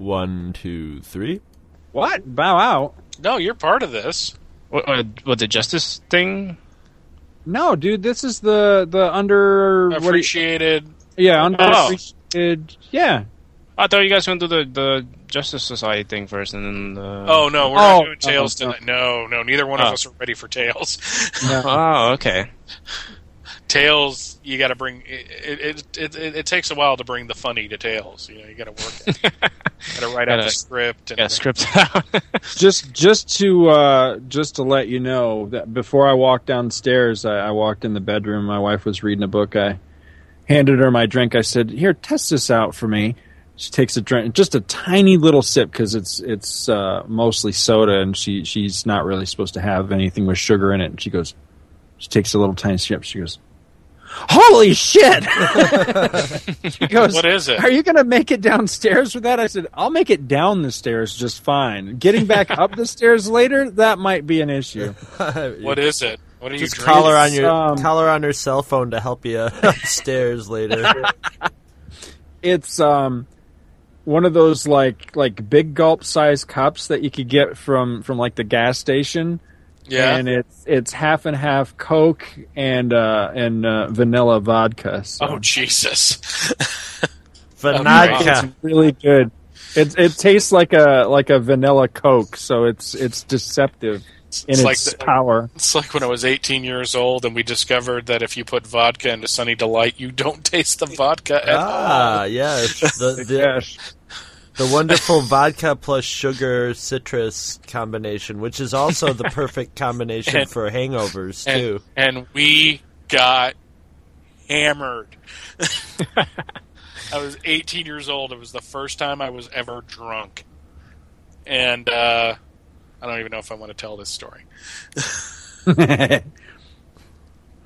One, two, three. What? Bow out? No, you're part of this. What, what, what the justice thing? No, dude. This is the the under what you- Appreciated. yeah Oh. underappreciated. Yeah. I thought you guys went to the the Justice Society thing first, and then the. Oh no, we're Oh, not doing no, tails no. Oh, tonight. No, no, neither one of Oh. us are ready for tails. Oh, okay. Tails, you got to bring. It it, it it it takes a while to bring the funny to tails. You know, you got to work. It. got to write out the script. And Got script out. just just to uh, just to let you know that before I walked downstairs, I, I walked in the bedroom. My wife was reading a book. I handed her my drink. I said, "Here, test this out for me." She takes a drink, just a tiny little sip because it's it's uh, mostly soda, and she she's not really supposed to have anything with sugar in it. And she goes, she takes a little tiny sip. She goes, "Holy shit!" she goes, What is it? Are you going to make it downstairs with that? I said, I'll make it down the stairs just fine. Getting back up the stairs later, that might be an issue. What is it? What are you Just drinking? call her on your um, call her on her cell phone to help you upstairs later. It's um one of those like like big gulp size cups that you could get from from like the gas station. Yeah. And it's it's half and half Coke and uh and uh, vanilla vodka. So oh Jesus. Vanadka. it's really good. It it tastes like a like a vanilla Coke, so it's it's deceptive in It's its like the- power. It's like when I was 18 years old and we discovered that if you put vodka into Sunny Delight, you don't taste the vodka at all. Ah, yes. The, the, Yes. The wonderful vodka plus sugar citrus combination, which is also the perfect combination And- for hangovers And, too. and we got hammered. I was 18 years old. It was the first time I was ever drunk. And uh, I don't even know if I want to tell this story. I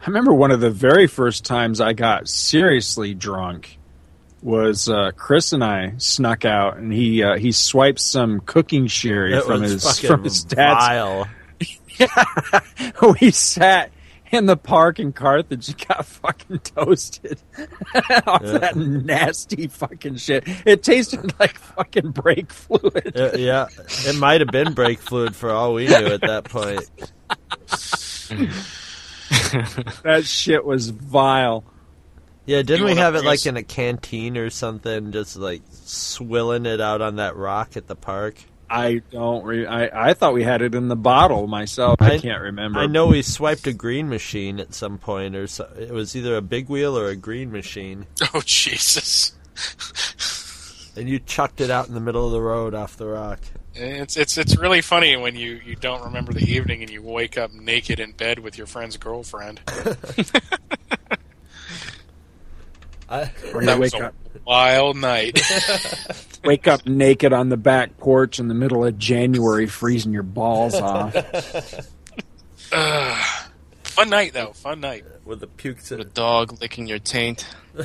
remember one of the very first times I got seriously drunk was uh, Chris and I snuck out and he uh, he swiped some cooking sherry from his from his dad's. vile. we sat in the park in Carthage and got fucking toasted off Yeah. that nasty fucking shit. It tasted like fucking brake fluid. Uh, yeah, it might have been brake fluid for all we knew at that point. That shit was vile. Yeah, didn't we have it like in a canteen or something, just like swilling it out on that rock at the park? I don't. Re- I I thought we had it in the bottle myself. I, I- can't remember. I know we swiped a green machine at some point, or so, it was either a big wheel or a green machine, Oh, Jesus. and you chucked it out in the middle of the road off the rock. It's it's it's really funny when you, you don't remember the evening and you wake up naked in bed with your friend's girlfriend. I, Or you That wake was a up wild night. wake up naked on the back porch in the middle of January, freezing your balls off. Ugh. fun night though. Fun night. with the pukes a in dog licking your taint.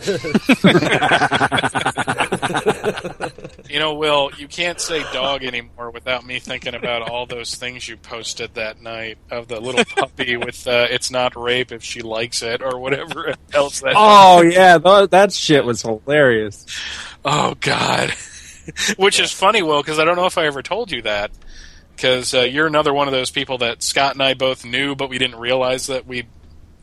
You know, Will, you can't say dog anymore without me thinking about all those things you posted that night of the little puppy with uh, "It's not rape if she likes it" or whatever else that. oh yeah, th- that shit was hilarious. Oh God, which is funny, Will, because I don't know if I ever told you that. Because uh, you're another one of those people that Scott and I both knew, but we didn't realize that we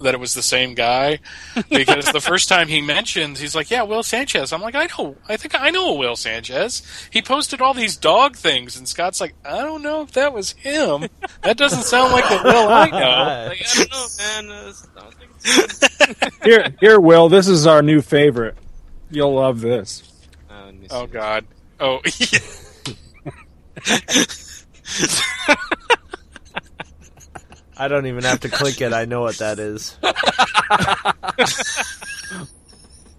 that it was the same guy. Because the first time he mentioned, he's like, "Yeah, Will Sanchez." I'm like, "I know, I think I know Will Sanchez." He posted all these dog things, and Scott's like, "I don't know if that was him. That doesn't sound like the Will I know." Like, I don't know, man. I don't think Here, here, Will. This is our new favorite. You'll love this. Uh, Oh. God. Oh. I don't even have to click it. I know what that is.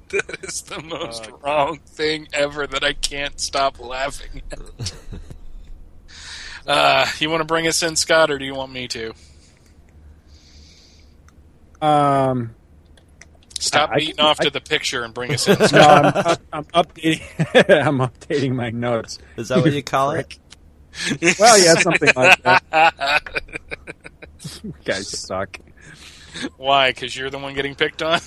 That is the most wrong thing ever that I can't stop laughing at. uh, you want to bring us in, Scott, or do you want me to? Um, Stop I- I beating can- off I- to the picture and bring us in. no, I'm, I'm updating. I'm updating my notes. Is that what you call it? Well, yeah, something like that. Guys suck. Why? Because you're the one getting picked on?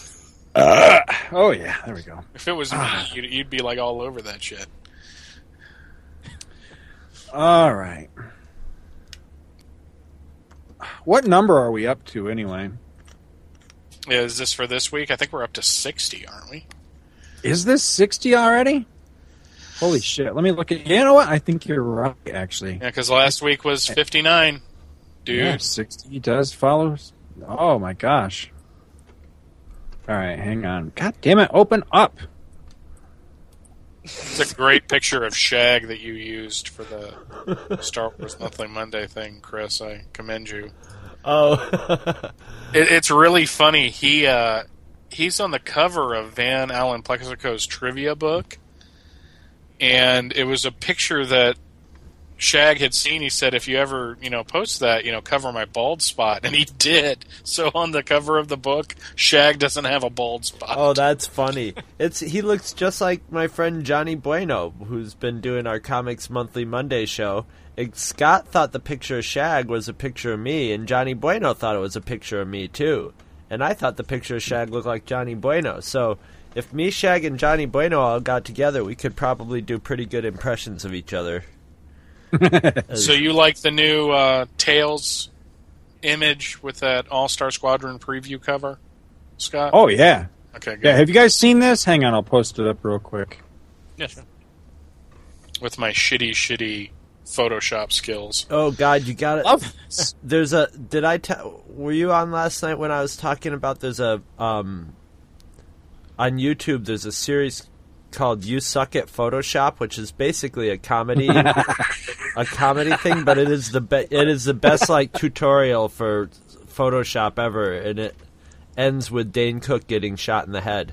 Uh, oh yeah, there we go. If it was me, ah. you'd, you'd be like all over that shit. All right. What number are we up to anyway? Is this for this week? I think we're up to 60, aren't we? Is this 60 already? Holy shit. Let me look at You know what? I think you're right, actually. Yeah, because last week was 59. Dude. Yeah, 60 does follow. Oh my gosh. All right, hang on. God damn it. Open up. It's a great picture of Shag that you used for the Star Wars Monthly Monday thing, Chris. I commend you. Oh, It, it's really funny. He uh, he's on the cover of Van Allen Plexico's trivia book, and it was a picture that Shag had seen. He said, "If you ever, you know, post that, you know, cover my bald spot," and he did. So on the cover of the book, Shag doesn't have a bald spot. oh, that's funny. It's he looks just like my friend Johnny Bueno, who's been doing our Comics Monthly Monday show. Scott thought the picture of Shag was a picture of me, and Johnny Bueno thought it was a picture of me too. And I thought the picture of Shag looked like Johnny Bueno. So if me, Shag, and Johnny Bueno all got together, we could probably do pretty good impressions of each other. So you like the new uh, Tails image with that All Star Squadron preview cover, Scott? Oh, yeah. okay, good. Yeah, have you guys seen this? Hang on, I'll post it up real quick. Yeah, sure. With my shitty, shitty Photoshop skills. Oh God, you got it. Love There's a. Did I tell? Were you on last night when I was talking about? There's a um. On YouTube, there's a series called "You Suck at Photoshop," which is basically a comedy, a comedy thing, but it is the be- it is the best like tutorial for Photoshop ever, and it ends with Dane Cook getting shot in the head.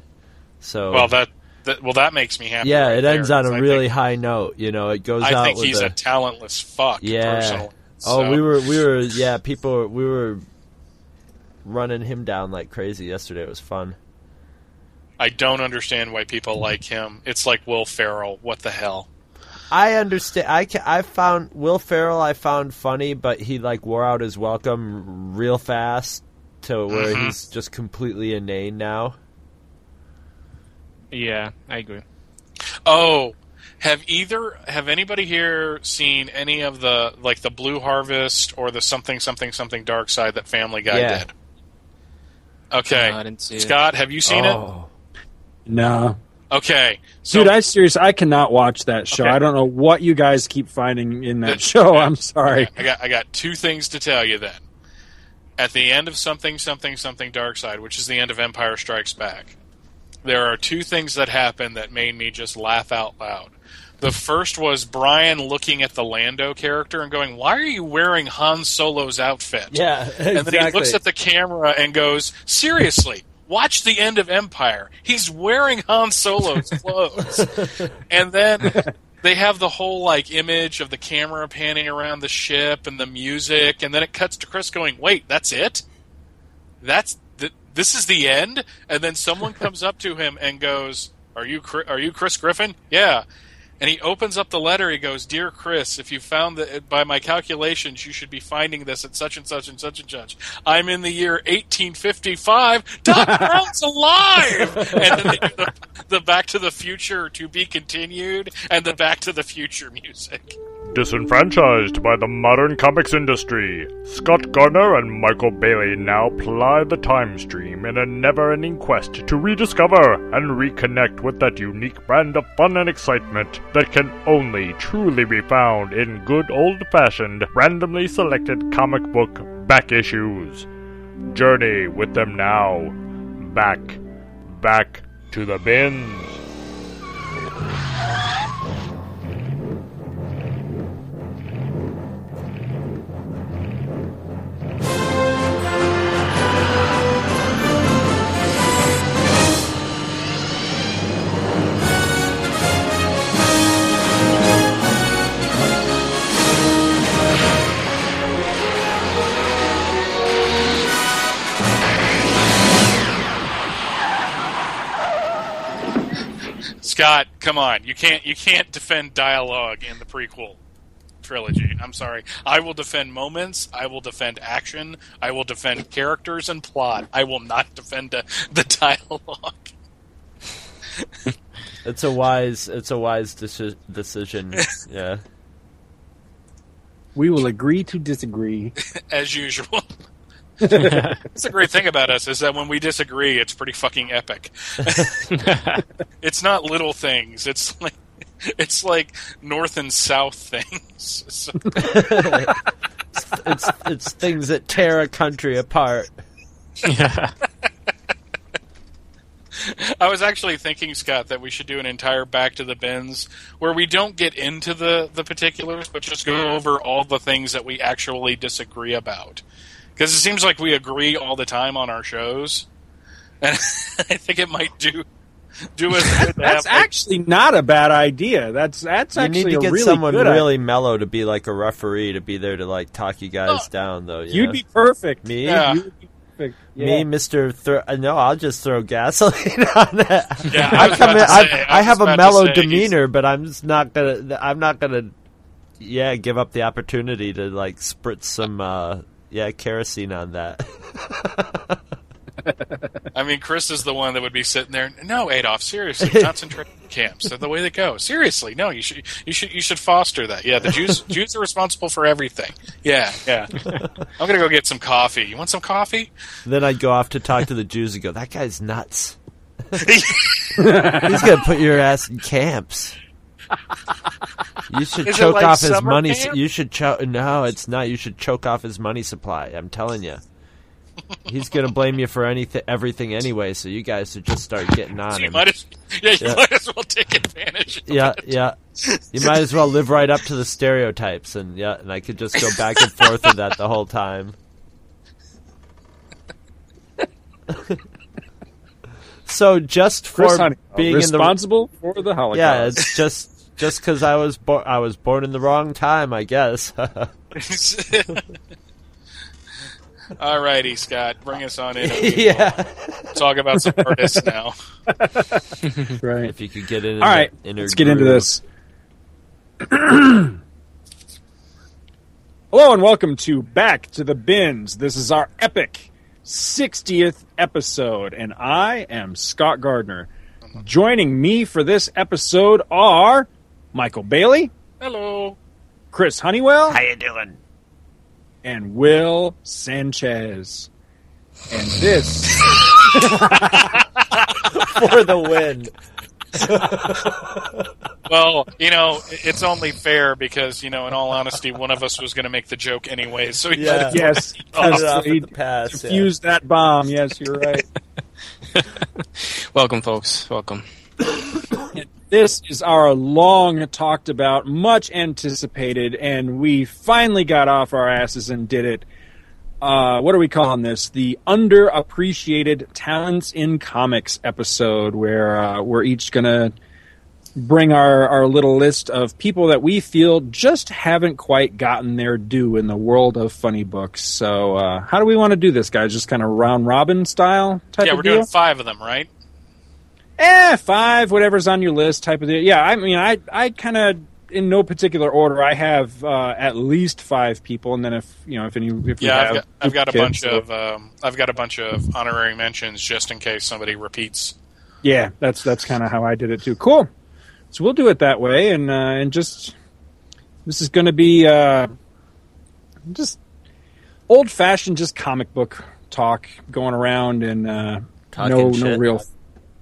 So Well, that, that well that makes me happy. yeah, right it ends there, on a 'cause I really think- high note. You know, it goes I out think with he's a, a talentless fuck. Yeah. Personally. Oh, So, we were we were yeah, people we were running him down like crazy yesterday. It was fun. I don't understand why people like him. It's like Will Ferrell. What the hell? I understand. I ca I found Will Ferrell. I found funny, but he like wore out his welcome real fast to where Mhm. he's just completely inane now. Yeah, I agree. Oh, have either have anybody here seen any of the like the Blue Harvest or the something something something Dark Side that Family Guy Yeah. did? Okay, No, I didn't see it. Scott, have you seen it? No. Okay, so Dude, I seriously, I cannot watch that show. Okay. I don't know what you guys keep finding in that show. I'm sorry. I got I got two things to tell you then. At the end of something something something Dark Side, which is the end of Empire Strikes Back, there are two things that happened that made me just laugh out loud. The first was Brian looking at the Lando character and going, "Why are you wearing Han Solo's outfit?" Yeah, exactly. And then he looks at the camera and goes, "Seriously, watch the end of Empire. He's wearing Han Solo's clothes." and then they have the whole like image of the camera panning around the ship and the music, and then it cuts to Chris going, "Wait, that's it? That's th- this is the end?" And then someone comes up to him and goes, "Are you are you Chris Griffin?" Yeah. And he opens up the letter. He goes, "Dear Chris, if you found that by my calculations, you should be finding this at such and such and such and such. I'm in the year 1855. Doc Brown's alive!" And then they do the, the Back to the Future to be continued, and the Back to the Future music. Disenfranchised by the modern comics industry, Scott Gardner and Michael Bailey now ply the time stream in a never ending quest to rediscover and reconnect with that unique brand of fun and excitement that can only truly be found in good old fashioned, randomly selected comic book back issues. Journey with them now. Back, back to the bins. Scott, come on. You can't you can't defend dialogue in the prequel trilogy. I'm sorry. I will defend moments, I will defend action, I will defend characters and plot. I will not defend uh, the, the dialogue. It's a wise. It's a wise deci- decision. yeah. We will agree to disagree. as usual. That's the great thing about us is that when we disagree, it's pretty fucking epic. it's not little things. It's like it's like north and south things. So- It's it's things that tear a country apart. yeah. I was actually thinking, Scott, that we should do an entire back to the bins where we don't get into the the particulars, but just go over all the things that we actually disagree about. Because it seems like we agree all the time on our shows, and I think it might do do us good That's have, like, actually not a bad idea. That's that's You actually need to get really someone good really mellow to be like a referee to be there to like talk you guys Oh. down though. you You'd know? be perfect. me. Yeah. You would be perfect. Me, Mister. Thro- uh, no, I'll just throw gasoline on it. Yeah, I I, come in. I, say- I I have a mellow say he's- demeanor, but I'm just not gonna. I'm not gonna. Yeah, give up the opportunity to like spritz some. uh Yeah, kerosene on that. I mean, Chris is the one that would be sitting there. No, Adolf, seriously, concentration camps are the way to go. Seriously, no, you should, you should, you should foster that. Yeah, the Jews, Jews are responsible for everything. Yeah, yeah. I'm gonna go get some coffee. You want some coffee? then I'd go off to talk to the Jews and go, "That guy's nuts. He's gonna put your ass in camps." You should Is choke like off his money. camp? You should choke. No, it's not. You should choke off his money supply. I'm telling you. He's gonna blame you for anything, everything anyway. So you guys should just start getting on So you him. might as, yeah, you Yeah. might as well take advantage. Of Yeah, it. yeah. You might as well live right up to the stereotypes, and yeah, and I could just go back and forth with that the whole time. so just for Chris Honeywell, being in the responsible for the Holocaust. yeah, it's just just because I was bo- I was born in the wrong time, I guess. All righty, Scott, bring us on in. yeah, Talk about some artists now. right. if you could get in. All right, inner let's get into this. Hello and welcome to Back to the Bins. This is our epic 60th episode, and I am Scott Gardner. Uh-huh. Joining me for this episode are Michael Bailey, Hello. Chris Honeywell, How you doing? and Will Sanchez. And this For the win. Well, you know, it's only fair because, you know, in all honesty, one of us was going to make the joke anyway. So you Yeah. yes, off he at the pass. yeah. that bomb. Yes, you're right. Welcome, folks. Welcome. This is our long talked about, much anticipated, and we finally got off our asses and did it. Uh, what are we calling this? The underappreciated talents in comics episode, where uh, we're each gonna bring our, our little list of people that we feel just haven't quite gotten their due in the world of funny books. So, uh, how do we want to do this, guys? Just kind of round robin style type Yeah, we're deal? doing five of them, right? Eh, five, whatever's on your list, type of deal. Yeah, I mean, I, I kind of, in no particular order, I have uh, at least five people, and then if you know, if any, if we Yeah, have I've got, I've got a kids, bunch so- of um, I've got a bunch of honorary mentions just in case somebody repeats. yeah, that's that's kind of how I did it too. Cool. So we'll do it that way, and uh, and just this is going to be uh, just old fashioned, just comic book talk going around, and uh, Talking no no real.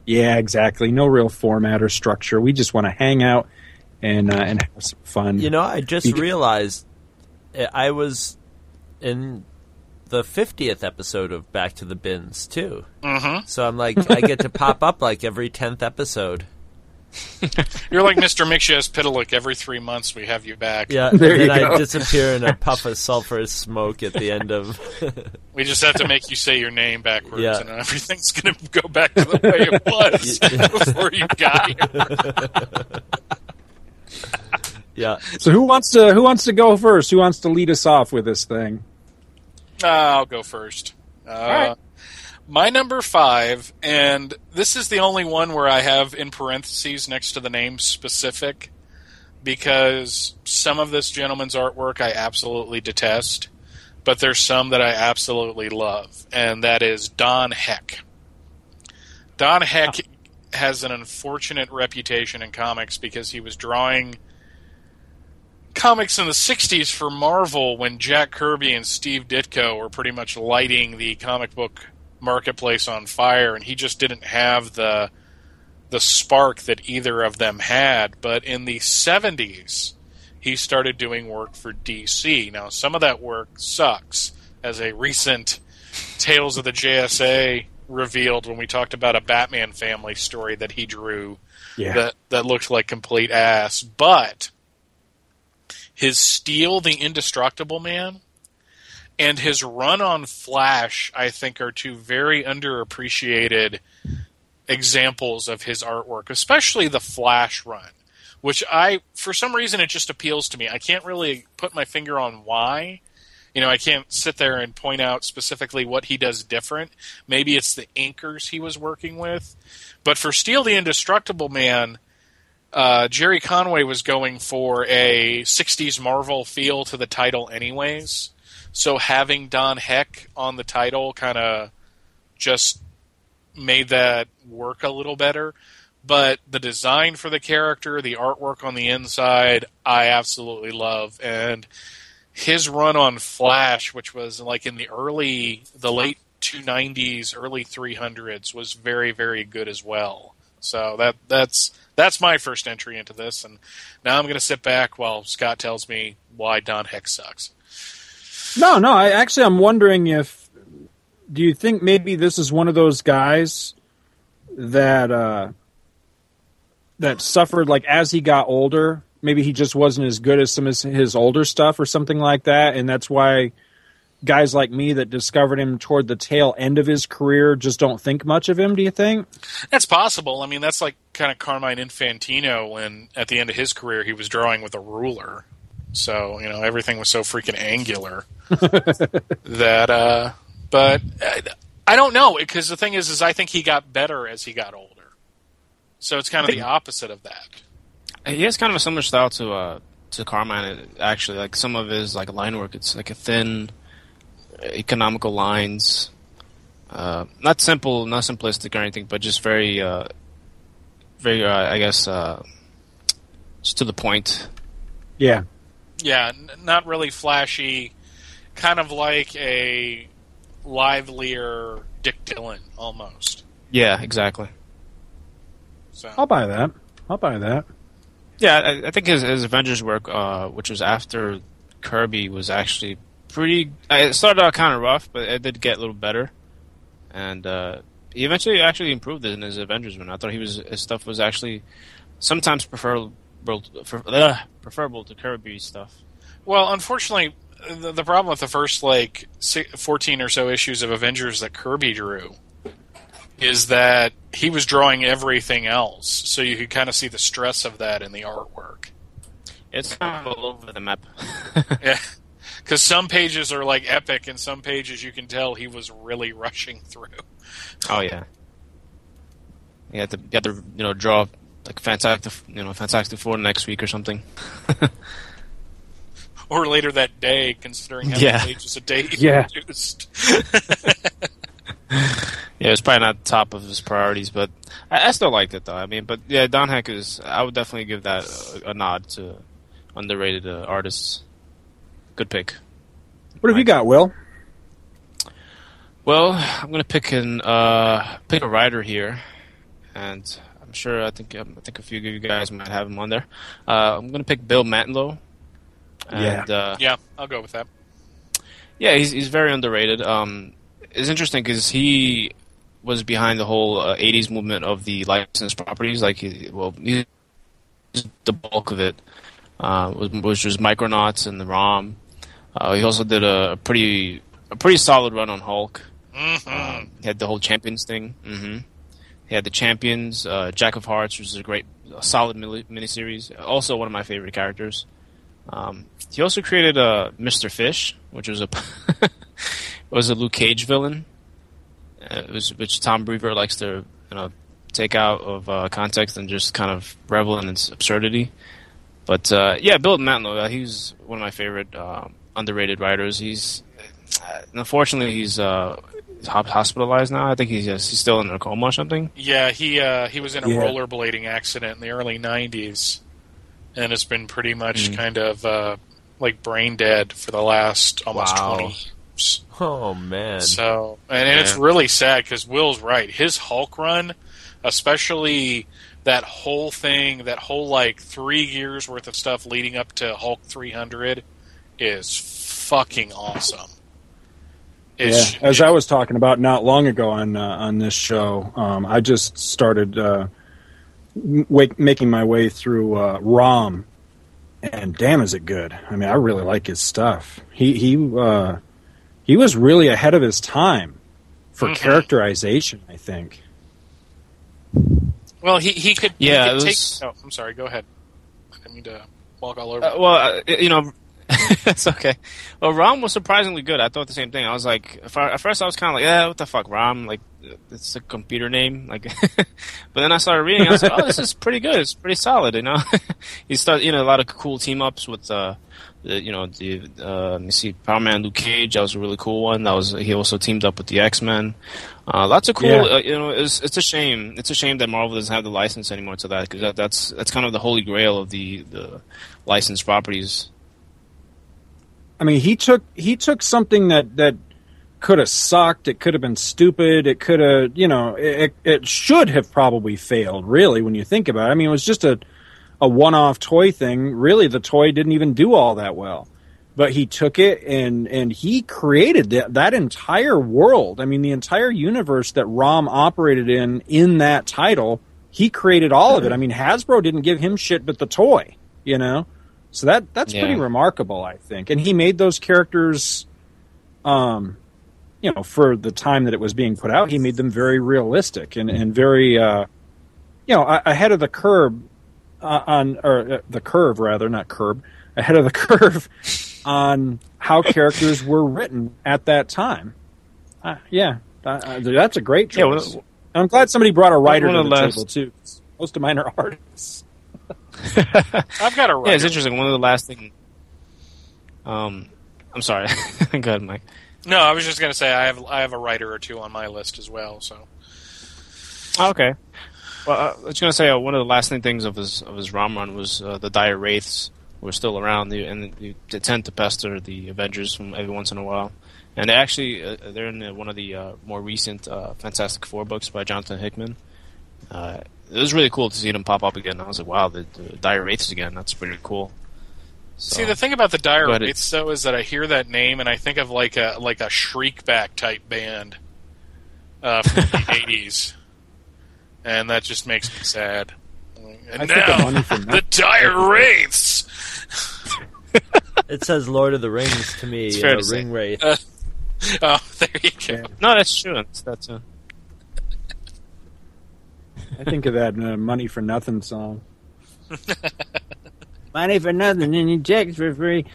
Yeah, exactly. No real format or structure. We just want to hang out and uh, and have some fun. You know, I just Be- realized I- I was in the 50th episode of Back to the Bins, too. Mm-hmm. So I'm like, I get to pop up like every 10th episode. You're like Mr. Mxyzptlk. Every three months we have you back. Yeah, There and you then I go. disappear in a puff of sulfurous smoke at the end of. We just have to make you say your name backwards, Yeah. and everything's going to go back to the way it was before you got here. yeah, So who wants to who wants to go first? Who wants to lead us off with this thing? Uh, I'll go first. Uh, right. My number five, and this is the only one where I have in parentheses next to the name specific, because some of this gentleman's artwork I absolutely detest, but there's some that I absolutely love, and that is Don Heck. Don Heck has an unfortunate reputation in comics because he was drawing comics in the 60s for Marvel when Jack Kirby and Steve Ditko were pretty much lighting the comic book marketplace on fire and he just didn't have the the spark that either of them had but in the 70s he started doing work for DC now some of that work sucks as a recent Tales of the JSA revealed when we talked about a Batman family story that he drew Yeah. that that looked like complete ass. But his Steel the Indestructible Man and his run on Flash, I think, are two very underappreciated examples of his artwork, especially the Flash run, which I, for some reason, it just appeals to me. I can't really put my finger on why. You know, I can't sit there and point out specifically what he does different. Maybe it's the inkers he was working with. But for Steel the Indestructible Man, uh, Gerry Conway was going for a 60s Marvel feel to the title, anyways. So having Don Heck on the title kind of just made that work a little better. But the design for the character, the artwork on the inside, I absolutely love. And his run on Flash, which was like in the early, the late 290s, early 300s, was very, very good as well. So that that's that's my first entry into this, and now I'm going to sit back while Scott tells me why Don Heck sucks. No, no. I actually, I'm wondering if do you think maybe this is one of those guys that uh, that suffered like as he got older. Maybe he just wasn't as good as some of his, his older stuff or something like that, and that's why guys like me that discovered him toward the tail end of his career just don't think much of him. Do you think? That's possible. I mean, that's like kind of Carmine Infantino when at the end of his career he was drawing with a ruler. So you know everything was so freaking angular that. uh But I, I don't know because the thing is, is I think he got better as he got older. So it's kind of the opposite of that. He has kind of a similar style to uh, to Carmine. Actually, like some of his like line work, it's like a thin, economical lines. Uh, not simple, not simplistic or anything, but just very, uh, very, uh, I guess, uh, just to the point. Yeah. Yeah, n- not really flashy. Kind of like a livelier Dick Dillon almost. Yeah, exactly. So I'll buy that. I'll buy that. Yeah, I, I think his, his Avengers work, uh, which was after Kirby, was actually pretty. uh, It started out kind of rough, but it did get a little better, and uh, he eventually actually improved in his Avengers run. I thought he was his stuff was actually sometimes preferable for, uh, preferable to Kirby stuff. Well, unfortunately, the, the problem with the first like fourteen or so issues of Avengers that Kirby drew is that he was drawing everything else, so you could kind of see the stress of that in the artwork. It's all over the map. Yeah, because some pages are like epic, and some pages you can tell he was really rushing through. oh yeah, you have to you had to you know draw like Fantastic you know Fantastic Four next week or something. Or later that day, considering how Yeah. many pages a day he Yeah. produced. Yeah, it's probably not top of his priorities, but I, I still liked it though. I mean, but yeah, Don Heck is. I would definitely give that a, a nod to underrated uh, artists. Good pick. What have you got, Will? Well, I'm gonna pick an uh, pick a writer here, and I'm sure I think um, I think a few of you guys might have him on there. Uh, I'm gonna pick Bill Mantlo. And, uh, yeah, I'll go with that. Yeah, he's he's very underrated. Um, it's interesting because he was behind the whole uh, '80s movement of the licensed properties. Like, he, well, he, the bulk of it uh, was, which was Micronauts and the ROM. Uh, he also did a, a pretty a pretty solid run on Hulk. hmm Um, he had the whole Champions thing. hmm He had the Champions, uh, Jack of Hearts, which is a great, a solid mini- miniseries. Also, one of my favorite characters. Um, he also created uh, Mr. Fish, which was a was a Luke Cage villain, uh, was, which Tom Brevoort likes to you know take out of uh, context and just kind of revel in its absurdity. But uh, yeah, Bill Mantlo, uh, he's one of my favorite uh, underrated writers. He's uh, unfortunately he's uh, hospitalized now. I think he's just, he's still in a coma or something. Yeah, he uh, he was in a Yeah. rollerblading accident in the early '90s, and has been pretty much Mm. kind of uh, like brain dead for the last almost Wow. twenty years. Oh man. So, and, and it's really sad because Will's right. His Hulk run, especially that whole thing, that whole like three years worth of stuff leading up to Hulk 300, is fucking awesome. Yeah, as I was talking about not long ago on uh, on this show, um, I just started uh, wake, making my way through uh, Rom, and damn, is it good! I mean, I really like his stuff. He he uh, he was really ahead of his time for Mhm. characterization. I think. well, he he could. he Yeah, could it take- oh, I'm sorry. Go ahead. I didn't mean to walk all over. Uh, well, uh, you know, it's okay. Well, Rom was surprisingly good. I thought the same thing. I was like, at at first I was kind of like, yeah, what the fuck, Rom? Like, it's a computer name. Like, but then I started reading. I was like, oh, this is pretty good. It's pretty solid. You know, he started, you know, a lot of cool team ups with, uh, the, you know, the uh, let me see, Power Man, Luke Cage. That was a really cool one. That was he also teamed up with the X Men. Uh, lots of cool. Yeah. Uh, you know, it's it's a shame. It's a shame that Marvel doesn't have the license anymore to that because that, that's that's kind of the holy grail of the the licensed properties. I mean, he took he took something that that could have sucked. It could have been stupid. It could have, you know, it it should have probably failed. Really, when you think about it, I mean, it was just a a one off toy thing. Really, the toy didn't even do all that well. But he took it and and he created that that entire world. I mean, the entire universe that Rom operated in in that title. He created all of it. I mean, Hasbro didn't give him shit but the toy. You know. So that that's Yeah. pretty remarkable, I think. And he made those characters, um, you know, for the time that it was being put out, he made them very realistic and and very, uh, you know, ahead of the curb uh, on or uh, the curve rather, not curb, ahead of the curve on how characters were written at that time. Uh, yeah, uh, that's a great choice. Yeah, well, I'm glad somebody brought a writer to the the last- table too. Most of mine are artists. I've got a Yeah, it's interesting. One of the last thing. Um, I'm sorry. Go ahead, Mike. No, I was just gonna say I have I have a writer or two on my list as well. So Oh, okay. Well, uh, I was gonna say uh, one of the lasting things of his of his Rom run was uh, the dire wraiths were still around, and they, they tend to pester the Avengers from every once in a while. And they actually, uh, they're in uh, one of the uh, more recent uh, Fantastic Four books by Jonathan Hickman. Uh, it was really cool to see them pop up again. I was like, wow, the, the dire wraiths again. That's pretty cool. So, See, the thing about the Dire Wraiths though is that I hear that name and I think of like a like a Shriekback type band uh, from the eighties, and that just makes me sad. And I now the Nothing. Dire Wraiths. It says Lord of the Rings to me. It's fair know, to say. Ring Wraith. Oh, there you go. no, that's true. That's, that's uh, I think of that uh, "Money for Nothing" song. Money for nothing and you checks for free.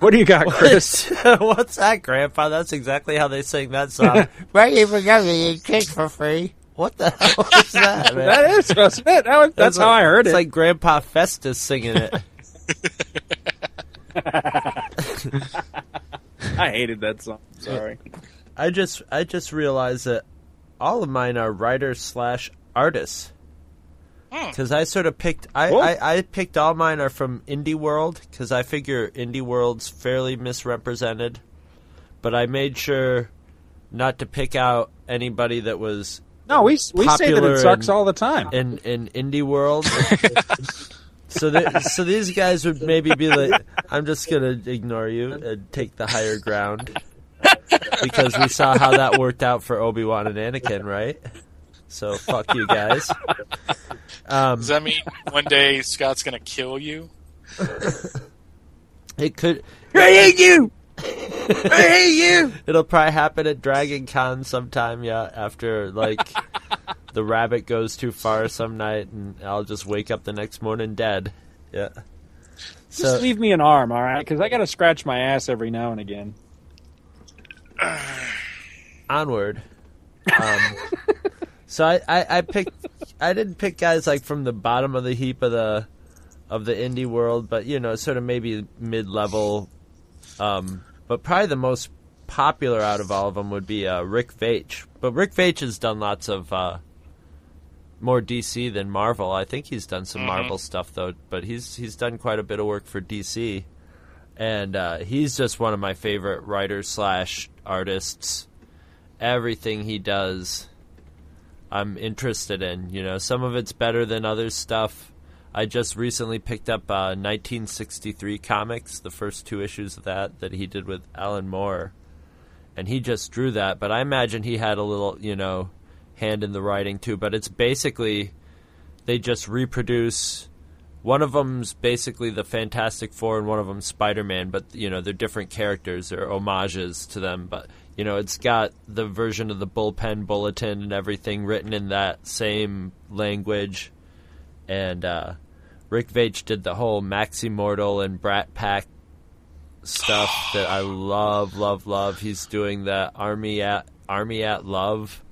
What do you got, Chris? What's that, Grandpa? That's exactly how they sing that song. right, you forgot me, you kick for free. What the hell is that, man? that is, wasn't it? That was, that's like- how I heard it's it. like Grandpa Festus singing it. I hated that song. Sorry. I just I just realized that all of mine are writers slash artists. Hmm. Because I sort of picked I, Cool. I, I picked all mine are from Indie World because I figure Indie World's fairly misrepresented, but I made sure not to pick out anybody that was No, we we say that it sucks and- all the time. in in Indie World. so th- so these guys would maybe be like, I'm just gonna ignore you and take the higher ground because we saw how that worked out for Obi Wan and Anakin, right? So fuck you guys. Um, Does that mean one day Scott's gonna kill you? it could. I hate you. I hate you. It'll probably happen at Dragon Con sometime, yeah, after like the rabbit goes too far some night and I'll just wake up the next morning dead. Yeah. Just leave me an arm, all right? Because I got to scratch my ass every now and again. onward. Um, so I, I, I picked I didn't pick guys like from the bottom of the heap of the of the indie world, but you know, sort of maybe mid level. Um, but probably the most popular out of all of them would be uh, Rick Veitch. But Rick Veitch has done lots of uh, more DC than Marvel. I think he's done some Mhm. Marvel stuff though, but he's he's done quite a bit of work for DC, and uh, he's just one of my favorite writers slash artists. Everything he does, I'm interested in. You know, some of it's better than other stuff. I just recently picked up uh, 1963 comics, the first two issues of that that he did with Alan Moore, and he just drew that. But I imagine he had a little, you know, hand in the writing too. But it's basically they just reproduce. One of them's basically the Fantastic Four, and one of them's Spider Man. But you know, they're different characters. They're homages to them. But you know, it's got the version of the bullpen bulletin and everything written in that same language. And uh, Rick Veitch did the whole Maximortal and Brat Pack stuff that I love, love, love. He's doing the Army at Army at Love.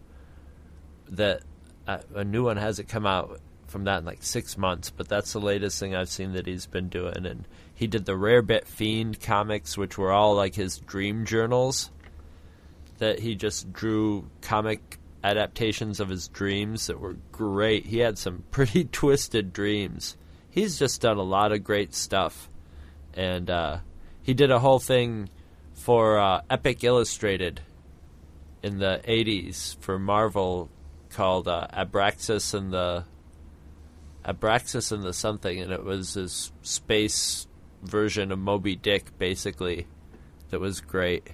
That uh, a new one hasn't come out from that in like six months, but that's the latest thing I've seen that he's been doing. And he did the Rarebit Fiend comics, which were all like his dream journals. That he just drew comic adaptations of his dreams that were great. He had some pretty twisted dreams. He's just done a lot of great stuff, and uh, he did a whole thing for uh, Epic Illustrated in the '80s for Marvel called uh, Abraxas and the Abraxas and the something, and it was his space version of Moby Dick, basically. That was great.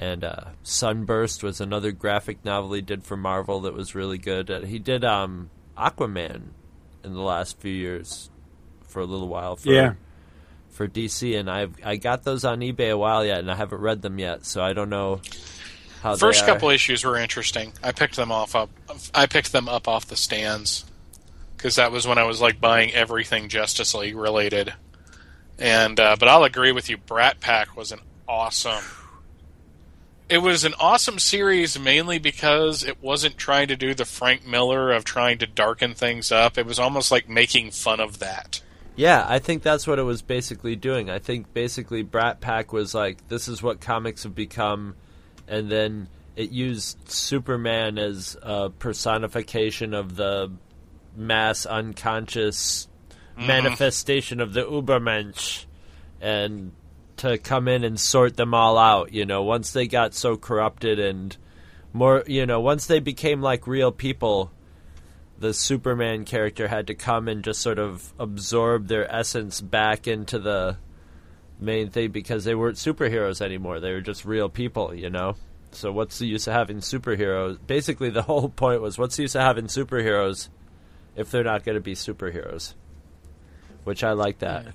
And uh, Sunburst was another graphic novel he did for Marvel that was really good. Uh, he did um, Aquaman in the last few years for a little while. For, Yeah. For DC, and I've I got those on eBay a while yet, and I haven't read them yet, so I don't know how. First they are. couple issues were interesting. I picked them off up. I picked them up off the stands because that was when I was like buying everything Justice League related. And uh, but I'll agree with you. Brat Pack was an awesome. It was an awesome series mainly because it wasn't trying to do the Frank Miller of trying to darken things up. It was almost like making fun of that. Yeah, I think that's what it was basically doing. I think basically Brat Pack was like, this is what comics have become, and then it used Superman as a personification of the mass unconscious mm-hmm. manifestation of the Ubermensch, and to come in and sort them all out. You know, once they got so corrupted and more, you know, once they became like real people the Superman character had to come and just sort of absorb their essence back into the main thing because they weren't superheroes anymore. They were just real people, you know? So what's the use of having superheroes? Basically, the whole point was what's the use of having superheroes if they're not going to be superheroes? Which I like that.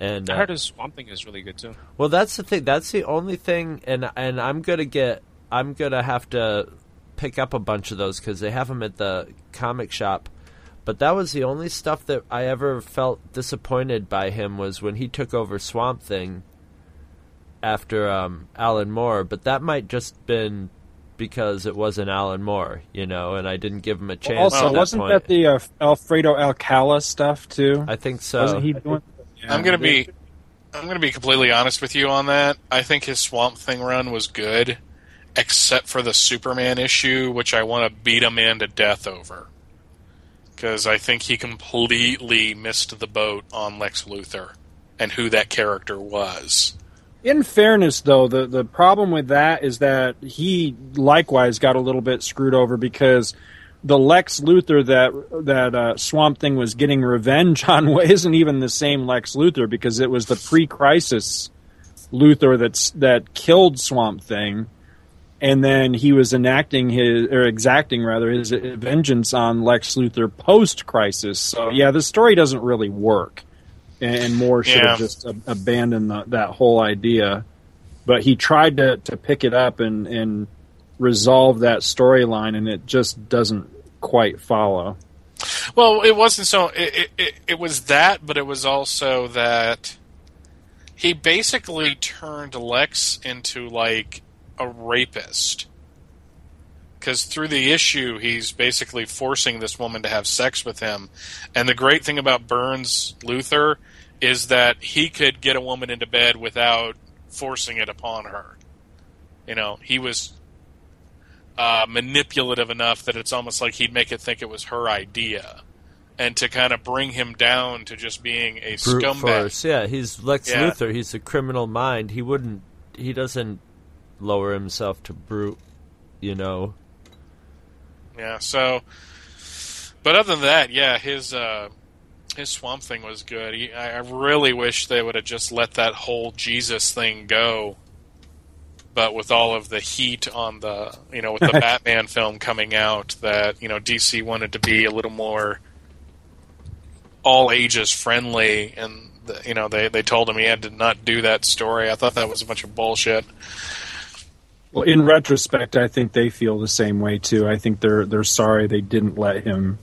And I uh, heard his Swamp Thing is really good too. well, that's the thing. That's the only thing, and and I'm gonna get. I'm gonna have to pick up a bunch of those because they have them at the comic shop. But that was the only stuff that I ever felt disappointed by him was when he took over Swamp Thing after um, Alan Moore. But that might just been because it wasn't Alan Moore, you know, and I didn't give him a chance. also, at that wasn't point. that the uh, Alfredo Alcala stuff too? I think so. wasn't he doing? I'm gonna be I'm gonna be completely honest with you on that. I think his Swamp Thing run was good, except for the Superman issue, which I want to beat him in to death over. Because I think he completely missed the boat on Lex Luthor and who that character was. In fairness, though, the the problem with that is that he likewise got a little bit screwed over because the Lex Luthor that that uh, Swamp Thing was getting revenge on isn't even the same Lex Luthor because it was the pre-crisis Luthor that's that killed Swamp Thing, and then he was enacting his or exacting rather his vengeance on Lex Luthor post-crisis. So yeah, the story doesn't really work and Moore should Yeah. have just ab- abandoned the, that whole idea. But he tried to, to pick it up and, and resolve that storyline, and it just doesn't quite follow. Well, it wasn't so. It, it, it, was that, but it was also that he basically turned Lex into like a rapist. Because through the issue, he's basically forcing this woman to have sex with him. And the great thing about Byrne's Luthor is that he could get a woman into bed without forcing it upon her. You know, he was uh, manipulative enough that it's almost like he'd make it think it was her idea, and to kind of bring him down to just being a brute scumbag. force. Yeah, he's Lex Yeah. Luthor. He's a criminal mind. He wouldn't. He doesn't lower himself to brute. You know. Yeah. So, but other than that, yeah, his uh, his Swamp Thing was good. He, I, I really wish they would have just let that whole Jesus thing go. But with all of the heat on the, you know, with the Batman film coming out, that you know DC wanted to be a little more all ages friendly, and the, you know they they told him he had to not do that story. I thought that was a bunch of bullshit. Well, in retrospect, I think they feel the same way too. I think they're they're sorry they didn't let him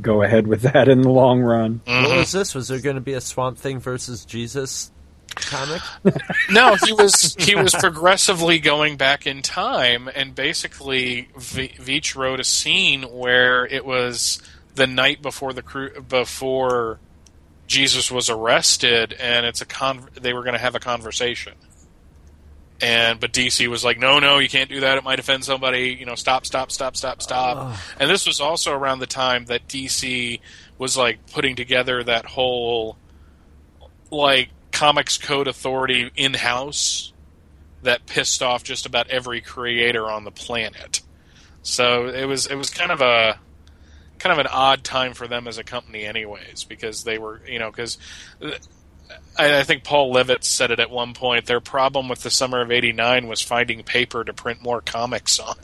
go ahead with that in the long run. What mm-hmm. was this? Was there going to be a Swamp Thing versus Jesus comic? No, he was he was progressively going back in time, and basically v- Veitch wrote a scene where it was the night before the cru- before Jesus was arrested, and it's a con- they were going to have a conversation. And but DC was like, no, no, you can't do that. It might offend somebody. You know, stop, stop, stop, stop, stop. And this was also around the time that DC was like putting together that whole like comics code authority in house that pissed off just about every creator on the planet. So it was it was kind of a kind of an odd time for them as a company, anyways, because they were you know because. Uh, I I think Paul Levitz said it at one point. Their problem with the summer of '89 was finding paper to print more comics on,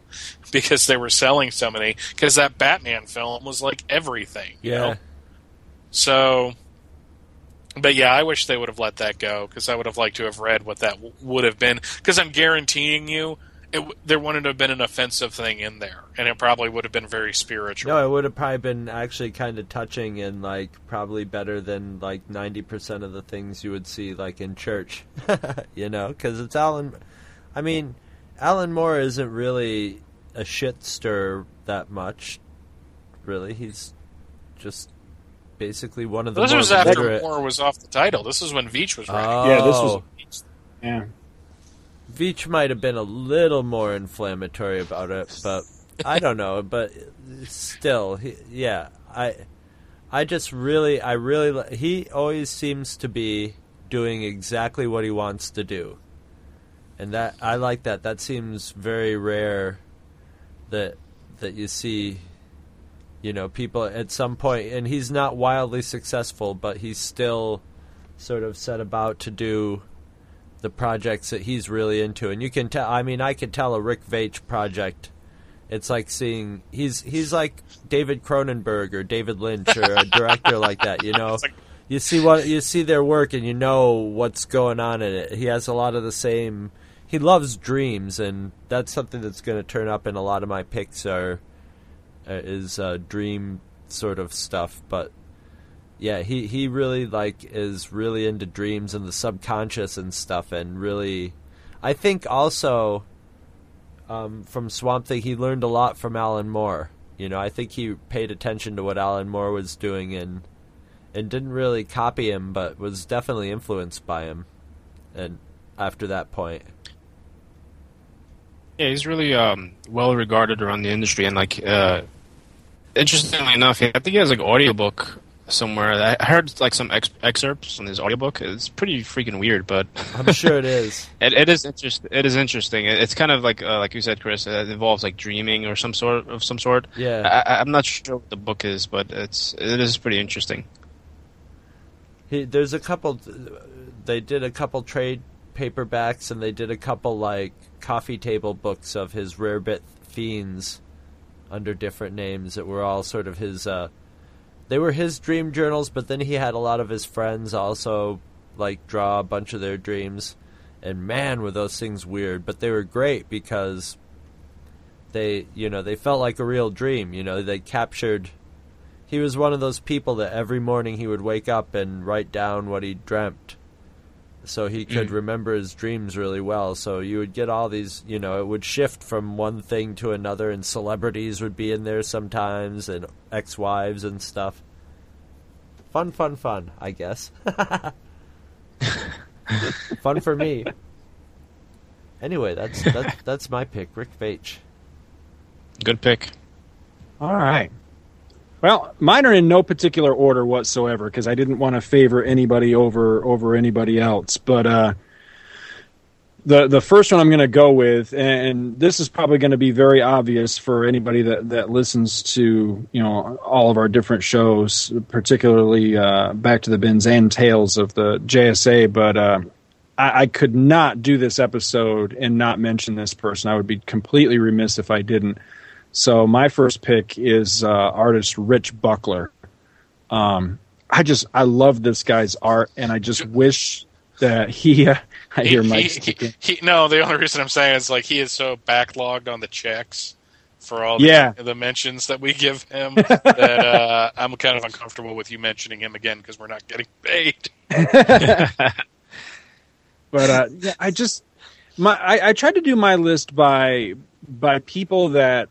because they were selling so many. Because that Batman film was like everything. you know? So, but yeah, I wish they would have let that go because I would have liked to have read what that w- would have been. Because I'm guaranteeing you, it, there wouldn't have been an offensive thing in there, and it probably would have been very spiritual. No, it would have probably been actually kind of touching and like probably better than like ninety percent of the things you would see like in church. you know, because it's Alan. I mean, Alan Moore isn't really a shit stir that much. Really, he's just basically one of the. this more was after literate- Moore was off the title. This is when Veitch was writing. Oh, Yeah, this was. Yeah, Veitch might have been a little more inflammatory about it, but I don't know. But still, he, yeah, I, I just really, I really, he always seems to be doing exactly what he wants to do, and that I like that. That seems very rare that that you see. You know, people at some point, and he's not wildly successful, but he's still sort of set about to do the projects that he's really into, and you can tell. I mean, I could tell a Rick Veitch project. It's like seeing he's he's like David Cronenberg or David Lynch or a director like that. You know, like- you see what you see their work, and you know what's going on in it. He has a lot of the same. He loves dreams, and that's something that's going to turn up in a lot of my picks. Are is uh, dream sort of stuff, but yeah, he he really like is really into dreams and the subconscious and stuff, and really, I think also um, from Swamp Thing he learned a lot from Alan Moore. You know, I think he paid attention to what Alan Moore was doing and and didn't really copy him, but was definitely influenced by him. And after that point, Yeah, he's really um, well regarded around the industry, and like, uh, interestingly enough, I think he has like audiobook somewhere. I heard like some ex- excerpts on his audiobook. It's pretty freaking weird, but I'm sure it is. it, it is interest. It is interesting. It- It's kind of like uh, like you said, Chris. It involves like dreaming or some sort of some sort. Yeah. I, I'm not sure what the book is, but it's it is pretty interesting. He, there's a couple. They did a couple trade paperbacks, and they did a couple like coffee table books of his rare bit fiends under different names that were all sort of his. Uh, they were his dream journals, but then he had a lot of his friends also like draw a bunch of their dreams, and man, were those things weird. But they were great because they, you know, they felt like a real dream. You know, they captured he was one of those people that every morning he would wake up and write down what he dreamt so he could Mm. remember his dreams really well so you would get all these you know it would shift from one thing to another and celebrities would be in there sometimes and ex-wives and stuff fun fun fun i guess fun for me anyway that's that's that's my pick rick Veitch. Good pick. All right. Well, mine are in no particular order whatsoever because I didn't want to favor anybody over over anybody else. But uh, the the first one I'm going to go with, and this is probably going to be very obvious for anybody that that listens to you know all of our different shows, particularly uh, Back to the Bins and Tales of the JSA. But uh, I, I could not do this episode and not mention this person. I would be completely remiss if I didn't. So my first pick is uh, artist Rich Buckler. Um, I just I love this guy's art, and I just wish that he. Uh, I hear he, Mike. he, he- no, the only reason I'm saying is like he is so backlogged on the checks for all the, Yeah. the mentions that we give him that uh, I'm kind of uncomfortable with you mentioning him again because we're not getting paid. but uh, yeah, I just my I, I tried to do my list by by people that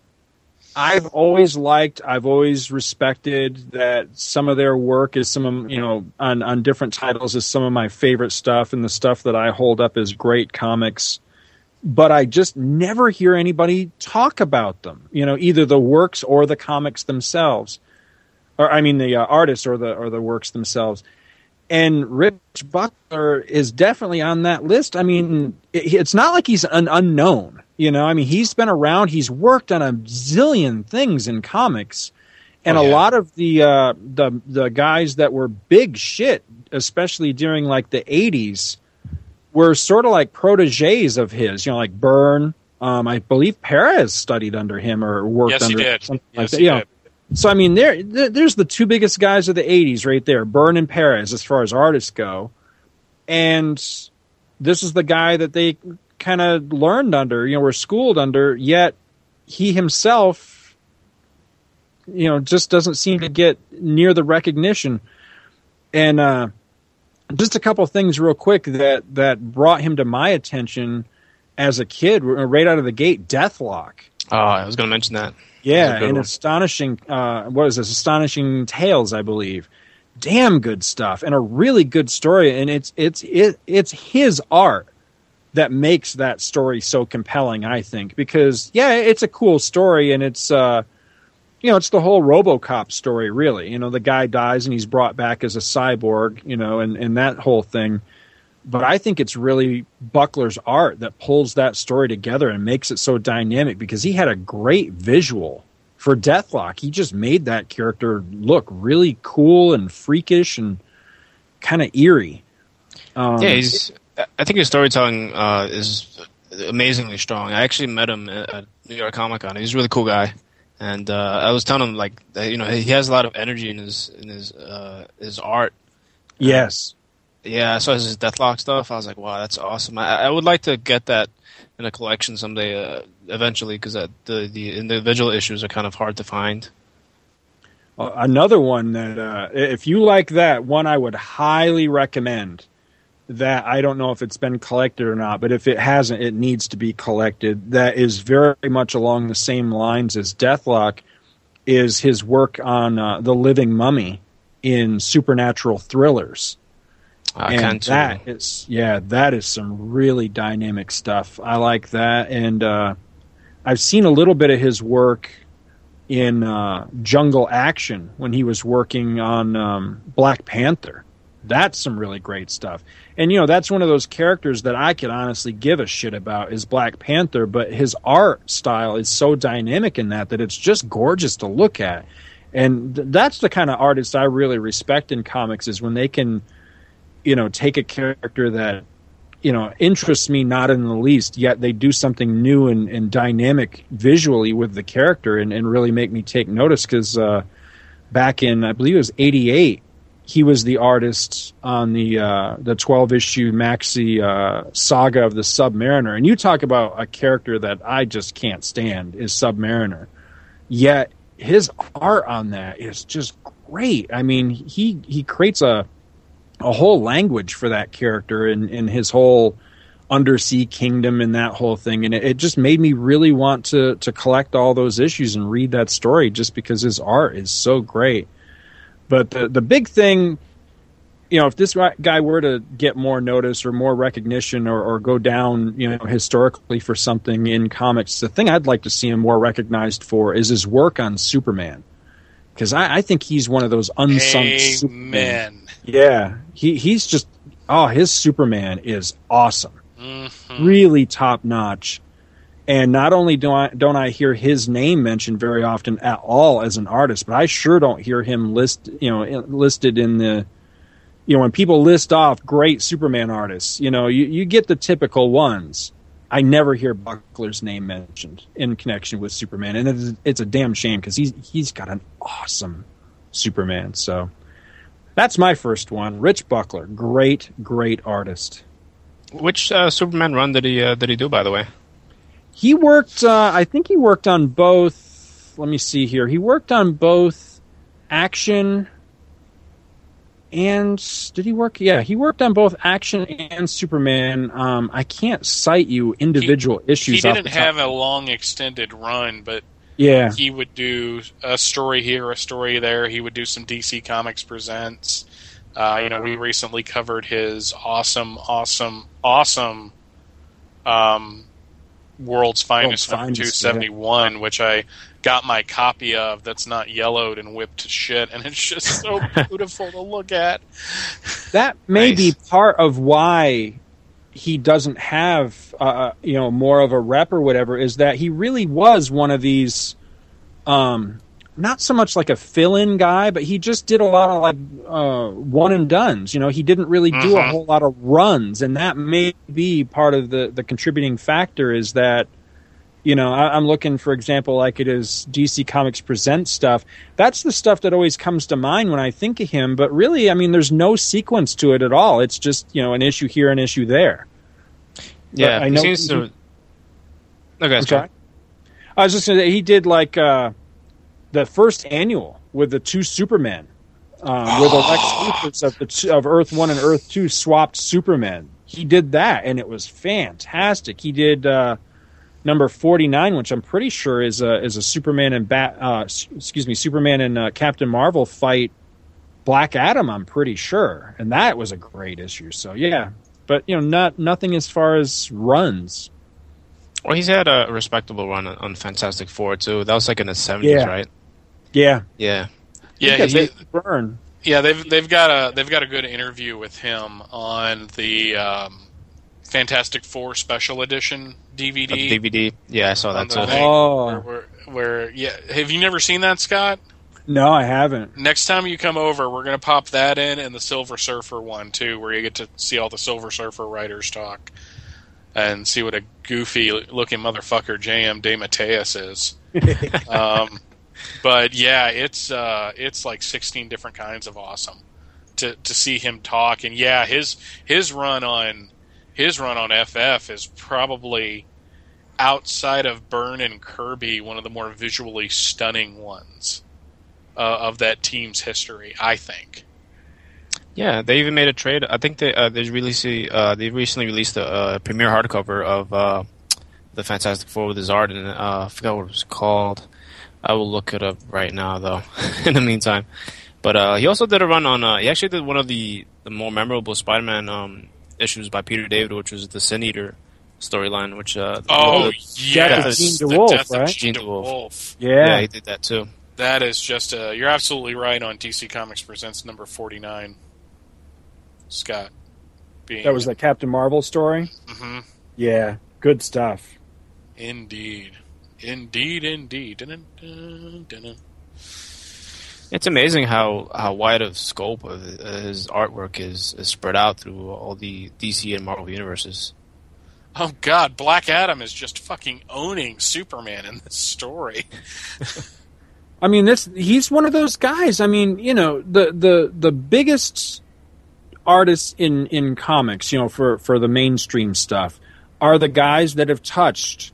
I've always liked, I've always respected. That some of their work is some of you know on on different titles is some of my favorite stuff, and the stuff that I hold up as great comics. But I just never hear anybody talk about them. You know, either the works or the comics themselves, or I mean the uh, artists or the or the works themselves and Rich Buckler is definitely on that list. I mean, it, it's not like he's an unknown, you know. I mean, he's been around. He's worked on a zillion things in comics, and Oh, yeah. a lot of the uh, the the guys that were big shit, especially during like the '80s, were sort of like proteges of his. You know, like Byrne. Um, I believe Perez studied under him or worked Yes, he under did. something Yes, like that. he did. so I mean, there, there- there's the two biggest guys of the '80s right there, Byrne and Perez, as far as artists go, and this is the guy that they kind of learned under, you know, were schooled under. Yet he himself, you know, just doesn't seem to get near the recognition. And uh, just a couple things, real quick, that that brought him to my attention as a kid, right out of the gate. Deathlok. Oh, I was going to mention that. Yeah, and one. astonishing. Uh, what is this? Astonishing Tales, I believe. Damn good stuff, and a really good story. And it's it's it, it's his art that makes that story so compelling. I think because yeah, it's a cool story, and it's uh, you know it's the whole RoboCop story. Really, you know the guy dies and he's brought back as a cyborg. You know, and and that whole thing. But I think it's really Buckler's art that pulls that story together and makes it so dynamic because he had a great visual for Deathlok. He just made that character look really cool and freakish and kind of eerie. Um, yeah, he's. I think his storytelling uh, is amazingly strong. I actually met him at New York Comic Con. He's a really cool guy, and uh, I was telling him like that, you know he has a lot of energy in his in his uh, his art. yes. Yeah, I saw his Deathlok stuff. I was like, wow, that's awesome. I, I would like to get that in a collection someday, uh, eventually, because the the individual issues are kind of hard to find. Another one that uh, if you like that one i would highly recommend that i don't know if it's been collected or not but if it hasn't it needs to be collected. That is very much along the same lines as Deathlok is his work on uh, the living mummy in supernatural thrillers. I and that is yeah that is some really dynamic stuff. I like that. And uh, i've seen a little bit of his work in uh, jungle action when he was working on um, black panther that's some really great stuff. And you know that's one of those characters that i could honestly give a shit about is black panther but his art style is so dynamic in that that it's just gorgeous to look at. And th- that's the kind of artist i really respect in comics is when they can you know take a character that you know interests me not in the least yet they do something new and, and dynamic visually with the character and, and really make me take notice because uh, back in i believe it was 88 he was the artist on the uh, the 12 issue maxi uh, saga of the submariner. And you talk about a character that i just can't stand is submariner. Yet his art on that is just great. I mean he he creates a a whole language for that character and, and his whole undersea kingdom and that whole thing. And it, it just made me really want to to collect all those issues and read that story just because his art is so great but the the big thing you know, if this guy were to get more notice or more recognition or, or go down, you know, historically for something in comics, the thing I'd like to see him more recognized for is his work on Superman. Because I, I think he's one of those unsung Superman. Yeah, he he's just oh, his Superman is awesome, Mhm. really top notch. And not only do I don't I hear his name mentioned very often at all as an artist, but I sure don't hear him list you know listed in the you know when people list off great Superman artists, you know you, you get the typical ones. I never hear Buckler's name mentioned in connection with Superman, and it's, it's a damn shame because he's he's got an awesome Superman. So that's my first one, Rich Buckler, great great artist. Which uh, Superman run did he uh, did he do? By the way, He worked. Uh, I think he worked on both. Let me see here. He worked on both action and did he work? Yeah, he worked on both action and Superman. Um, I can't cite you individual issues. He didn't have a long extended run, but Yeah, he would do a story here, a story there. He would do some DC Comics Presents. Uh, you know, we recently covered his awesome, awesome, awesome um, World's Finest number Finest, 271, which I got my copy of that's not yellowed and whipped to shit, and it's just so beautiful to look at. that may Nice. be part of why he doesn't have uh, you know more of a rep or whatever is that he really was one of these um not so much like a fill-in guy but he just did a lot of like uh one and dones you know he didn't really do a Mhm. whole lot of runs and that may be part of the the contributing factor is that you know I, i'm looking for example like it is dc comics present stuff that's the stuff that always comes to mind when i think of him but really i mean there's no sequence to it at all it's just you know an issue here an issue there yeah, I he know seems to. Okay, Okay. I was just gonna say he did like uh, the first annual with the two Supermen, um, the Lex Luthors of the two, of Earth One and Earth Two swapped Supermen. He did that, and it was fantastic. He did uh, number forty nine, which I'm pretty sure is a is a Superman and Bat. Uh, excuse me, Superman and uh, Captain Marvel fight Black Adam. I'm pretty sure, and that was a great issue. So yeah, but you know, not nothing as far as runs. Well, he's had a respectable run on, on Fantastic Four too. That was like in the seventies, Yeah. right? Yeah, Yeah. Yeah, Look he, Vic Byrne. Yeah, they've they've got a they've got a good interview with him on the um, Fantastic Four Special Edition DVD. The DVD. Yeah, I saw that too. Oh. where, where, where yeah, have you never seen that, Scott? No, I haven't. Next time you come over, we're gonna pop that in and the Silver Surfer one too, where you get to see all the Silver Surfer writers talk and see what a goofy looking motherfucker J.M. DeMatteis is. um, but yeah, it's uh, it's like sixteen different kinds of awesome to to see him talk. And yeah, his his run on his run on FF is probably outside of Byrne and Kirby one of the more visually stunning ones uh, of that team's history. I think. Yeah, they even made a trade. I think they uh, they released uh, they recently released a uh, premiere hardcover of uh, the Fantastic Four with his art, and I forgot what it was called. I will look it up right now, though. in the meantime, but uh, he also did a run on. Uh, he actually did one of the, the more memorable Spider-Man um, issues by Peter David, which was the Sin Eater storyline. Which uh, Oh the- yes, of Jean the DeWolff, death of right? Jean Jean DeWolff. DeWolff. yeah, Yeah. he did that too. That is just uh you're absolutely right on DC Comics presents number 49. Scott being That was the Captain Marvel story. Mhm. Yeah, good stuff. indeed. Indeed, indeed. Dun, dun, dun, dun. It's amazing how, how wide of scope of uh, his artwork is, is spread out through all the DC and Marvel universes. Oh god, Black Adam is just fucking owning Superman in this story. I mean, this he's one of those guys. I mean, you know, the the the biggest artists in in comics, you know, for for the mainstream stuff, are the guys that have touched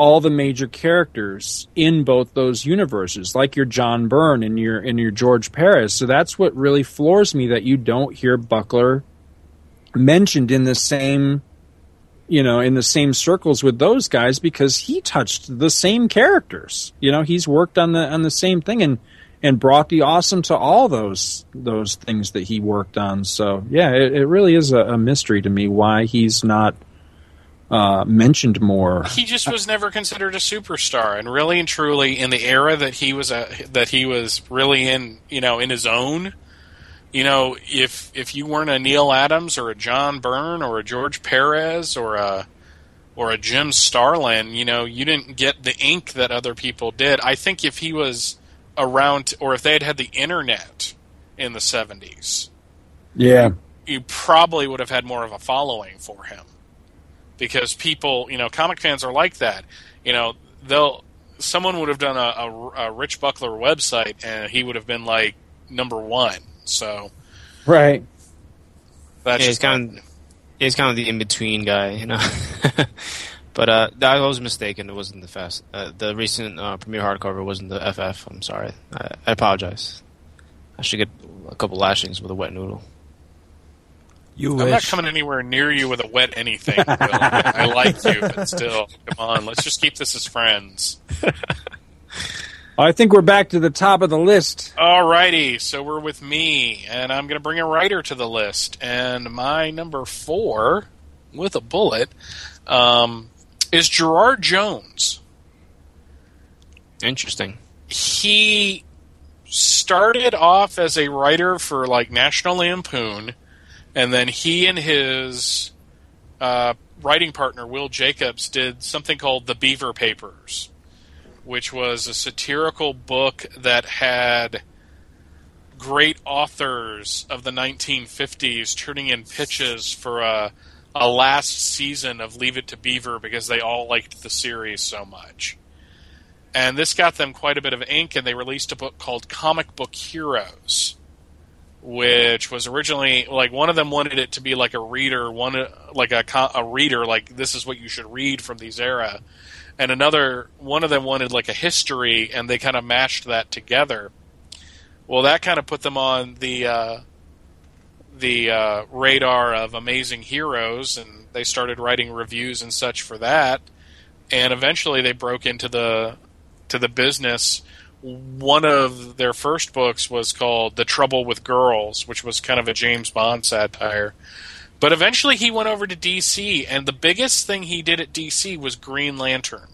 all the major characters in both those universes, like your John Byrne and your and your George Perez. So that's what really floors me that you don't hear Buckler mentioned in the same you know in the same circles with those guys because he touched the same characters you know he's worked on the on the same thing and and brought the awesome to all those those things that he worked on. So yeah, it, it really is a, a mystery to me why he's not uh, mentioned more. He just was never considered a superstar, and really and truly, in the era that he was a, that he was really in, you know, in his own. You know, if if you weren't a Neal Adams or a John Byrne or a George Perez or a or a Jim Starlin, you know, you didn't get the ink that other people did. I think if he was around, or if they had had the internet in the 70s, Yeah, you probably would have had more of a following for him. Because people, you know, comic fans are like that. You know, they'll, someone would have done a, a, a Rich Buckler website and he would have been like number one. So right. that's Yeah, he's just kind of he's kind of the in between guy, you know. but uh, I was mistaken. It wasn't the fast. Uh, the recent uh, premiere hardcover wasn't the FF. I'm sorry. I, I apologize. I should get a couple lashings with a wet noodle. You I'm not coming anywhere near you with a wet anything. Will. I, I like you, but still, come on. Let's just keep this as friends. I think we're back to the top of the list. Alrighty, so we're with me, and I'm going to bring a writer to the list. And my number four, with a bullet, um, is Gerard Jones. Interesting. He started off as a writer for like National Lampoon, and then he and his uh, writing partner Will Jacobs did something called the Beaver Papers, which was a satirical book that had great authors of the 1950s turning in pitches for a, a last season of Leave It to Beaver because they all liked the series so much. And this got them quite a bit of ink, and they released a book called Comic Book Heroes, which was originally like one of them wanted it to be like a reader, one like a a reader, like this is what you should read from these era, and another one of them wanted like a history, and they kind of mashed that together. Well, that kind of put them on the uh, the uh, radar of amazing heroes, and they started writing reviews and such for that. And eventually, they broke into the to the business. One of their first books was called "The Trouble with Girls," which was kind of a James Bond satire. But eventually, he went over to DC, and the biggest thing he did at DC was Green Lantern.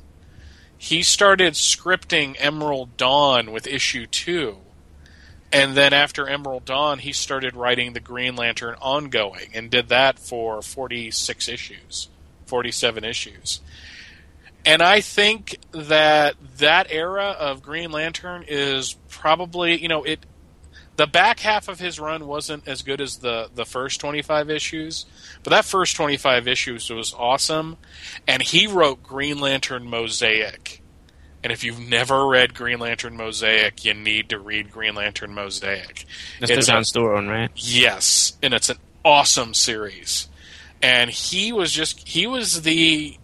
He started scripting Emerald Dawn with issue two and then after Emerald Dawn, he started writing the Green Lantern ongoing and did that for 46 issues, 47 issues. And I think that that era of Green Lantern is probably, you know, it the back half of his run wasn't as good as the the first 25 issues, but that first 25 issues was awesome and he wrote Green Lantern Mosaic. And if you've never read Green Lantern Mosaic, you need to read Green Lantern Mosaic. That's the It's Stewart one, right? Yes, and it's an awesome series. And he was just he was the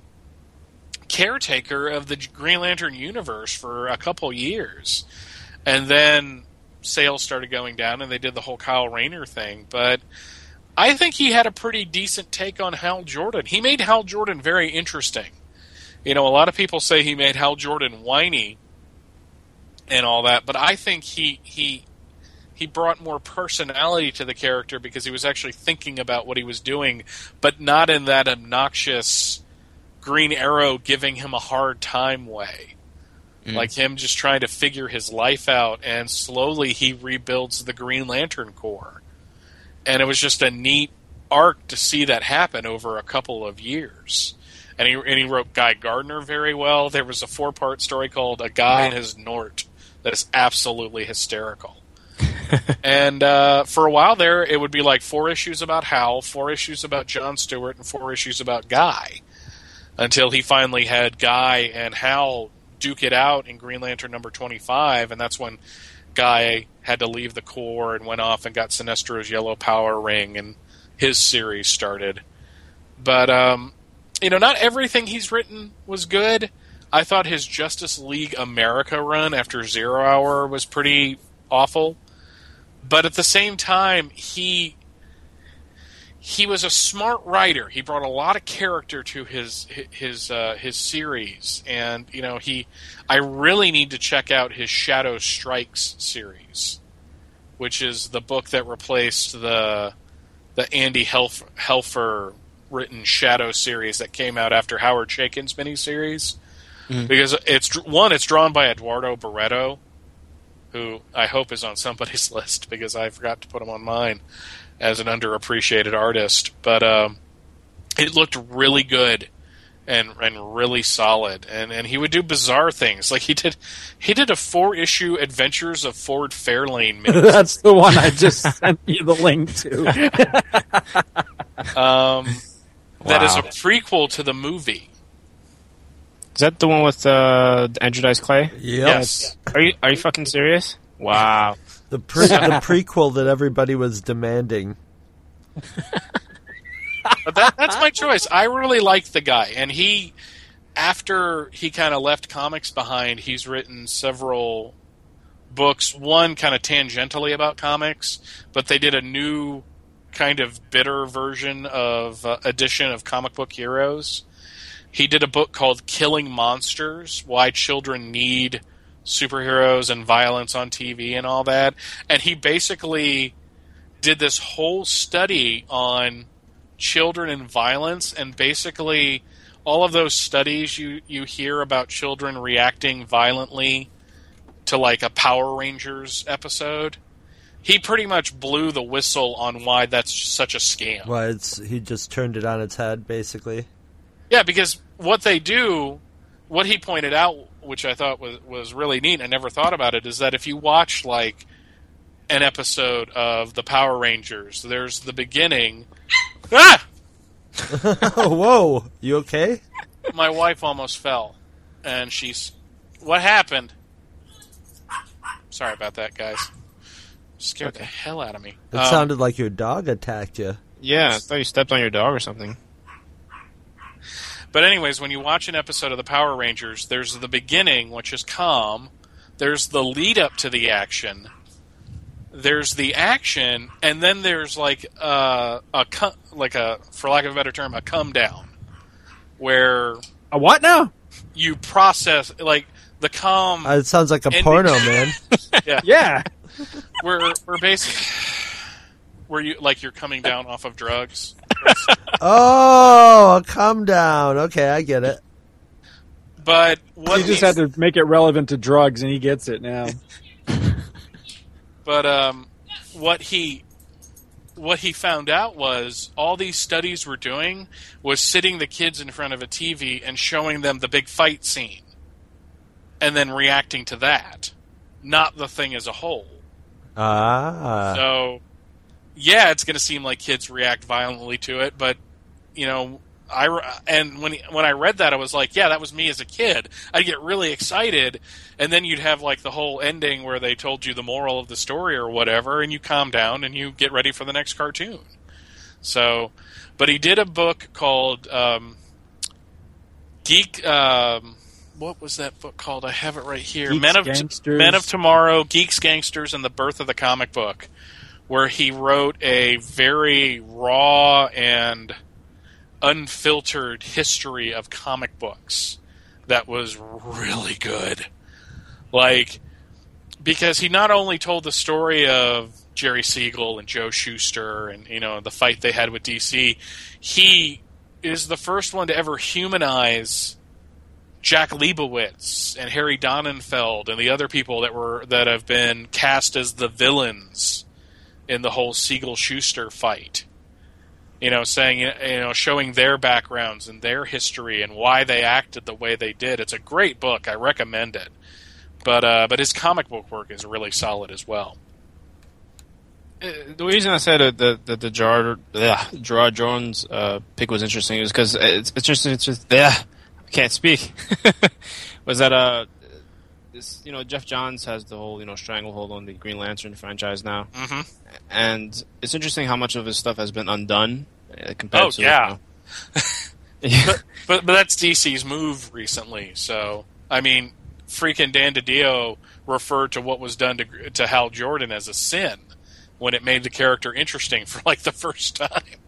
caretaker of the Green Lantern universe for a couple years. And then sales started going down and they did the whole Kyle Rayner thing, but I think he had a pretty decent take on Hal Jordan. He made Hal Jordan very interesting. You know, a lot of people say he made Hal Jordan whiny and all that, but I think he he he brought more personality to the character because he was actually thinking about what he was doing, but not in that obnoxious Green Arrow giving him a hard time way. Mm. Like him just trying to figure his life out, and slowly he rebuilds the Green Lantern Corps. And it was just a neat arc to see that happen over a couple of years. And he, and he wrote Guy Gardner very well. There was a four part story called A Guy and His Nort that is absolutely hysterical. and uh, for a while there, it would be like four issues about Hal, four issues about John Stewart, and four issues about Guy. Until he finally had Guy and Hal duke it out in Green Lantern number 25, and that's when Guy had to leave the Corps and went off and got Sinestro's Yellow Power Ring, and his series started. But, um, you know, not everything he's written was good. I thought his Justice League America run after Zero Hour was pretty awful. But at the same time, he he was a smart writer. He brought a lot of character to his his uh, his series, and you know he. I really need to check out his Shadow Strikes series, which is the book that replaced the the Andy Helf, Helfer written Shadow series that came out after Howard Chaykin's miniseries. Mhm. Because it's one, it's drawn by Eduardo Barreto, who I hope is on somebody's list because I forgot to put him on mine as an underappreciated artist. But um, it looked really good and and really solid. And and he would do bizarre things like he did he did a four issue Adventures of Ford Fairlane mini That's the one I just sent you the link to. um, that is a prequel to the movie. Is that the one with uh, Andrew Dice Clay? Yep. Yes. Are you are you fucking serious? Wow. The pre- the prequel that everybody was demanding. That, that's my choice. I really like the guy, and he, after he kind of left comics behind, he's written several books. One kind of tangentially about comics, but they did a new kind of bitter version of uh, edition of comic book heroes. He did a book called Killing Monsters: Why Children Need Superheroes and Violence on TV and all that. And he basically did this whole study on children and violence and basically all of those studies you you hear about children reacting violently to like a Power Rangers episode he pretty much blew the whistle on why that's such a scam. Well, it's he just turned it on its head, basically. Yeah, because what they do, what he pointed out, which I thought was was really neat, I never thought about it, is that if you watch like an episode of the Power Rangers, there's the beginning. Ah! oh, whoa! You okay? My wife almost fell, and she's. What happened? Sorry about that, guys. Scared the hell out of me. It Um, sounded like your dog attacked you. Yeah, I thought you stepped on your dog or something. But anyways, when you watch an episode of the Power Rangers, there's the beginning, which is calm. There's the lead up to the action. There's the action, and then there's like a, a like a, for lack of a better term, a come down, where A what now? you process like the calm. Uh, it sounds like a Ending. porno, man. Yeah. Yeah. where we're basically where you like you're coming down off of drugs. Oh, calm down. Okay, I get it. But what He just had to make it relevant to drugs, and he gets it now. But um, what he what he found out was all these studies were doing was sitting the kids in front of a TV and showing them the big fight scene, and then reacting to that, not the thing as a whole. Ah, So, yeah, it's going to seem like kids react violently to it, but you know, I and when when I read that, I was like, yeah, that was me as a kid. I'd get really excited, and then you'd have like the whole ending where they told you the moral of the story or whatever, and you calm down and you get ready for the next cartoon. So, but he did a book called um, Geek. Um, what was that book called? I have it right here. Geeks, Men of Gangsters. Men of Tomorrow, Geeks, Gangsters, and the Birth of the Comic Book, where he wrote a very raw and unfiltered history of comic books that was really good. Like, because he not only told the story of Jerry Siegel and Joe Shuster and, you know, the fight they had with DC, he is the first one to ever humanize Jack Liebowitz and Harry Donenfeld and the other people that were that have been cast as the villains in the whole Siegel Shuster fight. You know, saying you know, showing their backgrounds and their history and why they acted the way they did. It's a great book. I recommend it. But uh, but his comic book work is really solid as well. Uh, The reason I said that the the, the Gerard, Jones uh, pick was interesting is because it's, it's just it's just yeah, I can't speak. was that uh, this you know Geoff Johns has the whole you know stranglehold on the Green Lantern franchise now, hmm and it's interesting how much of his stuff has been undone uh, compared Oh, to yeah. you know- but, but but that's DC's move recently. So I mean, freaking Dan DiDio referred to what was done to to Hal Jordan as a sin when it made the character interesting for like the first time.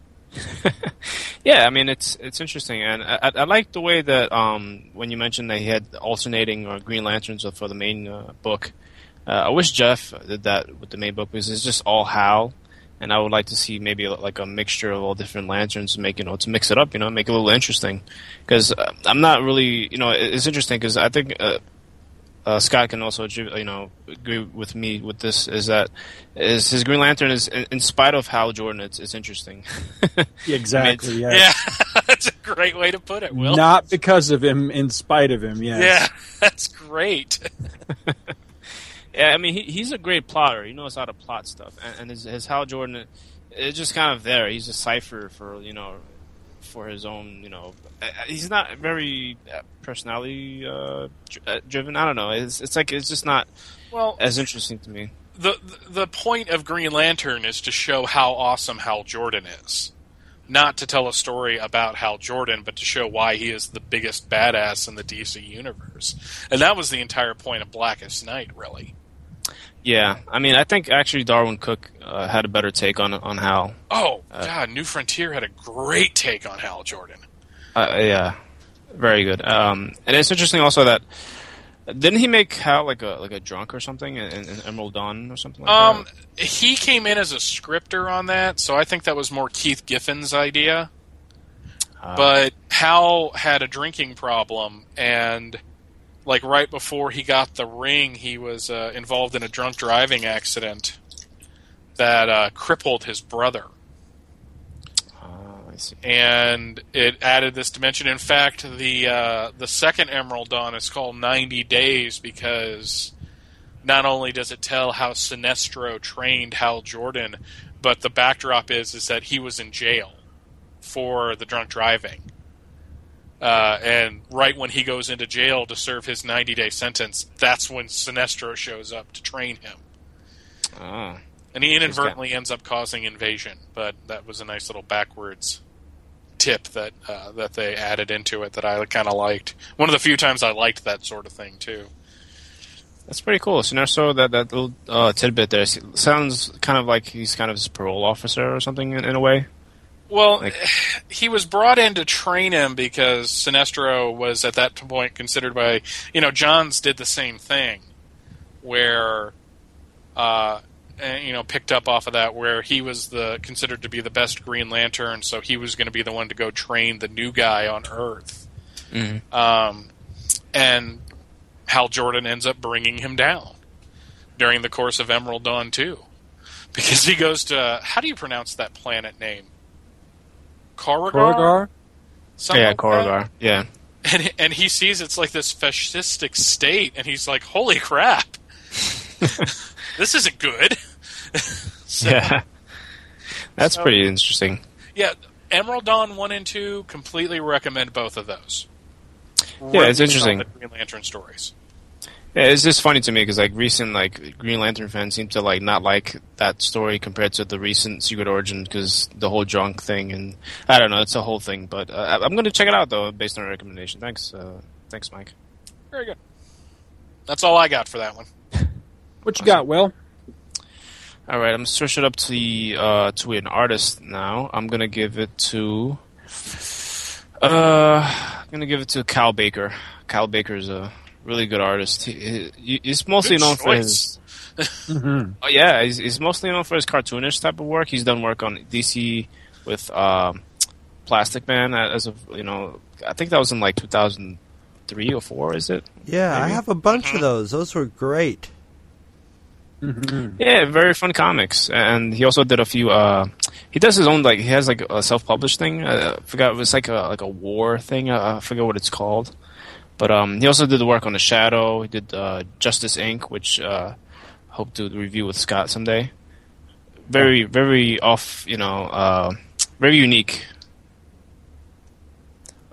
yeah, I mean it's it's interesting, and I, I like the way that um, when you mentioned that he had alternating uh, Green Lanterns for the main uh, book. Uh, I wish Geoff did that with the main book because it's just all Hal, and I would like to see maybe like a mixture of all different lanterns to make you know to mix it up, you know, make it a little interesting. Because uh, I'm not really, you know, it's interesting because I think uh, Scott can also you know agree with me with this is that is his Green Lantern is in, in spite of Hal Jordan, it's it's interesting. exactly. I mean, yes. Yeah, that's a great way to put it. Will not because of him, in spite of him. Yes. Yeah, that's great. yeah, I mean he, he's a great plotter. He knows how to plot stuff, and, and his, his Hal Jordan is just kind of there. He's a cipher for you know for his own, you know, uh, he's not very uh, personality uh, driven. I don't know. It's it's like it's just not well as interesting to me. The the point of Green Lantern is to show how awesome Hal Jordan is. Not to tell a story about Hal Jordan, but to show why he is the biggest badass in the DC universe. And that was the entire point of Blackest Night, really. Yeah, I mean, I think actually Darwyn Cooke uh, had a better take on on Hal. Oh uh, God, New Frontier had a great take on Hal Jordan. Uh, yeah, very good. Um, and it's interesting also that didn't he make Hal like a like a drunk or something in, in Emerald Dawn or something like um, that? he came in as a scripter on that, so I think that was more Keith Giffen's idea. Uh, but Hal had a drinking problem and like right before he got the ring, he was uh, involved in a drunk driving accident that uh, crippled his brother. Oh, and it added this dimension. In fact, the uh, the second Emerald Dawn is called 90 Days because not only does it tell how Sinestro trained Hal Jordan, but the backdrop is is that he was in jail for the drunk driving uh, and right when he goes into jail to serve his 90 day sentence, that's when Sinestro shows up to train him. Ah. And he inadvertently ends up causing invasion, but that was a nice little backwards tip that uh, that they added into it that I kind of liked. One of the few times I liked that sort of thing too. That's pretty cool. Sinestro, that that little uh, tidbit there sounds kind of like he's kind of his parole officer or something in, in a way. Well, like, he was brought in to train him because Sinestro was at that point considered by you know Johns did the same thing, where, uh, you know, picked up off of that where he was the considered to be the best Green Lantern, so he was going to be the one to go train the new guy on Earth, mm-hmm. um, and Hal Jordan ends up bringing him down during the course of Emerald Dawn too, because he goes to how do you pronounce that planet name? Korugar? Yeah, Korugar. Yeah. And and he sees it's like this fascistic state, and he's like, "Holy crap, this isn't good." so, yeah, that's so, pretty interesting. Yeah, Emerald Dawn one and two completely recommend both of those. Yeah, it's interesting. The Green Lantern stories. Yeah, it's just funny to me because like recent like Green Lantern fans seem to like not like that story compared to the recent Secret Origin because the whole drunk thing and I don't know it's a whole thing. But uh, I'm going to check it out though based on a recommendation. Thanks, uh, thanks, Mike. Very good. That's all I got for that one. what you got, Will? All right, I'm gonna switch it up to the, uh, to an artist now. I'm gonna give it to uh, I'm gonna give it to Kyle Baker. Kyle Baker's a really good artist. He, he, he's mostly good known choice. for his. mm-hmm. oh, yeah, he's, he's, mostly known for his cartoonish type of work. He's done work on DC with um, Plastic Man as of you know. I think that was in like 2003 or four. Is it? Yeah, Maybe? I have a bunch of those. Those were great. Mm-hmm. Yeah, very fun comics, and he also did a few. Uh, he does his own like he has like a self-published thing. Uh, I forgot it was like a like a war thing. Uh, I forget what it's called. But um, he also did the work on the Shadow. He did uh, Justice Inc., which uh, hope to review with Scott someday. Very, very off, you know, uh, very unique.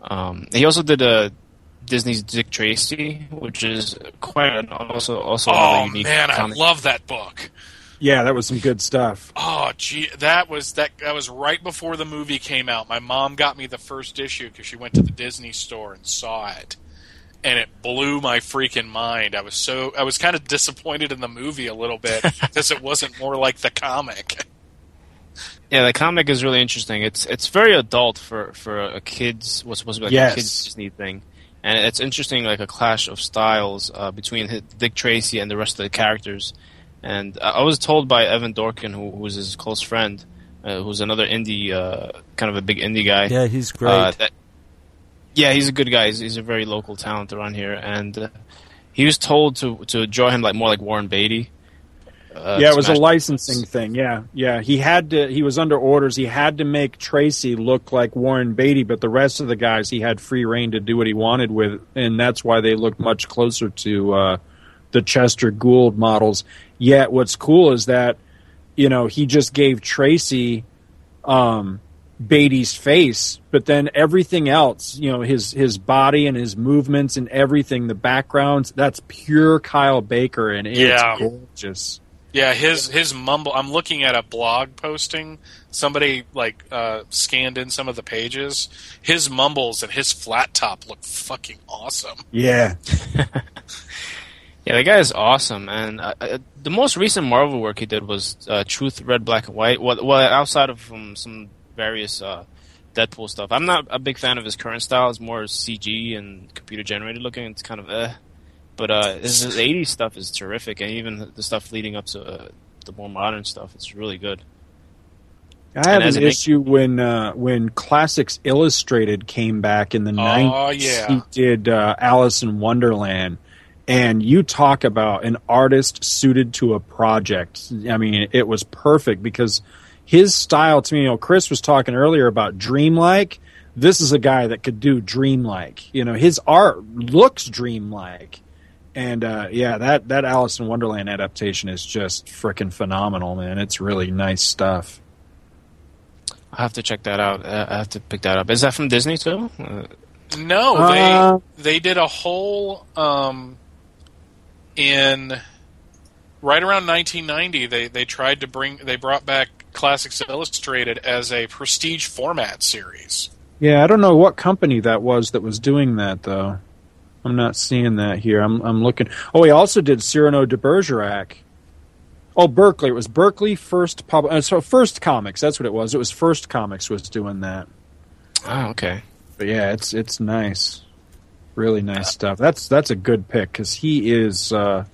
Um, he also did uh, Disney's Dick Tracy, which is quite an, also also oh unique. man, comic. I love that book. Yeah, that was some good stuff. Oh, gee, that was that. That was right before the movie came out. My mom got me the first issue because she went to the Disney store and saw it and it blew my freaking mind. I was so I was kind of disappointed in the movie a little bit because it wasn't more like the comic. Yeah, the comic is really interesting. It's it's very adult for for a kids what's supposed to be like Yes. a kids Disney thing, and it's interesting like a clash of styles uh, between Dick Tracy and the rest of the characters. And I I was told by Evan Dorkin, who who's his close friend, uh, who's another indie uh, kind of a big indie guy. Yeah, he's great. Uh, that, yeah, he's a good guy. He's, he's a very local talent around here, and uh, he was told to to draw him like more like Warren Beatty. Uh, yeah, it was a licensing thing. Yeah, yeah. He had to. He was under orders. He had to make Tracy look like Warren Beatty, but the rest of the guys, he had free reign to do what he wanted with, and that's why they looked much closer to uh, the Chester Gould models. Yet, what's cool is that you know he just gave Tracy um, Beatty's face, but then everything else, you know, his his body and his movements and everything, the backgrounds, that's pure Kyle Baker, and it's Yeah. gorgeous. Yeah, his his mumble. I'm looking at a blog posting. Somebody like uh, scanned in some of the pages. His mumbles and his flat top look fucking awesome. Yeah. Yeah, the guy is awesome, and uh, uh, the most recent Marvel work he did was uh, Truth, Red, Black, and White. Well, well outside of um, some various uh, Deadpool stuff, I'm not a big fan of his current style. It's more CG and computer generated looking. It's kind of eh. But uh, his, his 80s stuff is terrific, and even the stuff leading up to uh, the more modern stuff, it's really good. I had an it make- issue when uh, when Classics Illustrated came back in the Oh, 90s. yeah. He did uh, Alice in Wonderland. And you talk about an artist suited to a project. I mean, it was perfect because his style to me, you know, Chris was talking earlier about dreamlike. This is a guy that could do dreamlike. You know, his art looks dreamlike. And uh, yeah, that, that Alice in Wonderland adaptation is just freaking phenomenal, man. It's really nice stuff. I have to check that out. Uh, I have to pick that up. Is that from Disney too? Uh, No, Uh, they they did a whole um, in right around 1990. They they tried to bring they brought back Classics Illustrated as a prestige format series. Yeah, I don't know what company that was that was doing that though. I'm not seeing that here. I'm I'm looking. Oh, he also did Cyrano de Bergerac. Oh, Berkley. It was Berkley First Pub. Uh, so First Comics. That's what it was. It was First Comics was doing that. oh, okay. But yeah, it's it's nice, really nice stuff. That's that's a good pick because he is. Uh,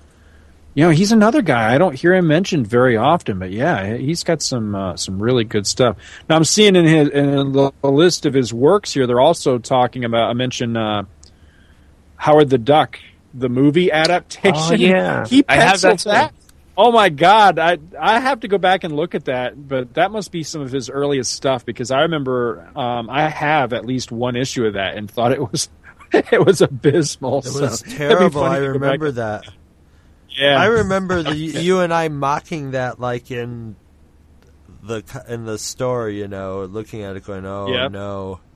you know, he's another guy I don't hear him mentioned very often, but yeah, he's got some uh, some really good stuff. Now I'm seeing in his in the the list of his works here, they're also talking about. I mentioned uh, Howard the Duck, the movie adaptation. Oh, yeah. he I have that that. Oh my God, I I have to go back and look at that, but that must be some of his earliest stuff because I remember um, I have at least one issue of that and thought it was it was abysmal. it was it'd terrible. funny I to go back- remember that. Yeah, I remember the you and I mocking that like in the co- in the store, you know, looking at it going, "Oh Yep. no."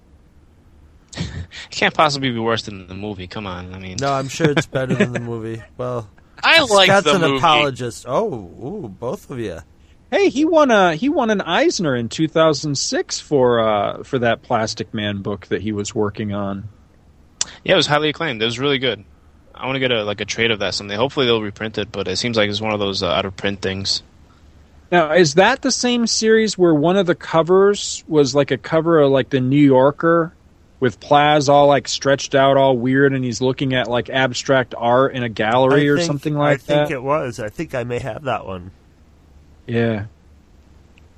It can't possibly be worse than the movie. Come on. I mean, No, I'm sure it's better than the movie. Well, I like Scott's the an movie. apologist. Oh, ooh, both of you. Hey, he won a he won an Eisner in 2006 for uh, for that Plastic Man book that he was working on. yeah, it was highly acclaimed. It was really good. I want to get a like a trade of that someday. Hopefully they'll reprint it, but it seems like it's one of those uh, out of print things. Now, is that the same series where one of the covers was like a cover of like the New Yorker with Plas all like stretched out, all weird, and he's looking at like abstract art in a gallery I or think- something like that? I think it was. I think I may have that one. Yeah.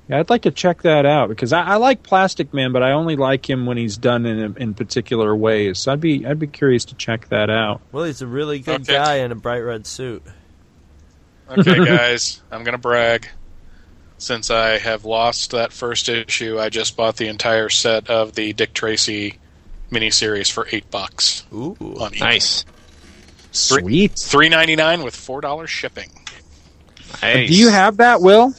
Yeah, I'd like to check that out because I, I like Plastic Man, but I only like him when he's done in in particular ways. So I'd be I'd be curious to check that out. Well, he's a really good Okay. guy in a bright red suit. Okay, guys, I'm gonna brag. Since I have lost that first issue, I just bought the entire set of the Dick Tracy miniseries for eight bucks Ooh. on. Nice. Sweet. Three ninety nine with four dollars shipping. Nice. Do you have that, Will?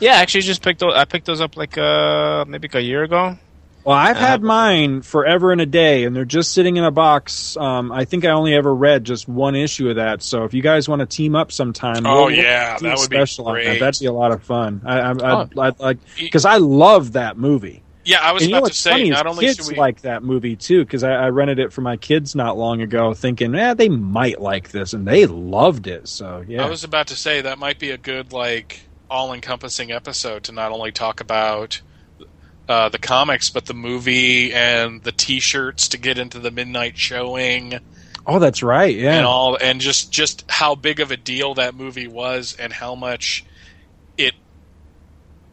Yeah, actually just picked those. I picked those up like uh maybe like a year ago. Well, I've Uh, had mine forever and a day, and they're just sitting in a box. Um, I think I only ever read just one issue of that. So if you guys want to team up sometime, Oh, we'll- yeah, we'll that would be special on that. great. That'd be a lot of fun. I, I, I'd, Oh. I'd like because I love that movie. Yeah, I was and you know about to say. funny Not only kids should we, like that movie too because I, I rented it for my kids not long ago, thinking, eh, they might like this, and they loved it. So yeah, I was about to say that might be a good like all-encompassing episode to not only talk about uh, the comics, but the movie and the T-shirts to get into the midnight showing Oh, that's right. Yeah. and all, and just just how big of a deal that movie was, and how much it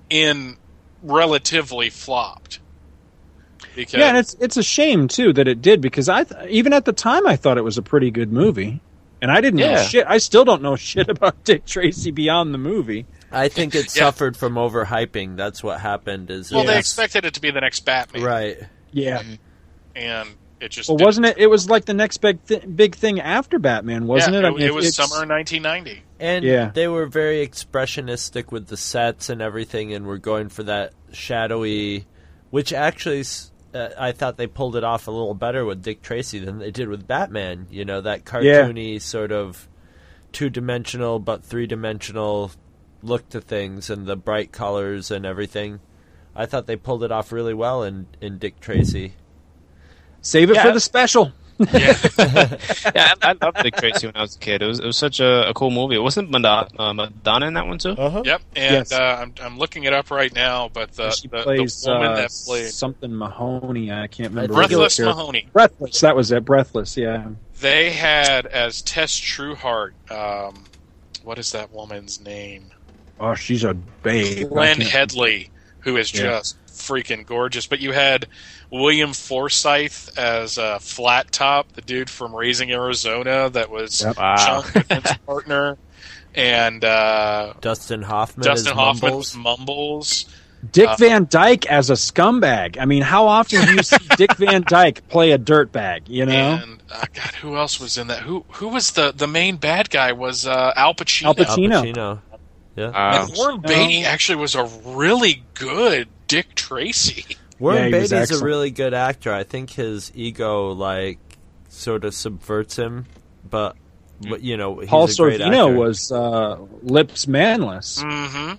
in relatively flopped. Because yeah, and it's it's a shame too that it did because I th- even at the time I thought it was a pretty good movie, and I didn't know shit. I still don't know shit about Dick Tracy beyond the movie. I think it Yeah. suffered from overhyping. That's what happened. Is well, they expected it to be the next Batman, right? Yeah. and it just Well, didn't. wasn't it? It was like the next big th- big thing after Batman, wasn't yeah, it? I It, mean, it was it's- summer 1990. And Yeah. they were very expressionistic with the sets and everything, and were going for that shadowy, which actually uh, I thought they pulled it off a little better with Dick Tracy than they did with Batman. You know, that cartoony sort of two dimensional but three dimensional look to things, and the bright colors and everything. I thought they pulled it off really well in in Dick Tracy. Save it Yeah. for the special. Yeah, yeah, I, I loved Dick Tracy when I was a kid. It was it was such a, a cool movie. It Wasn't Madonna, uh, Madonna in that one too? Uh-huh. yep. And Yes. uh, I'm I'm looking it up right now, but the she the, plays the woman uh, that played something Mahoney. I can't remember. Breathless Mahoney, Breathless. That was it. Breathless. Yeah. they had as Tess Trueheart. Um, what is that woman's name? Oh, she's a babe. I Glenn Headly, who is Yeah. just freaking gorgeous. But you had William Forsythe as a Flat Top, the dude from Raising Arizona that was Yep. Wow. Sean Goodman's partner, and uh, Dustin Hoffman. Dustin as Hoffman Mumbles. was Mumbles. Dick Uh, Van Dyke as a scumbag. I mean, how often do you see Dick Van Dyke play a dirtbag? You know, And uh, God, who else was in that? Who who was the the main bad guy? Was uh, Al Pacino. Al Al Pacino. Pacino. Yeah. Wow. and Warren Beatty actually was a really good Dick Tracy. Warren Yeah, he was Beatty's a really good actor. I think his ego like sort of subverts him, but but you know he's Paul a great Sorvino actor. was uh, Lips Manlis. Mm-hmm.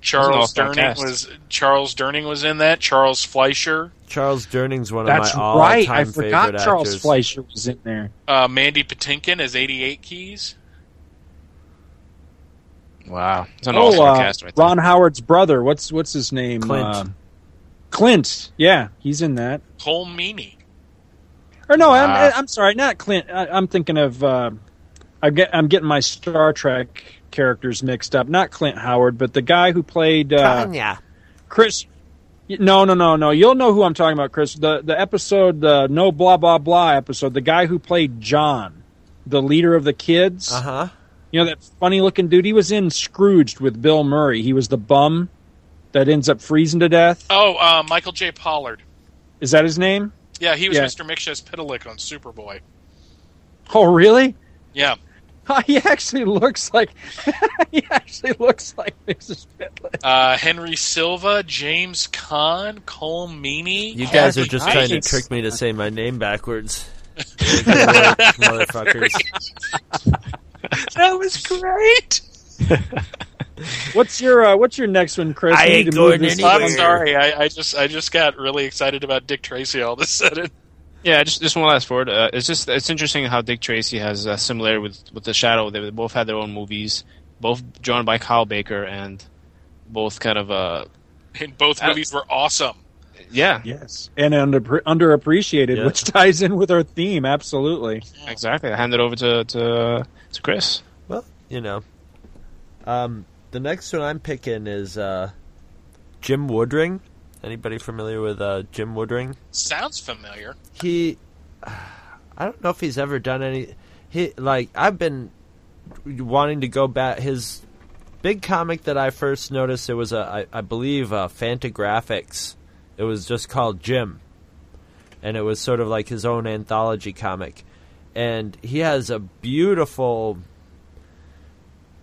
Charles star Durning was Charles Durning was in that. Charles Fleischer, Charles Durning's one That's of my all right. time right. I forgot Charles actors. Fleischer was in there. uh, Mandy Patinkin as 88 Keys. Wow, it's an Oh, all-star uh, cast right there. Ron Howard's brother. What's what's his name? Clint. Uh, Clint. Yeah, he's in that. Colm Meaney. Or no, Wow. I'm I'm sorry, not Clint. I, I'm thinking of. Uh, I get I'm getting my Star Trek characters mixed up. Not Clint Howard, but the guy who played uh, Tanya. Chris. No, no, no, no. You'll know who I'm talking about, Chris. The the episode, the no blah blah blah episode. The guy who played John, the leader of the kids. Uh huh. You know that funny looking dude. He was in Scrooged with Bill Murray. He was the bum that ends up freezing to death. Oh, uh, Michael J. Pollard. Is that his name? Yeah, he was Yeah. Mr. Mxyzptlk on Superboy. Oh, really? Yeah, he actually looks like he actually looks like Mrs. Mxyzptlk. uh, Henry Silva, James Caan, Colm Meaney. You guys are just Bates. trying to trick me to say my name backwards. Motherfuckers. That was great. What's your uh, What's your next one, Chris? I We ain't going anywhere. I'm sorry. I, I just I just got really excited about Dick Tracy all of a sudden. Yeah, just just one last word. Uh, it's just it's interesting how Dick Tracy has a similarity with with the Shadow. They both had their own movies, both drawn by Kyle Baker, and both kind of uh And both Uh, movies were awesome. Yeah Yes, and under underappreciated, Yeah. which ties in with our theme. Absolutely. exactly. I hand it over to to to Chris. Well, you know. Um, the next one I'm picking is uh, Jim Woodring. Anybody familiar with uh, Jim Woodring? Sounds familiar. he I don't know if he's ever done any he like I've been wanting to go back his big comic that I first noticed it was a I, I believe uh Fantagraphics. It was just called Jim. And it was sort of like his own anthology comic. And he has a beautiful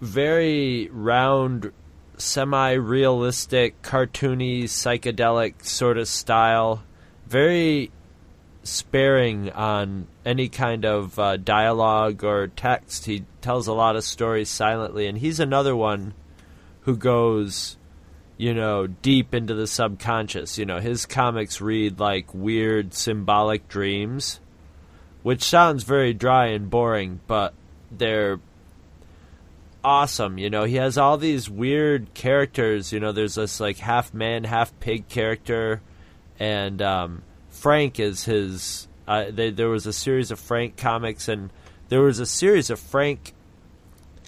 very round semi-realistic cartoony psychedelic sort of style very sparing on any kind of uh, dialogue or text. He tells a lot of stories silently, and he's another one who goes, you know, deep into the subconscious. You know, his comics read like weird symbolic dreams, which sounds very dry and boring, but they're awesome. You know, he has all these weird characters. You know, there's this like half man, half pig character, and um, Frank is his. Uh, they, there was a series of Frank comics, and there was a series of Frank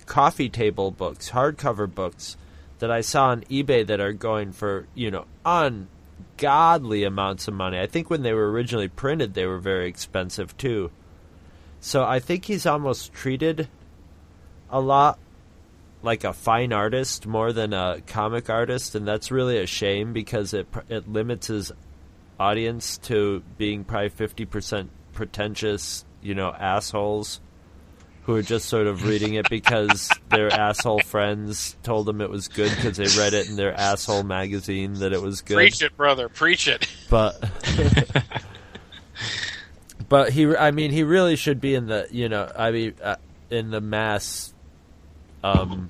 coffee table books, hardcover books that I saw on eBay that are going for you know ungodly amounts of money. I think when they were originally printed, they were very expensive too. So I think he's almost treated a lot like a fine artist more than a comic artist, and that's really a shame because it it limits his audience to being probably fifty percent pretentious, you know, assholes who are just sort of reading it because their asshole friends told them it was good because they read it in their asshole magazine that it was good. Preach it, brother. Preach it. But but he, I mean, he really should be in the, you know, I mean, uh, in the mass. Um,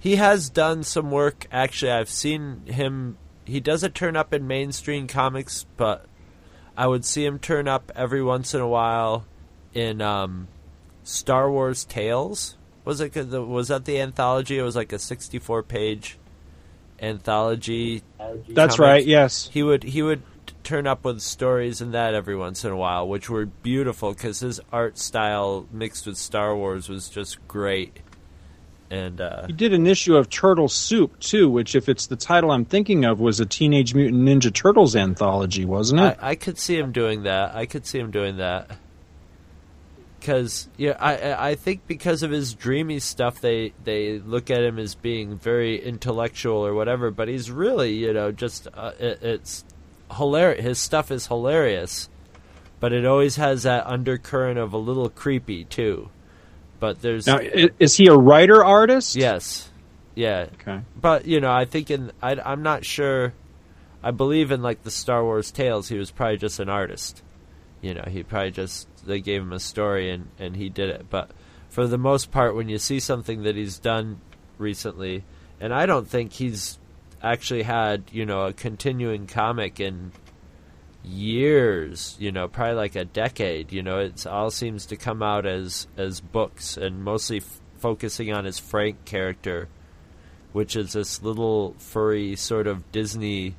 he has done some work. Actually, I've seen him. He doesn't turn up in mainstream comics, but I would see him turn up every once in a while in um, Star Wars Tales. Was it? Was that the anthology? It was like a sixty-four page anthology. That's comics. right. Yes. He would. He would turn up with stories in that every once in a while, which were beautiful because his art style mixed with Star Wars was just great. And uh, he did an issue of Turtle Soup too, which, if it's the title I'm thinking of, was a Teenage Mutant Ninja Turtles anthology, wasn't it? I, I could see him doing that. I could see him doing that. Because yeah, I I think because of his dreamy stuff, they they look at him as being very intellectual or whatever. But he's really you know just uh, it, it's hilarious. His stuff is hilarious, but it always has that undercurrent of a little creepy too. But there's now, is he a writer artist? Yes, yeah. Okay, but you know, I think in I, I'm not sure. I believe in like the Star Wars tales, he was probably just an artist. You know, he probably just they gave him a story and and he did it. But for the most part, when you see something that he's done recently, and I don't think he's actually had you know a continuing comic in years you know probably like a decade you know it all seems to come out as as books and mostly f- focusing on his frank character which is this little furry sort of disney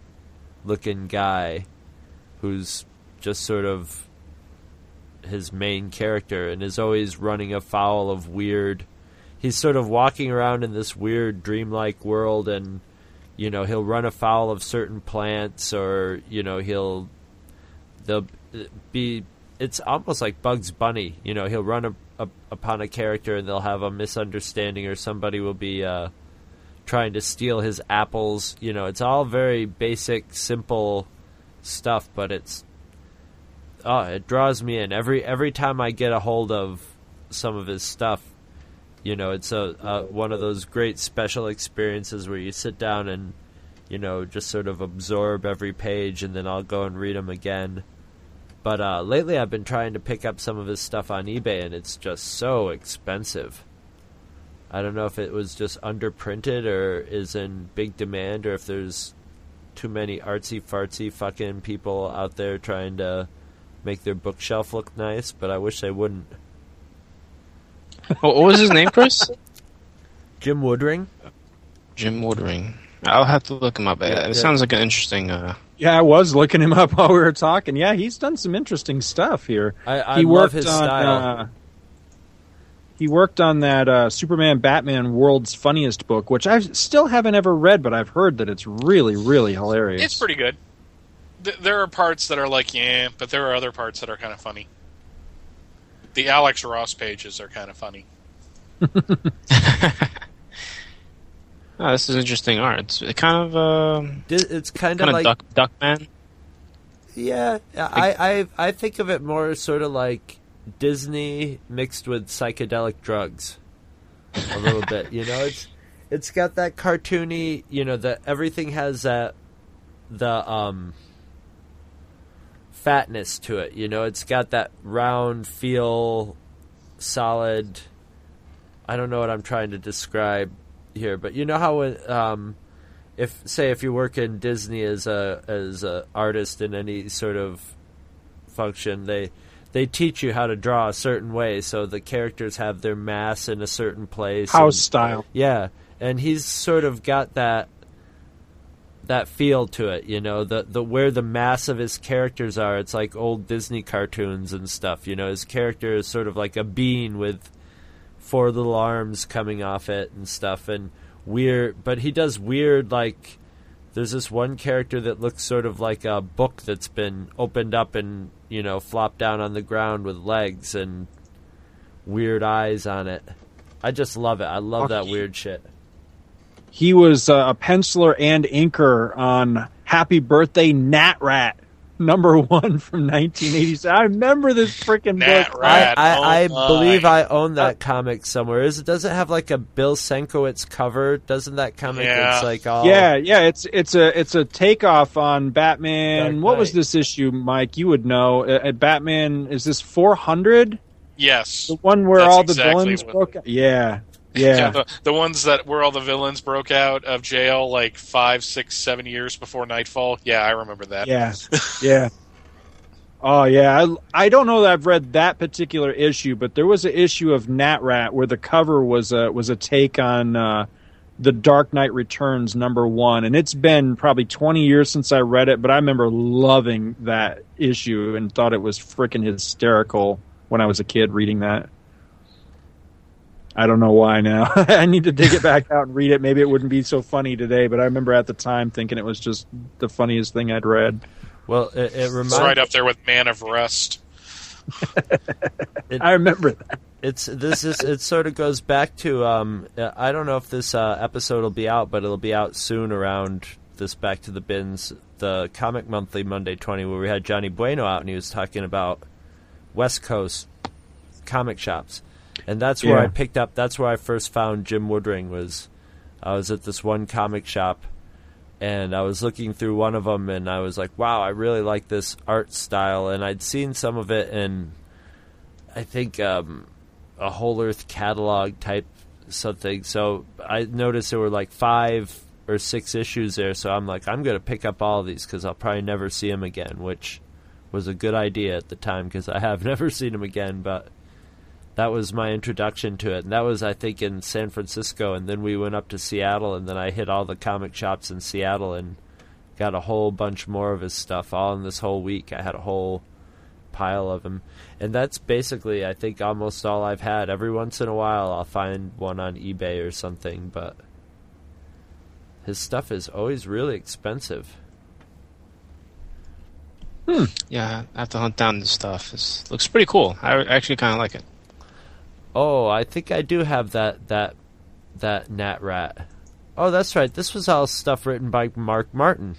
looking guy who's just sort of his main character and is always running afoul of weird he's sort of walking around in this weird dreamlike world and you know he'll run afoul of certain plants or you know he'll they'll be it's almost like Bugs Bunny you know he'll run a, a, upon a character and they'll have a misunderstanding or somebody will be uh, trying to steal his apples you know it's all very basic simple stuff but it's oh it draws me in. Every every time I get a hold of some of his stuff you know it's a, one of those great special experiences where you sit down and you know just sort of absorb every page and then I'll go and read them again. But uh, lately I've been trying to pick up some of his stuff on eBay and it's just so expensive. I don't know if it was just underprinted or is in big demand or if there's too many artsy fartsy fucking people out there trying to make their bookshelf look nice but I wish they wouldn't what was his name, Chris? Jim Woodring. Jim Woodring. I'll have to look him up. Yeah, it yeah. sounds like an interesting. Uh... Yeah, I was looking him up while we were talking. Yeah, he's done some interesting stuff here. I, I he love his on, style. Uh, he worked on that uh, Superman Batman World's Funniest book, which I still haven't ever read, but I've heard that it's really, really hilarious. It's pretty good. Th- there are parts that are like, yeah, but there are other parts that are kind of funny. The Alex Ross pages are kind of funny. Oh, this is interesting art. It's kind of uh, it's kind, kind of like Duck, Duckman. Yeah, I, I I think of it more sort of like Disney mixed with psychedelic drugs, a little bit. You know, it's it's got that cartoony. You know, that everything has that the um fatness to it. You know, it's got that round feel, solid. I don't know what I'm trying to describe here, but you know how um, if say if you work in Disney as a as a artist in any sort of function, they they teach you how to draw a certain way, so the characters have their mass in a certain place. House and- style. yeah, and he's sort of got that that feel to it, you know, the the where the mass of his characters are. It's like old Disney cartoons and stuff. You know, his character is sort of like a bean with four little arms coming off it and stuff, and weird. But he does weird like. There's this one character that looks sort of like a book that's been opened up and you know flopped down on the ground with legs and weird eyes on it. I just love it. I love that weird shit. He was uh, a penciler and inker on Happy Birthday Gnatrat, number one from 1987. I remember this freaking Nat book. Rat. I, I, I oh my. believe I own that comic somewhere. Is it does it have like a Bill Sienkiewicz cover? Doesn't that comic? Yeah. It's like all Yeah, yeah, it's it's a it's a takeoff on Batman. What was this issue, Mike? You would know. Uh, uh, Batman is this 400? Yes. The one where That's all the exactly villains what- broke. Yeah, Yeah, yeah, the, the ones that where all the villains broke out of jail like five, six, seven years before Knightfall. Yeah, I remember that. yeah, yeah. Oh yeah, I, I don't know that I've read that particular issue, but there was an issue of Gnatrat where the cover was a was a take on uh, the Dark Knight Returns number one, and it's been probably twenty years since I read it, but I remember loving that issue and thought it was freaking hysterical when I was a kid reading that. I don't know why now. I need to dig it back out and read it. Maybe it wouldn't be so funny today, but I remember at the time thinking it was just the funniest thing I'd read. Well, it, it reminds It's right up there with Man of Rust. I remember that. it's this is it sort of goes back to um uh, I don't know if this uh, episode will be out, but it'll be out soon around this back to the bins the comic monthly Monday twenty where we had Johnny Bueno out and he was talking about West Coast comic shops, and that's where Yeah. I picked up. That's where I first found Jim Woodring. Was I was at this one comic shop. And I was looking through one of them, and I was like, "Wow, I really like this art style." And I'd seen some of it in, I think, um, a whole earth catalog type something. So I noticed there were like five or six issues there. So I'm like, I'm going to pick up all of these because I'll probably never see them again, which was a good idea at the time because I have never seen them again. But that was my introduction to it, and that was I think in San Francisco, and then we went up to Seattle, and then I hit all the comic shops in Seattle and got a whole bunch more of his stuff all in this whole week. I had a whole pile of them. And that's basically, I think, almost all I've had. Every once in a while, I'll find one on eBay or something, but his stuff is always really expensive. Hmm. Yeah, I have to hunt down this stuff. It looks pretty cool. I actually kind of like it. Oh, I think I do have that that that Gnatrat. Oh, that's right. This was all stuff written by Mark Martin,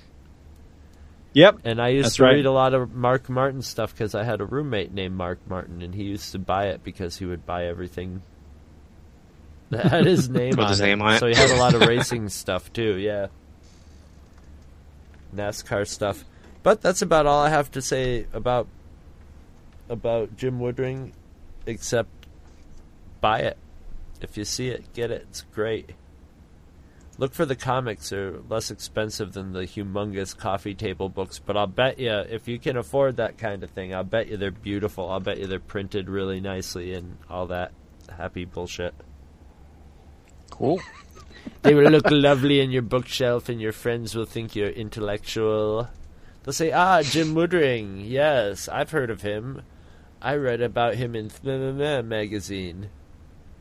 Yep. and I used That's to right. read a lot of Mark Martin stuff because I had a roommate named Mark Martin, and he used to buy it because he would buy everything that had his name, on, his it. name on it. So he had a lot of racing stuff too. Yeah, NASCAR stuff. But that's about all I have to say about about Jim Woodring, except buy it. If you see it, get it. It's great. Look for the comics; they're less expensive than the humongous coffee table books. But I'll bet you, if you can afford that kind of thing, I'll bet you they're beautiful. I'll bet you they're printed really nicely and all that happy bullshit. Cool. They will look lovely in your bookshelf, and your friends will think you're intellectual. They'll say, "Ah, Jim Woodring. Yes, I've heard of him. I read about him in Th- magazine.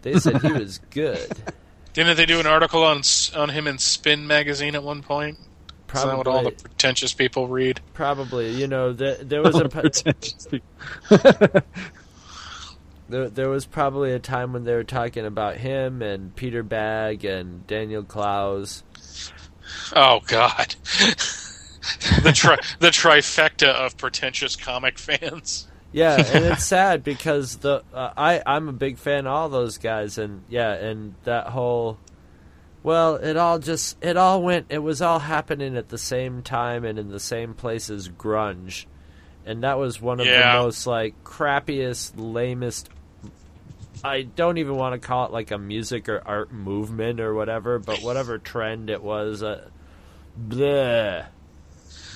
They said he was good. Didn't they do an article on on him in Spin magazine at one point? Is that what all the Probably, pretentious people read? probably. You know, there, there was a p- Pretentious people. there, there was probably a time when they were talking about him and Peter Bagge and Daniel Clowes. Oh God, the tri- the trifecta of pretentious comic fans. Yeah, and it's sad because the uh, I I'm a big fan of all those guys, and yeah, and that whole. Well, it all just it all went. It was all happening at the same time and in the same place as grunge, and that was one of Yeah. the most like crappiest, lamest. I don't even want to call it like a music or art movement or whatever, but whatever trend it was, uh, bleh.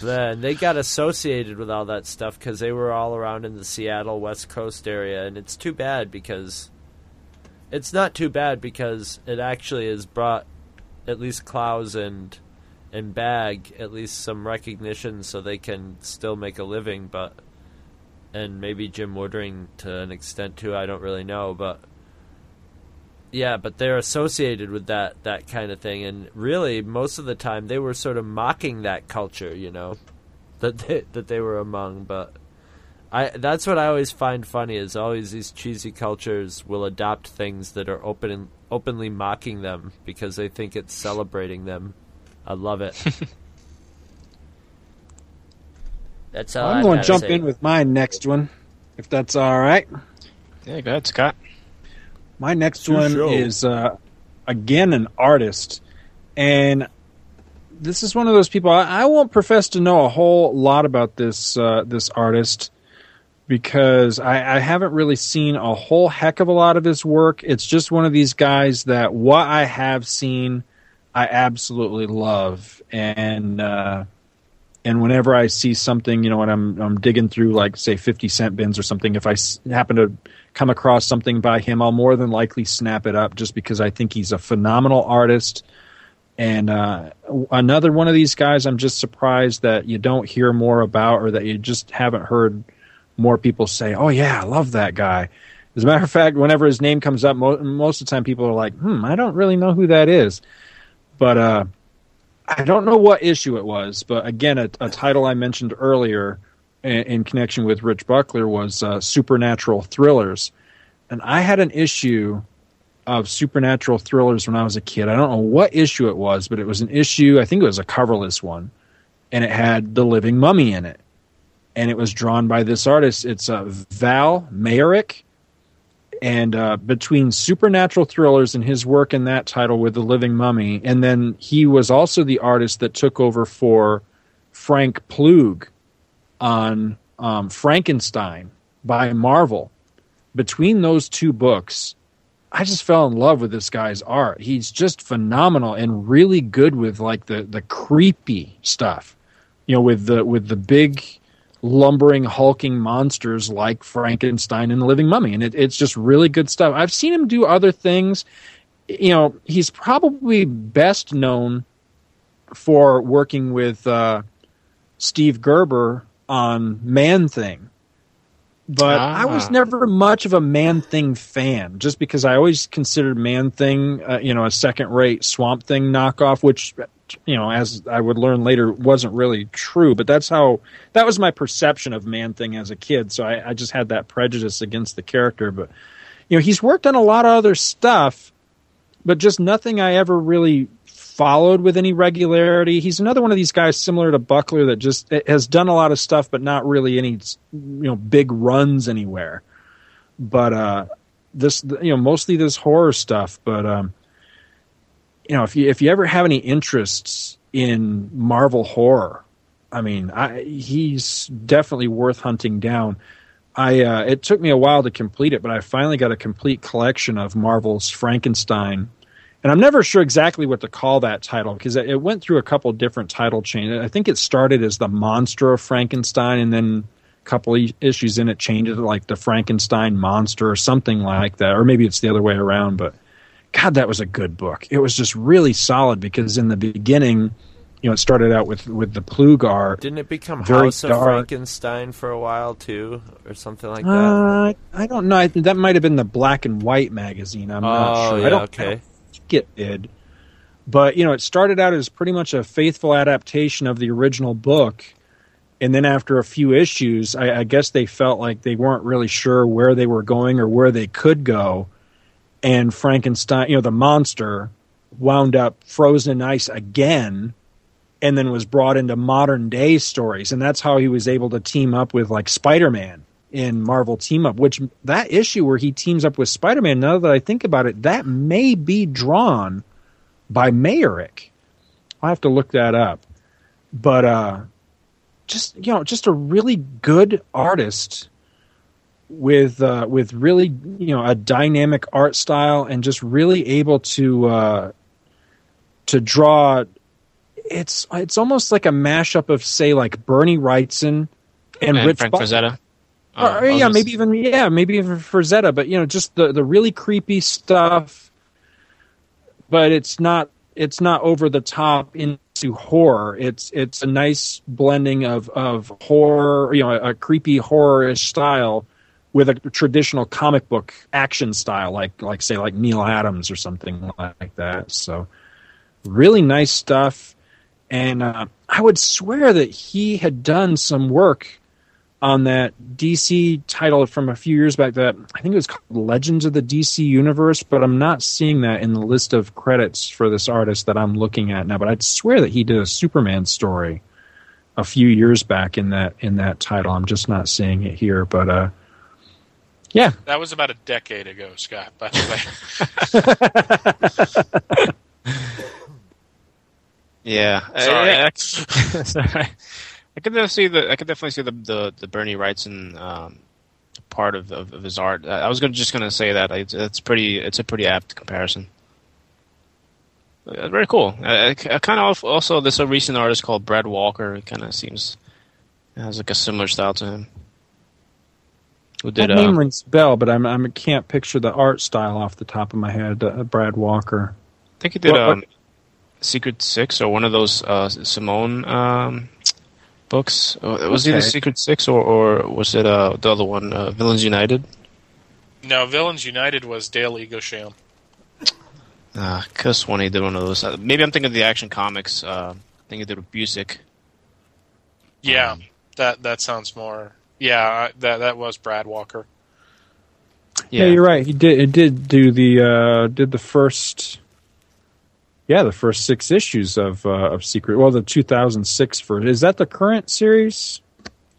Then they got associated with all that stuff because they were all around in the Seattle West Coast area, and it's too bad because it's not too bad because it actually has brought at least Clowes and and Bagge at least some recognition so they can still make a living, but and maybe Jim Woodring to an extent too. I don't really know, but yeah, but they're associated with that that kind of thing, and really most of the time they were sort of mocking that culture, you know, that they, that they were among. But I that's what I always find funny is always these cheesy cultures will adopt things that are open openly mocking them because they think it's celebrating them. I love it. that's all I'm going to jump say. in with my next one, if that's all right. Yeah, go ahead, Scott. My next one show. is uh, again an artist, and this is one of those people. I, I won't profess to know a whole lot about this uh, this artist because I, I haven't really seen a whole heck of a lot of his work. It's just one of these guys that what I have seen, I absolutely love, and uh, and whenever I see something, you know, when I'm I'm digging through like say fifty cent bins or something, if I s- happen to come across something by him, I'll more than likely snap it up just because I think he's a phenomenal artist. And uh, another one of these guys, I'm just surprised that you don't hear more about, or that you just haven't heard more people say, "Oh yeah, I love that guy." As a matter of fact, whenever his name comes up, mo- most of the time people are like, "Hmm, I don't really know who that is." But uh, I don't know what issue it was, but again, a, a title I mentioned earlier in, connection with Rich Buckler was uh, Supernatural Thrillers, and I had an issue of supernatural thrillers when I was a kid. I don't know what issue it was, but it was an issue. I think it was a coverless one, and it had the living mummy in it, and it was drawn by this artist. It's uh, Val Mayerik, and uh, between supernatural thrillers and his work in that title with the living mummy and then he was also the artist that took over for frank Ploog on um, frankenstein by marvel. Between those two books i just fell in love with this guy's art. He's just phenomenal and really good with like the the creepy stuff. You know with the with the big lumbering hulking monsters like frankenstein and the living mummy. And it, it's just really good stuff. I've seen him do other things. You know he's probably best known for working with uh, steve gerber on man thing but I was Ah. never much of a Man Thing fan, just because I always considered Man Thing, uh, you know, a second-rate Swamp Thing knockoff, which, you know, as I would learn later, wasn't really true. But that's how that was my perception of Man Thing as a kid. So I, I just had that prejudice against the character. But you know, he's worked on a lot of other stuff, but just nothing I ever really followed with any regularity. He's another one of these guys similar to Buckler that just has done a lot of stuff, but not really any you know big runs anywhere. But uh, this you know mostly this horror stuff. But um, you know if you if you ever have any interests in Marvel horror, I mean I, he's definitely worth hunting down. I uh, it took me a while to complete it, but I finally got a complete collection of Marvel's Frankenstein and I'm never sure exactly what to call that title because it went through a couple different title chains. I think it started as the Monster of Frankenstein, and then a couple of issues in it changed it to like the Frankenstein Monster or something like that, or maybe it's the other way around. But God, that was a good book. It was just really solid because in the beginning, you know, it started out with with the Ploog art. Didn't it become House of dark. Frankenstein for a while too, or something like that? Uh, I don't know. I that might have been the Black and White magazine. I'm not oh sure. yeah, I don't, I okay. don't it did. But you know, it started out as pretty much a faithful adaptation of the original book, and then after a few issues, I, I guess they felt like they weren't really sure where they were going or where they could go, and Frankenstein, you know, the monster, wound up frozen in ice again, and then was brought into modern day stories, and that's how he was able to team up with like Spider Man in Marvel Team Up, which that issue where he teams up with Spider Man, now that I think about it, that may be drawn by Mayerik. I'll have to look that up. But uh just you know, just a really good artist with uh with really you know a dynamic art style and just really able to uh to draw it's it's almost like a mashup of say like Bernie Wrightson and, And Rich Frank. Frazetta. Or, Uh, or, yeah, I was maybe even yeah, maybe even Frazetta, but you know, just the the really creepy stuff. But it's not it's not over the top into horror. It's it's a nice blending of of horror, you know, a, creepy horror style with a traditional comic book action style, like like say like Neal Adams or something like that. So really nice stuff. And uh, I would swear that he had done some work on that DC title from a few years back that I think it was called Legends of the DC Universe, but I'm not seeing that in the list of credits for this artist that I'm looking at now. But I'd swear that he did a Superman story a few years back in that in that title. I'm just not seeing it here, but uh, yeah, That was about a decade ago, Scott. By the way, Yeah, Sorry. I, I, sorry. I could definitely see the I could definitely see the the, the Bernie Wrightson um, part of, of of his art. I was gonna, just going to say that it's, it's pretty it's a pretty apt comparison. Uh, very cool. I, I kind of also there's a recent artist called Brad Walker. It kind of seems has like a similar style to him. Who did that name um, rings bell, but I'm, I can't picture the art style off the top of my head. Uh, Brad Walker. I think he did What- what- um, Secret Six or one of those uh, Simone um, books. Uh, Was it Okay. the Secret Six or, or was it uh, the other one, uh, Villains United? no, Villains United was Dale Eaglesham. Uh, could have sworn he did one of those. Uh, maybe I'm thinking of the Action Comics. Uh, I think he did with Busiek. Yeah, Um, that that sounds more. Yeah, I- that that was Brad Walker. Yeah. you're right. He did. It did do the uh, did the first. Yeah, the first six issues of uh, of Secret. Well, the 2006 for is that the current series?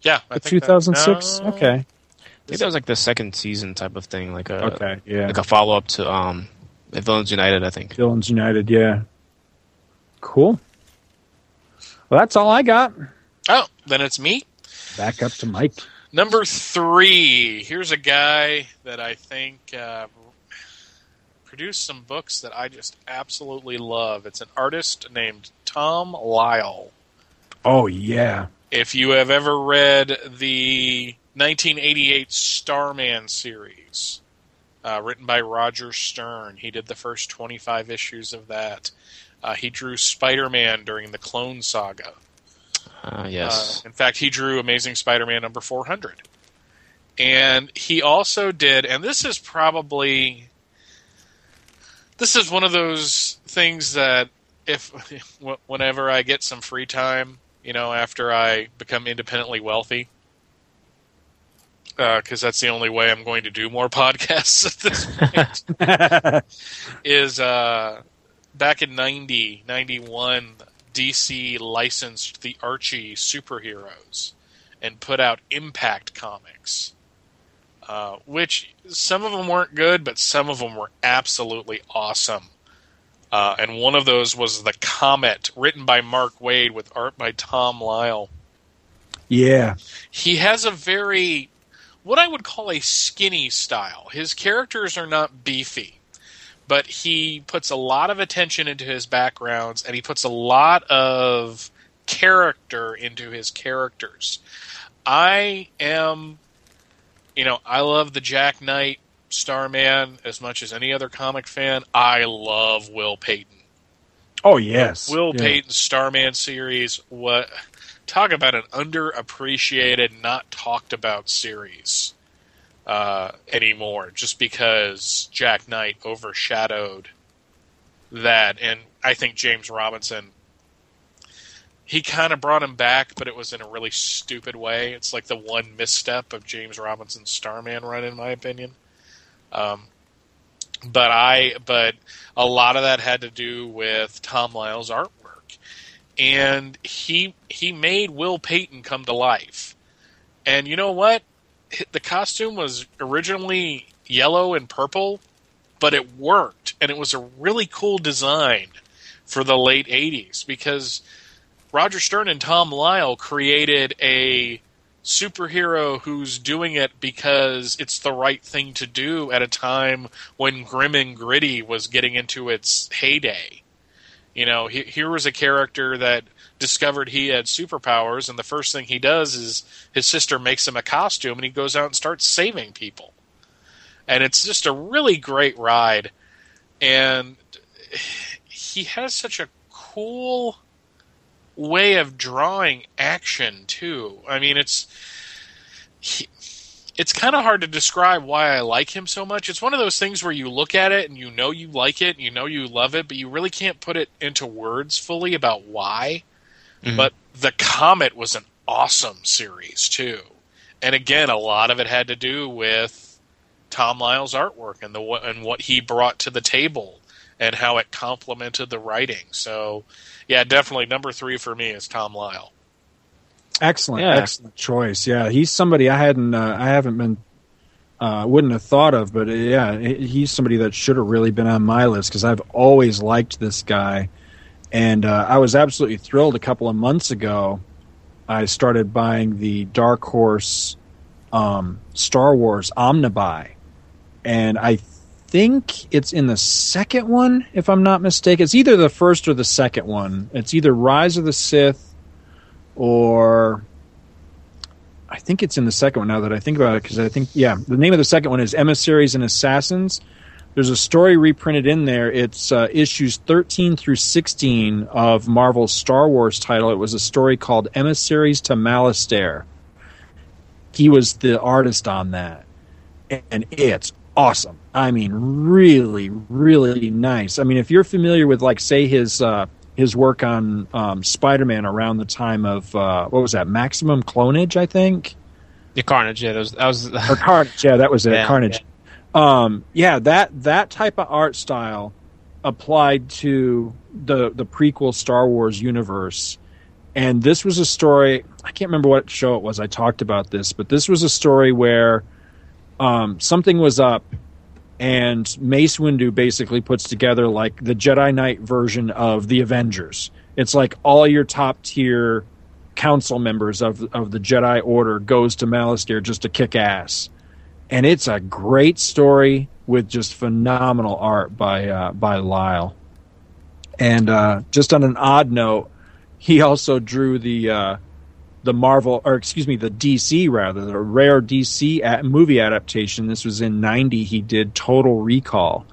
Yeah, I The 2006. no. Okay. I think that was like the second season type of thing, like a Okay. Yeah. like a follow up to um, Villains United. I think. Villains United. Yeah. Cool. Well, that's all I got. Oh, then it's me. Back up to Mike. Number three. Here's a guy that I think uh, produced some books that I just absolutely love. It's an artist named Tom Lyle. Oh yeah. If you have ever read the 1988 Starman series, uh, written by Roger Stern, he did the first 25 issues of that. Uh, he drew Spider Man during the Clone Saga. Uh, yes. Uh, in fact, he drew Amazing Spider-Man number 400. And he also did, and this is probably, this is one of those things that if, whenever I get some free time, you know, after I become independently wealthy, because that's the only way I'm going to do more podcasts at this point is uh, back in 90, 91, DC licensed the Archie superheroes and put out Impact Comics, uh, which some of them weren't good, but some of them were absolutely awesome. Uh, and one of those was The Comet, written by Mark Waid with art by Tom Lyle. Yeah. He has a very, what I would call a skinny style. His characters are not beefy but he puts a lot of attention into his backgrounds and he puts a lot of character into his characters. I am, you know, I love the Jack Knight Starman as much as any other comic fan. I love Will Payton. Oh yes. Will Yeah. Payton's Starman series. What talk about an underappreciated, not talked about series uh, anymore, just because Jack Knight overshadowed that, and I think James Robinson. He kind of brought him back, but it was in a really stupid way. It's like the one misstep of James Robinson's Starman run, in my opinion. Um, but I, but a lot of that had to do with Tom Lyle's artwork, and he he made Will Payton come to life. And you know what? The costume was originally yellow and purple, but it worked, and it was a really cool design for the late '80s because Roger Stern and Tom Lyle created a superhero who's doing it because it's the right thing to do at a time when grim and gritty was getting into its heyday. You know, he, here was a character that discovered he had superpowers, and the first thing he does is his sister makes him a costume, and he goes out and starts saving people. And it's just a really great ride, and he has such a cool way of drawing action too. I mean, it's he, it's kind of hard to describe why I like him so much. It's one of those things where you look at it and you know you like it, and you know you love it, but you really can't put it into words fully about why. Mm-hmm. But the Comet was an awesome series too, and again, a lot of it had to do with Tom Lyle's artwork and the and what he brought to the table and how it complemented the writing. So, yeah, definitely number three for me is Tom Lyle. Excellent, yeah. excellent choice. Yeah, he's somebody I hadn't, uh, I haven't been, uh, wouldn't have thought of, but uh, yeah, he's somebody that should have really been on my list because I've always liked this guy, and uh, I was absolutely thrilled. A couple of months ago, I started buying the Dark Horse um, Star Wars Omnibuy, and I think it's in the second one, if I'm not mistaken. It's either the first or the second one. It's either Rise of the Sith or I think it's in the second one now that I think about it because I think yeah the name of the second one is Emissaries and Assassins. There's a story reprinted in there. It's uh, issues 13 through 16 of Marvel's Star Wars title. It was a story called Emissaries to Malastare. He was the artist on that, and it's awesome. I mean, really, really nice. I mean, if you're familiar with like say his uh, his work on um, Spider-Man around the time of uh, what was that? Maximum Clonage, I think. The Carnage, yeah, that was that was or Carnage, yeah, that was it. Yeah, Carnage. Yeah. Um, yeah, that that type of art style applied to the the prequel Star Wars universe. And this was a story. I can't remember what show it was. I talked about this, but this was a story where um, something was up and Mace Windu basically puts together like the Jedi Knight version of the Avengers. It's like all your top tier council members of of the Jedi Order goes to Malastare just to kick ass, and it's a great story with just phenomenal art by uh, by Lyle. And uh, just on an odd note, he also drew the uh, the Marvel, or excuse me, the DC rather, the rare DC movie adaptation. This was in '90. He did Total Recall,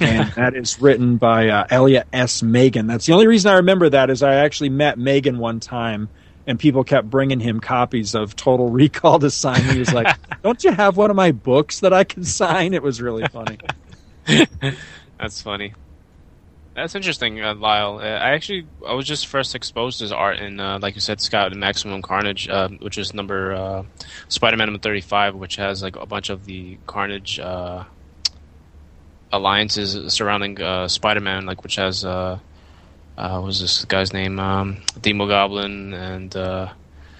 and that is written by uh, Elliot S. Maggin. That's the only reason I remember that is I actually met Maggin one time, and people kept bringing him copies of Total Recall to sign. He was like, "Don't you have one of my books that I can sign?" It was really funny. That's funny. That's interesting, uh, Lyle. Uh, I actually I was just first exposed to his art in, uh, like you said, Scott and Maximum Carnage, uh, which is number uh, Spider-Man number thirty-five, which has like a bunch of the Carnage uh, alliances surrounding Spider-Man, like which has uh, what was this guy's name, um, Demogoblin, and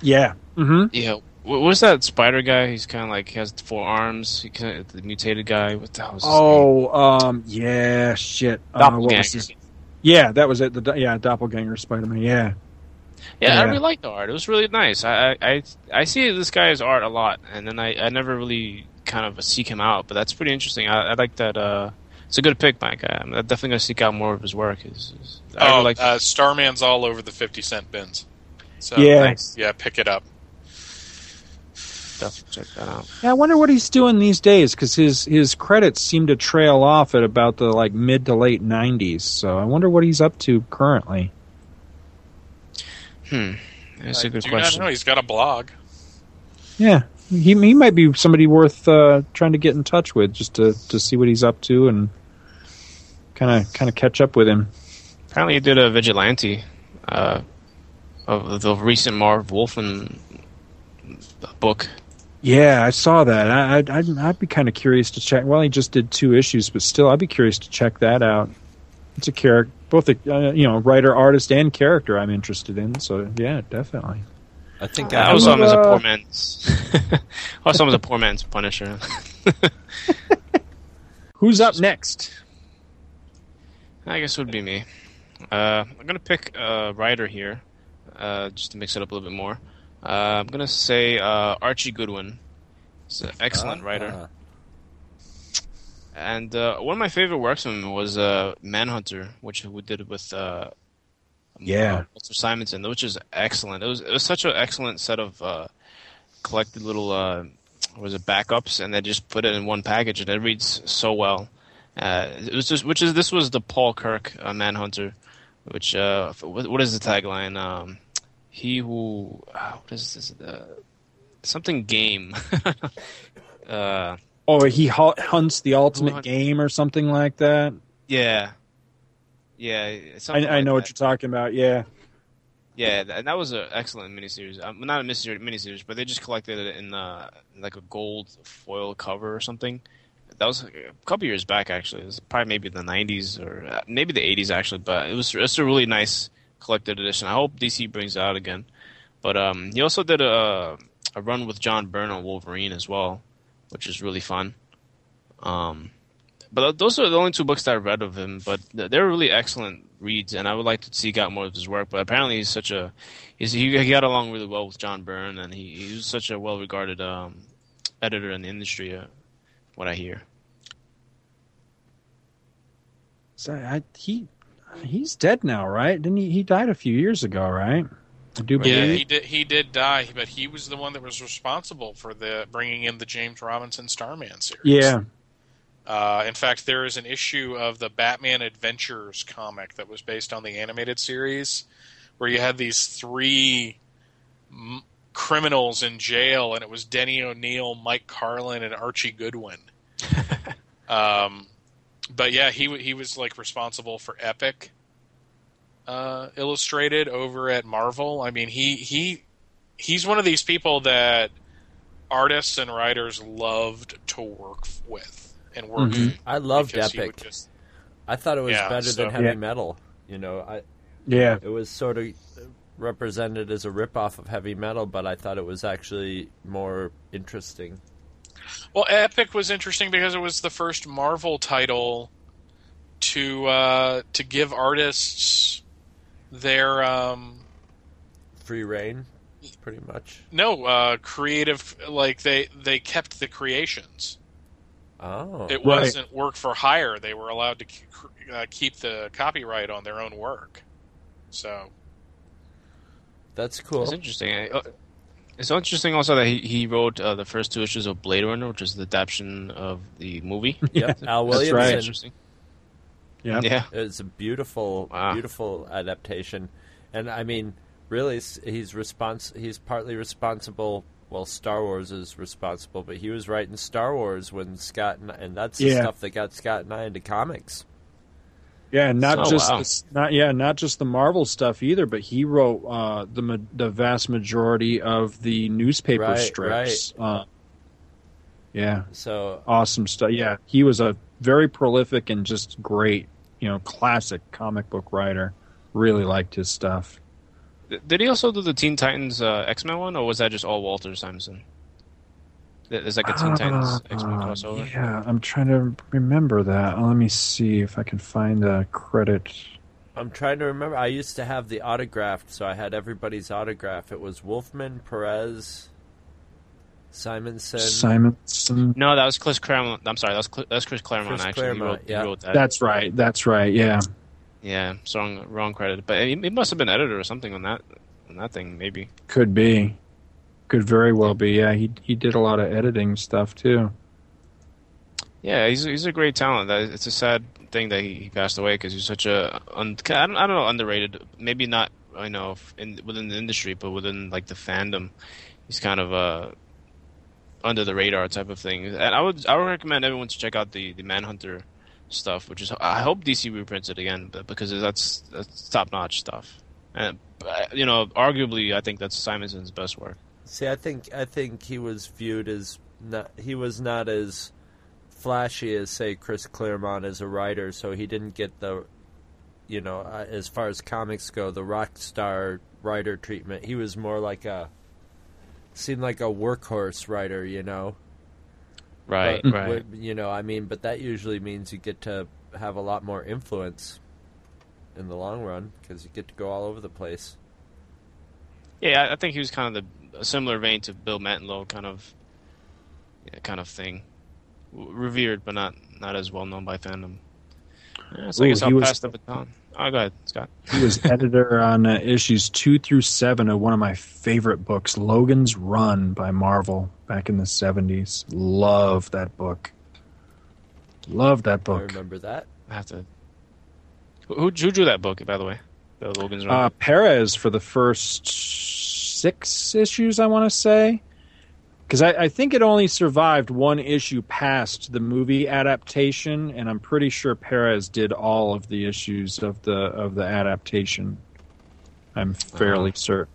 yeah, mm-hmm. yeah. What was that spider guy? He's kind of like he has four arms. He kinda, the mutated guy. What the hell was his Oh, um, yeah, shit. Doppelganger. Uh, yeah, that was it. The yeah, doppelganger Spider-Man. Yeah. Yeah, yeah, I really liked the art. It was really nice. I, I I see this guy's art a lot, and then I, I never really kind of seek him out. But that's pretty interesting. I, I like that. Uh, it's a good pick, Mike. I'm definitely gonna seek out more of his work. Is, is I oh, really like uh, Starman's all over the fifty cent bins. So, yeah, nice. yeah, pick it up stuff. Check that out. Yeah, I wonder what he's doing these days because his his credits seem to trail off at about the like mid to late '90s. So I wonder what he's up to currently. Hmm, that's I a good question. He's got a blog. Yeah, he he might be somebody worth uh, trying to get in touch with just to to see what he's up to and kind of kind of catch up with him. Apparently, he did a vigilante uh, of the recent Marv Wolfman book. Yeah, I saw that. I, would I'd, I'd be kind of curious to check. Well, he just did two issues, but still, I'd be curious to check that out. It's a character, both a uh, you know writer, artist, and character. I'm interested in. So yeah, definitely. I think uh, I, I saw him as a poor man's. I saw him as a poor man's Punisher. Who's up next? I guess it would be me. Uh, I'm gonna pick a writer here, uh, just to mix it up a little bit more. Uh, I'm gonna say uh, Archie Goodwin. He's an excellent writer. and uh, one of my favorite works from him was uh, Manhunter, which we did with uh, Yeah. Walter Simonson, which is excellent. It was it was such an excellent set of uh, collected little uh, was it backups, and they just put it in one package, and it reads so well. Uh, it was just which is this was the Paul Kirk uh, Manhunter, which uh, what, what is the tagline? Um, he who uh, what is this? Uh, something game. uh, Oh, he hu- hunts the ultimate hunt- game or something like that. yeah, yeah. I, I like know that. what you're talking about. Yeah. Yeah, and that was an excellent miniseries. Um, not a miniseries, miniseries, but they just collected it in uh, like a gold foil cover or something. That was a couple years back, actually. It was probably maybe the '90s or uh, maybe the '80s, actually. But it was it's a really nice collected edition. I hope DC brings it out again. But um, he also did a a run with John Byrne on Wolverine as well, which is really fun. Um, but those are the only two books that I read of him. But they're really excellent reads, and I would like to seek out more of his work. But apparently, he's such a he's, he, he got along really well with John Byrne, and he, he was such a well regarded um, editor in the industry. Uh, what I hear. So I, he he's dead now, right? Didn't he? He died a few years ago, right? I do Yeah, he did. He did die, but he was the one that was responsible for the bringing in the James Robinson Starman series. Yeah. Uh, in fact, there is an issue of the Batman Adventures comic that was based on the animated series, where you had these three m- criminals in jail, and it was Denny O'Neil, Mike Carlin, and Archie Goodwin. um, but yeah, he he was like responsible for Epic uh, Illustrated over at Marvel. I mean, he he he's one of these people that artists and writers loved to work with and work Mhm. I loved because he would Epic. just- I thought it was Yeah, better so- than heavy Yeah. metal. You know, I Yeah. it was sort of represented as a ripoff of heavy metal, but I thought it was actually more interesting. Well, Epic was interesting because it was the first Marvel title to uh, to give artists their um, Free reign, pretty much. no uh, creative like they they kept the creations. Oh, It wasn't work for hire. They were allowed to k- uh, keep the copyright on their own work. So that's cool. It's interesting. It's interesting also that he, he wrote uh, the first two issues of Blade Runner, which is the adaptation of the movie. Yep, Al That's right. Interesting. Yeah. Yeah. It's a beautiful, Wow. beautiful adaptation, and I mean, really, he's respons- He's partly responsible. Well, Star Wars is responsible, but he was writing Star Wars when Scott and, and that's the Yeah. stuff that got Scott and I into comics. Yeah, not So, just wow. the, not yeah, not just the Marvel stuff either, but he wrote uh, the ma- the vast majority of the newspaper Right, strips. Uh, yeah, So awesome stuff. Yeah, he was a very prolific and just great, you know, classic comic book writer. Really liked his stuff. Did he also do the Teen Titans uh, X Men one, or was that just all Walter Simonson? Th- There's like a Teen Titans X Men Uh, crossover. Yeah, I'm trying to remember that. Let me see if I can find a credit. I'm trying to remember. I used to have the autographed, so I had everybody's autograph. It was Wolfman, Perez, Simonson. Simonson. No, that was Chris Claremont. I'm sorry, that was Cl- that's Chris Claremont. Chris actually, he Claremont, wrote, he yeah. wrote that. That's right. That's right. Yeah. yeah, wrong wrong credit, but it, he must have been editor or something on that on that thing, maybe. Could be. Could very well be. Yeah, he he did a lot of editing stuff too. Yeah, he's he's a great talent. It's a sad thing that he, passed away because he's such a un, I don't I don't know underrated. Maybe not I know in within the industry, but within like the fandom, he's kind of uh under the radar type of thing. And I would I would recommend everyone to check out the the Manhunter stuff, which is I hope DC reprints it again, but because that's that's top notch stuff. And you know, arguably, I think that's Simonson's best work. See, I think I think he was viewed as not, he was not as flashy as say Chris Claremont as a writer, so he didn't get the you know uh, as far as comics go the rock star writer treatment. He was more like a seemed like a workhorse writer, you know. Right, But, right. You know, I mean, but that usually means you get to have a lot more influence in the long run because you get to go all over the place. Yeah, I- I think he was kind of the a similar vein to Bill Mantlo kind of yeah, kind of thing. w- revered, but not not as well known by fandom. Yeah, so I Ooh, guess he I'll was- pass the baton. Oh, go ahead, Scott. He was editor on uh, issues two through seven of one of my favorite books, Logan's Run by Marvel, back in the seventies. Love that book. Love that I book. remember that. I have to. Who, who who drew that book, by the way? The Logan's Run. Uh, Perez for the first six issues, I want to say, because I, I think it only survived one issue past the movie adaptation, and I'm pretty sure Perez did all of the issues of the of the adaptation. I'm fairly certain.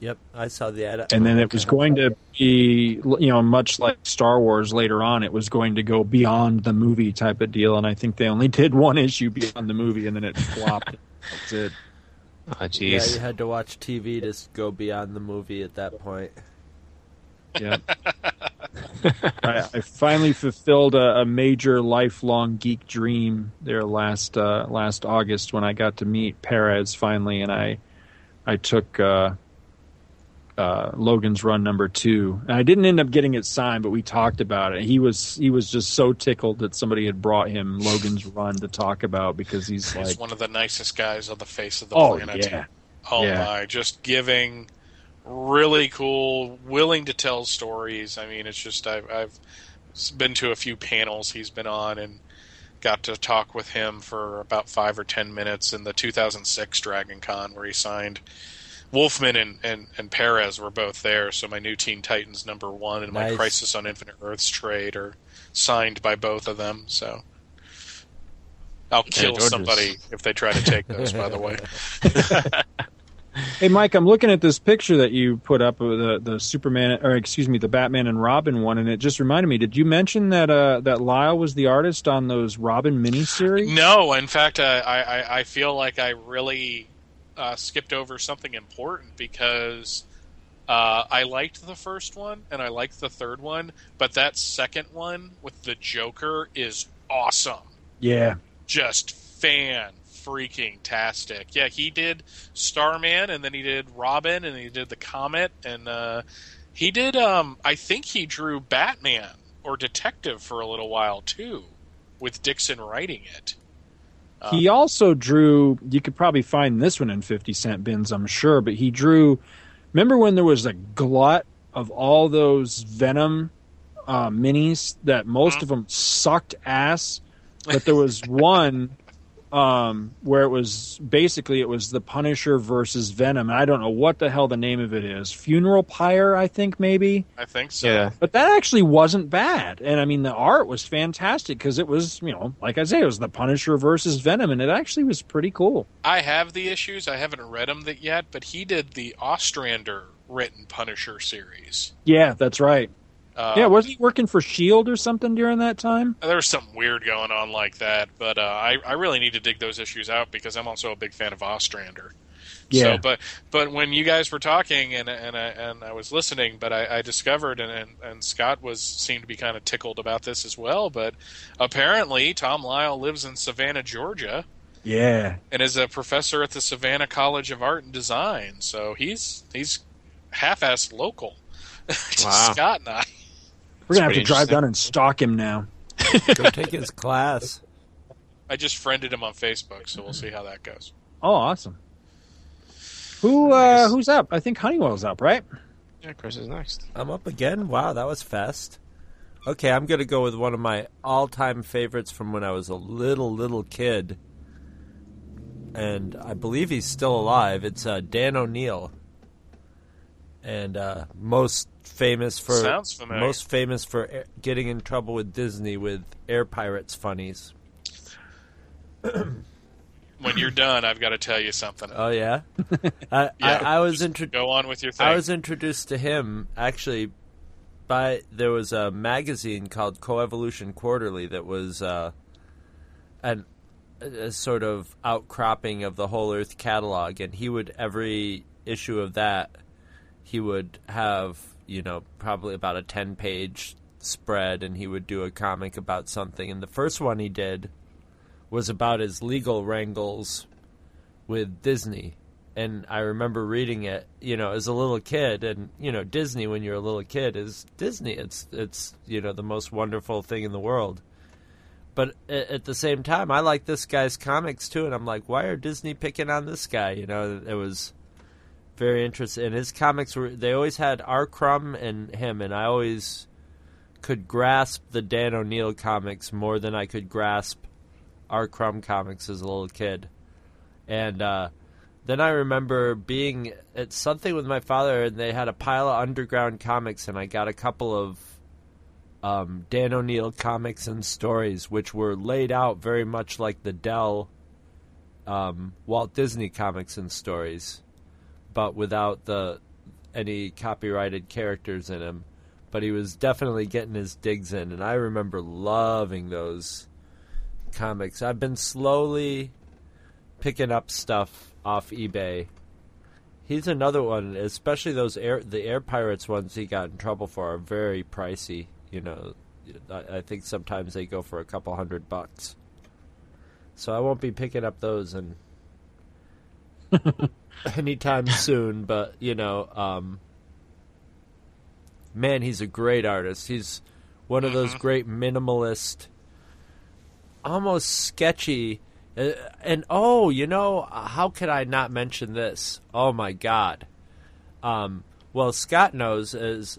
Yep, I saw the ad. And then it was going to be, you know, much like Star Wars later on, it was going to go beyond the movie type of deal, and I think they only did one issue beyond the movie, and then it flopped. That's it. oh, Yeah, you had to watch TV to go beyond the movie at that point. Yeah. I, I finally fulfilled a, a major lifelong geek dream there last uh, last August when I got to meet Perez finally, and I I took uh, uh, Logan's Run number two. And I didn't end up getting it signed, but we talked about it. He was he was just so tickled that somebody had brought him Logan's Run to talk about because he's He's like, one of the nicest guys on the face of the oh planet. yeah, Oh Yeah. my, just giving, really cool, willing to tell stories. I mean, it's just I've, I've been to a few panels he's been on and got to talk with him for about five or ten minutes in the 2006 Dragon Con where he signed. Wolfman and, and, and Perez were both there, so my new Teen Titans number one and my Crisis on Infinite Earths trade are signed by both of them. So I'll kill George's- somebody if they try to take those. by the way, Hey, Mike, I'm looking at this picture that you put up of the the Superman, or excuse me, the Batman and Robin one, and it just reminded me. Did you mention that uh, that Lyle was the artist on those Robin miniseries? No, in fact, I, I, I feel like I really uh, skipped over something important because uh, I liked the first one and I liked the third one, but that second one with the Joker is awesome. Yeah, Just fan freaking tastic. Yeah, he did Starman and then he did Robin and he did the Comet and uh, he did. Um, I think he drew Batman or Detective for a little while too, with Dixon writing it. He also drew. You could probably find this one in fifty cent bins, I'm sure. But he drew. Remember when there was a glut of all those Venom uh, minis that most of them sucked ass, but there was one um, where it was basically it was the Punisher versus Venom. And I don't know what the hell the name of it is. Funeral Pyre, I think maybe. I think so. Yeah. But that actually wasn't bad. And I mean, the art was fantastic because it was, you know, like I say, it was the Punisher versus Venom, and it actually was pretty cool. I have the issues. I haven't read them that yet, but he did the Ostrander written Punisher series. Yeah, that's right. Uh, yeah, wasn't he working for Shield or something during that time? there was something weird going on like that, but uh, I, I really need to dig those issues out because I'm also a big fan of Ostrander. Yeah. So, but but when you guys were talking and and I, and I was listening, but I, I discovered and, and and Scott was seemed to be kind of tickled about this as well. But apparently, Tom Lyle lives in Savannah, Georgia, Yeah. and is a professor at the Savannah College of Art and Design. So he's he's half-assed local to Wow. Scott and I. We're going to have to drive down and stalk him now. Go take his class. I just friended him on Facebook, so we'll see how that goes. Oh, awesome. Who uh, who's up? I think Honeywell's up, right? Yeah, Chris is next. I'm up again. Wow, that was fast. Okay, I'm gonna go with one of my all-time favorites from when I was a little little kid, and I believe he's still alive. It's uh, Dan O'Neill, and uh, most famous for most famous for getting in trouble with Disney with Air Pirates funnies. When you're done, I've got to tell you something. Oh yeah, I, Yeah, I, I was introduced. Go on with your thing. I was introduced to him actually by there was a magazine called Coevolution Quarterly that was uh, an a sort of outcropping of the whole Earth catalog, and he would every issue of that he would have you know probably about a ten page spread, and he would do a comic about something. And the first one he did was about his legal wrangles with Disney and I remember reading it, you know, as a little kid, and you know, Disney when you're a little kid is Disney. It's it's you know the most wonderful thing in the world. But at the same time, I like this guy's comics too, and I'm like, why are Disney picking on this guy? You know, it was very interesting. And his comics were they always had R. Crumb and him, and I always could grasp the Dan O'Neill comics more than I could grasp R. Crumb comics as a little kid. And uh, then I remember being at something with my father, and they had a pile of underground comics, and I got a couple of um, Dan O'Neill comics and stories, which were laid out very much like the Dell um, Walt Disney comics and stories, but without the any copyrighted characters in him. But he was definitely getting his digs in, and I remember loving those comics. I've been slowly picking up stuff off eBay. He's another one, especially those air the air pirates ones he got in trouble for are very pricey. You know, I, I think sometimes they go for a couple hundred bucks. So I won't be picking up those and anytime soon. But you know, um, man, he's a great artist. He's one of those great minimalist, almost sketchy. Uh, and oh, you know, how could I not mention this? Oh my God. Um, well, Scott knows as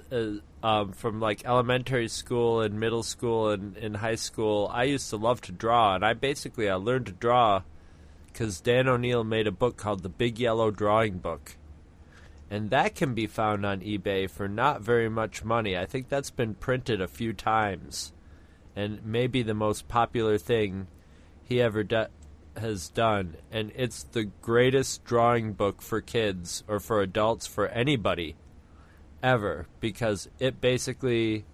um, from like elementary school and middle school and in high school. I used to love to draw, and I basically I learned to draw because Dan O'Neill made a book called the Big Yellow Drawing Book, and that can be found on eBay for not very much money. I think that's been printed a few times, and maybe the most popular thing he ever has done, and it's the greatest drawing book for kids or for adults for anybody ever because it basically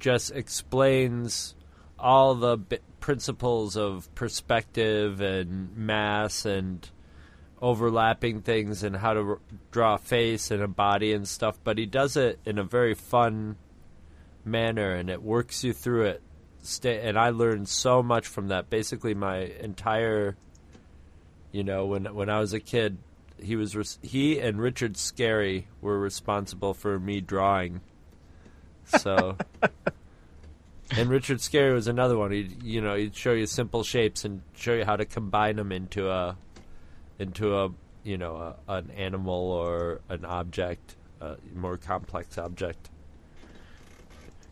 just explains all the b- principles of perspective and mass and overlapping things and how to r- draw a face and a body and stuff but he does it in a very fun manner and it works you through it Stay, and I learned so much from that basically my entire you know when when I was a kid he was res- he and Richard Scarry were responsible for me drawing. So, and Richard Scarry was another one. He'd you know he'd show you simple shapes and show you how to combine them into a into a you know a, an animal or an object, a more complex object.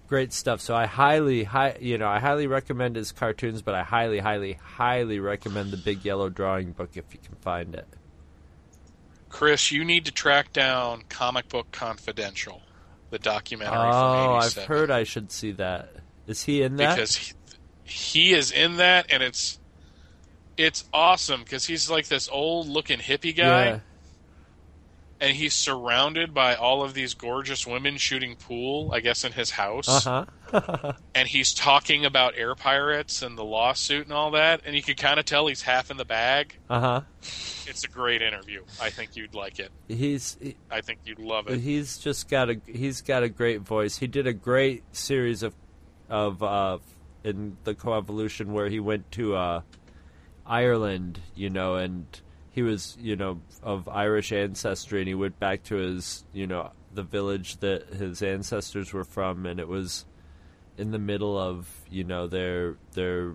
Great stuff. So I highly, high, you know, I highly recommend his cartoons, but I highly, highly, highly recommend the Big Yellow Drawing Book if you can find it. Chris, you need to track down Comic Book Confidential, the documentary Oh, I've heard I should see that. Is he in that? because he, he is in that, and it's it's awesome because he's like this old looking hippie guy, yeah. and he's surrounded by all of these gorgeous women shooting pool, I guess, in his house, Uh huh. and he's talking about air pirates and the lawsuit and all that, and you can kind of tell he's half in the bag. Uh huh. It's a great interview. I think you'd like it. He's he- I think you'd love it. he's just got a he's got a great voice. He did a great series of of uh, in the coevolution where he went to uh, Ireland, you know, and he was you know of Irish ancestry, and he went back to his you know the village that his ancestors were from, and it was in the middle of you know their their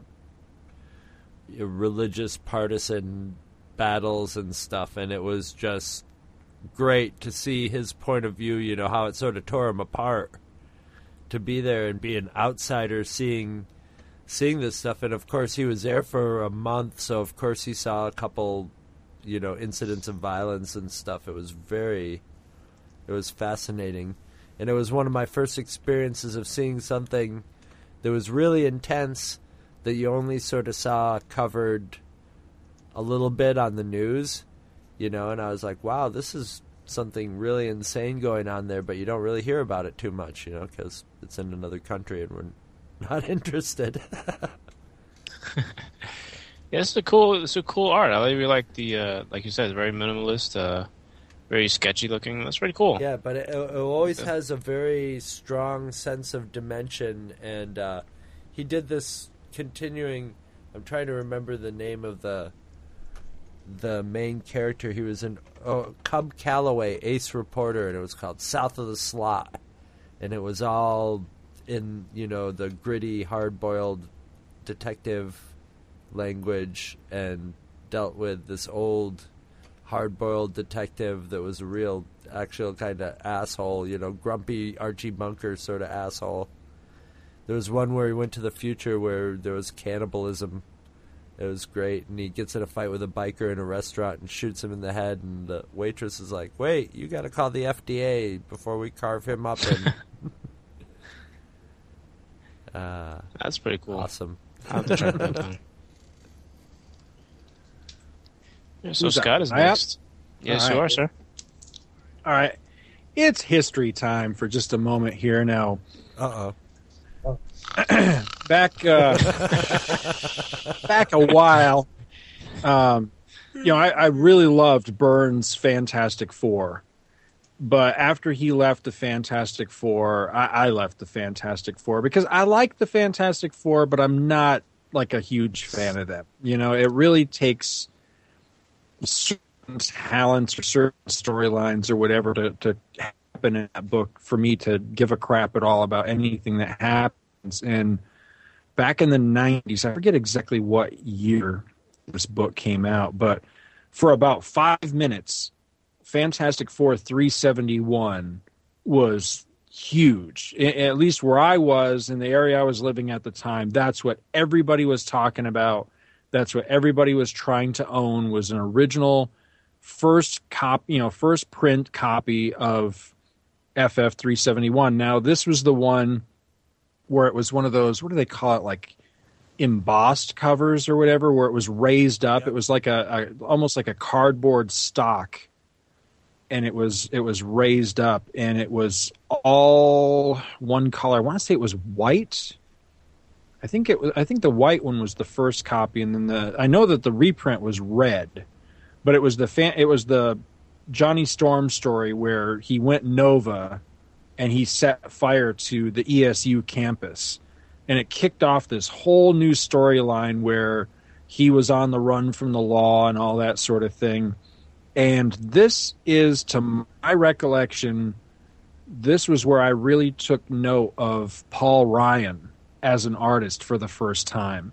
religious partisan battles and stuff, and it was just great to see his point of view. You know how it sort of tore him apart to be there and be an outsider seeing seeing this stuff. And of course, he was there for a month, so of course he saw a couple, you know, incidents of violence and stuff. It was very, it was fascinating, and it was one of my first experiences of seeing something that was really intense that you only sort of saw covered a little bit on the news, you know, and I was like, wow, this is something really insane going on there, but you don't really hear about it too much, you know, because it's in another country and we're not interested. Yeah, it's a cool. It's a cool art. I really like the, uh, like you said, very minimalist, uh, very sketchy looking. That's pretty cool. yeah, but it, it always has a very strong sense of dimension, and uh, he did this continuing. I'm trying to remember the name of the the main character. He was an Cub Calloway, ace reporter, and it was called South of the Slot, and it was all in you know the gritty, hard-boiled detective language, and dealt with this old, hard-boiled detective that was a real, actual kind of asshole. You know, grumpy Archie Bunker sort of asshole. There was one where he went to the future where there was cannibalism. It was great, and he gets in a fight with a biker in a restaurant and shoots him in the head. And the waitress is like, "Wait, you got to call the FDA before we carve him up." And uh, That's pretty cool. awesome. I'll have to track that down. Yeah, so Who's? Scott is next. Yes, All you are, sir. All right. It's history time for just a moment here now. Uh oh. Back uh, back a while, um, you know, I, I really loved Byrne's Fantastic Four, but after he left the Fantastic Four, I, I left the Fantastic Four because I like the Fantastic Four, but I'm not like a huge fan of them. You know, it really takes certain talents or certain storylines or whatever to, to happen in that book for me to give a crap at all about anything that happens. And back in the 90s, I forget exactly what year this book came out, but for about five minutes, Fantastic Four 371 was huge. At least where I was in the area I was living at the time, that's what everybody was talking about. That's what everybody was trying to own was an original first cop, you know, first print copy of FF 371. Now, this was the one where it was one of those, what do they call it? Like embossed covers or whatever, where it was raised up. It was like a, a almost like a cardboard stock and it was it was raised up and it was all one color. I want to say it was white. I think it was. I think the white one was the first copy, and then the. I know that the reprint was red, but it was the fan. It was the Johnny Storm story where he went Nova, and he set fire to the ESU campus, and it kicked off this whole new storyline where he was on the run from the law and all that sort of thing. And this is, to my recollection, this was where I really took note of Paul Ryan as an artist for the first time.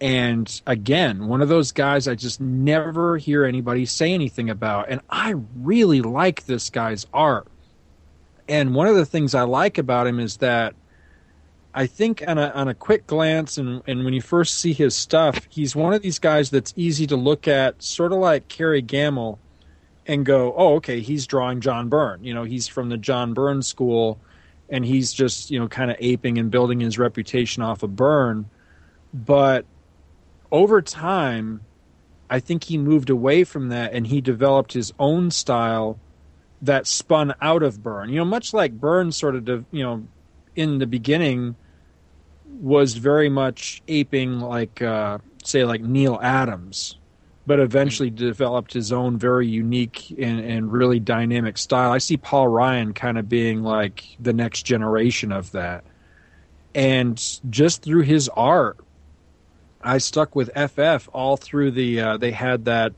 And again, one of those guys I just never hear anybody say anything about. And I really like this guy's art. And one of the things I like about him is that I think on a, on a quick glance and, and when you first see his stuff, he's one of these guys that's easy to look at, sort of like Kerry Gammill, and go, oh, okay, he's drawing John Byrne. You know, he's from the John Byrne school, and he's just, you know, kind of aping and building his reputation off of Byrne. But over time, I think he moved away from that and he developed his own style that spun out of Byrne. You know, much like Byrne sort of, you know, in the beginning was very much aping like uh, say like Neal Adams, but eventually developed his own very unique and, and really dynamic style. I see Paul Ryan kind of being like the next generation of that. And just through his art, I stuck with FF all through the. Uh, they had that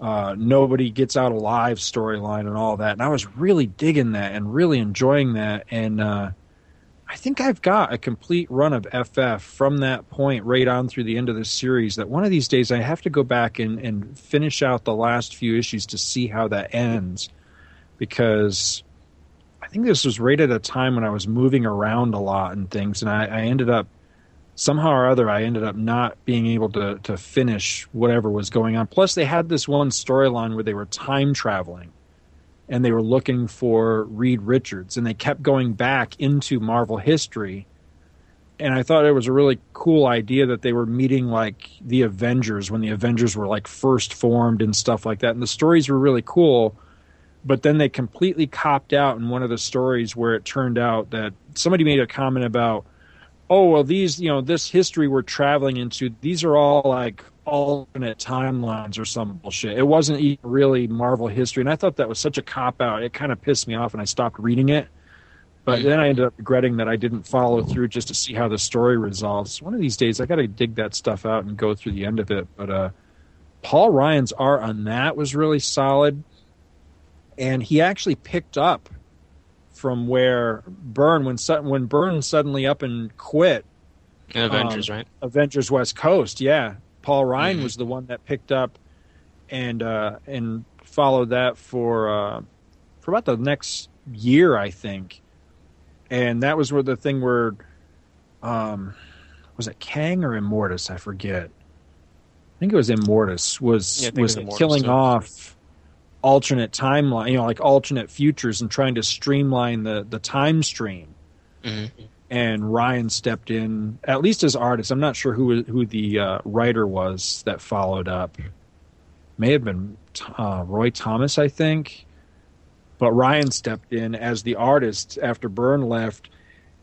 uh, nobody gets out alive storyline and all that, and I was really digging that and really enjoying that. And uh, I think I've got a complete run of FF from that point right on through the end of the series. That one of these days I have to go back and, and finish out the last few issues to see how that ends, because I think this was right at a time when I was moving around a lot and things, and I, I ended up somehow or other I ended up not being able to to finish whatever was going on. Plus, they had this one storyline where they were time traveling, and they were looking for Reed Richards, and they kept going back into Marvel history. And I thought it was a really cool idea that they were meeting like the Avengers when the Avengers were like first formed and stuff like that. And the stories were really cool but then they completely copped out in one of the stories where it turned out that somebody made a comment about oh well these you know this history we're traveling into these are all like alternate timelines or some bullshit. It wasn't even really marvel history and i thought that was such a cop out it kind of pissed me off and i stopped reading it. But then i ended up regretting that i didn't follow through just to see how the story resolves. One of these days i gotta dig that stuff out and go through the end of it. But uh Paul Ryan's art on that was really solid, and he actually picked up from where Byrne when when Byrne suddenly up and quit. Avengers, um, right? Avengers West Coast, yeah. Paul Ryan Mhm. was the one that picked up and uh, and followed that for uh, for about the next year, I think. And that was where the thing where um, was it Kang or Immortus? I forget. I think it was Immortus was Yeah, I think it was was Immortus, killing too. off alternate timeline, you know, like alternate futures and trying to streamline the the time stream hmm and Ryan stepped in, at least as artist. I'm not sure who who the uh, writer was that followed up. May have been uh, Roy Thomas, I think. But Ryan stepped in as the artist after Byrne left,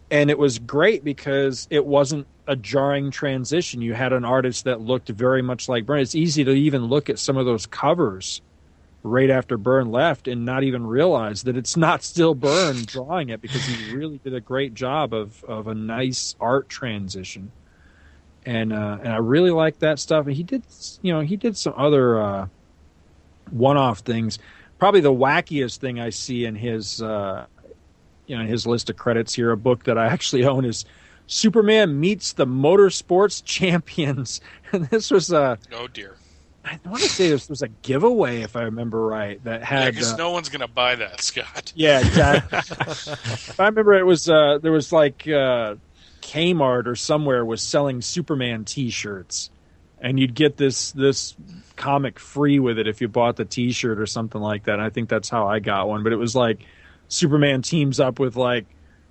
and it was great because it wasn't a jarring transition. You had an artist that looked very much like Byrne. It's easy to even look at some of those covers right after Byrne left and not even realize that it's not still Byrne drawing it because he really did a great job of, of a nice art transition. And uh, and I really like that stuff. And he did you know he did some other uh, one off things. Probably the wackiest thing I see in his uh, you know in his list of credits here, a book that I actually own is Superman meets the Motorsports Champions. And this was a Oh dear. I want to say this was a giveaway if I remember right that Yeah, had because uh, no one's gonna buy that, Scott. yeah, exactly. If I remember it was uh, there was like uh, Kmart or somewhere was selling Superman T-shirts, and you'd get this this comic free with it if you bought the T-shirt or something like that. And I think that's how I got one. But it was like Superman teams up with like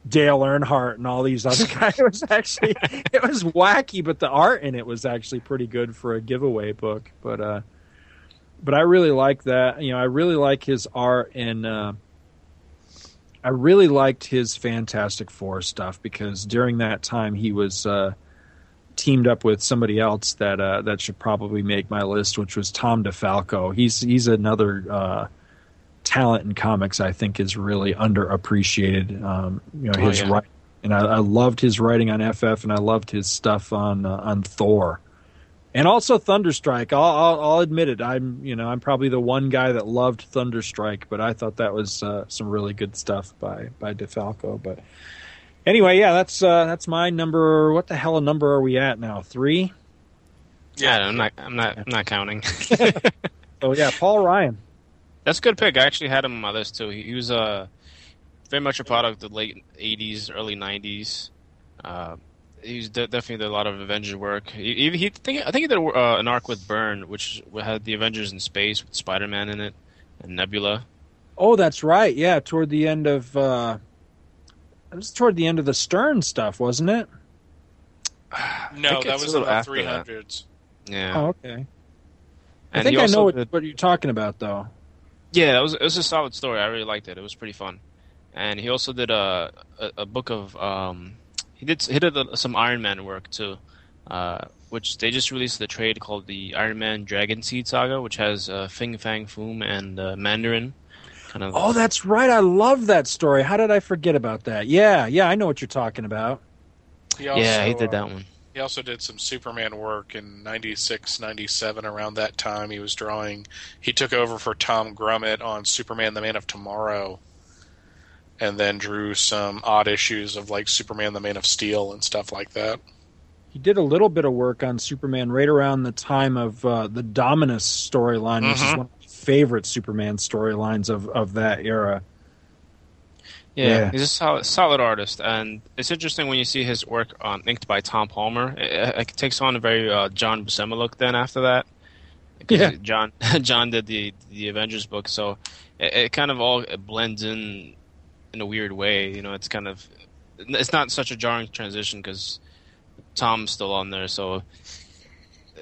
Dale Earnhardt and all these other guys. It was actually it was wacky, but the art in it was actually pretty good for a giveaway book. But uh, but I really like that. You know, I really like his art and. Uh, I really liked his Fantastic Four stuff because during that time he was uh, teamed up with somebody else that uh, that should probably make my list, which was Tom DeFalco. He's he's another uh, talent in comics I think is really underappreciated. Um, you know Oh, his yeah. writing, and I, I loved his writing on FF, and I loved his stuff on uh, on Thor. And also Thunderstrike. I'll, I'll, I'll admit it. I'm, you know, I'm probably the one guy that loved Thunderstrike, but I thought that was uh, some really good stuff by by DeFalco. But anyway, yeah, that's uh, that's my number. What the hell a number are we at now? Three. Yeah, I'm not. I'm not. I'm not counting. Oh yeah, Paul Ryan. That's a good pick. I actually had him on my list too. He, he was uh, very much a product of the late '80s, early '90s. Uh, he was de- definitely did a lot of Avengers work. He, he, he think, I think he did uh, an arc with Byrne, which had the Avengers in space with Spider-Man in it and Nebula. Oh, that's right. Yeah, toward the end of uh, it was toward the end of the Stern stuff, wasn't it? No, that it's a was little in the after three that. hundreds. Yeah, Oh, okay. I and think I also know what, did- what you're talking about, though. Yeah, it was it was a solid story. I really liked it. It was pretty fun. And he also did a a, a book of um he did he did a, some Iron Man work too, uh, which they just released the trade called the Iron Man Dragon Seed Saga, which has uh, Fing Fang Foom and uh, Mandarin. Kind of. Oh, that's right. I love that story. How did I forget about that? Yeah, yeah, I know what you're talking about. He also, yeah, he did that one. He also did some Superman work in 96, 97, around that time. He was drawing. He took over for Tom Grummett on Superman the Man of Tomorrow. And then drew some odd issues of like Superman the Man of Steel and stuff like that. He did a little bit of work on Superman right around the time of uh, the Dominus storyline, which is Mhm. one of my favorite Superman storylines of, of that era. Yeah, Yeah. he's a solid, solid artist, and it's interesting when you see his work on inked by Tom Palmer. It, it takes on a very uh, John Buscema look. Then after that, Yeah. John John did the the Avengers book, so it, it kind of all blends in in a weird way. You know, it's kind of it's not such a jarring transition because Tom's still on there, so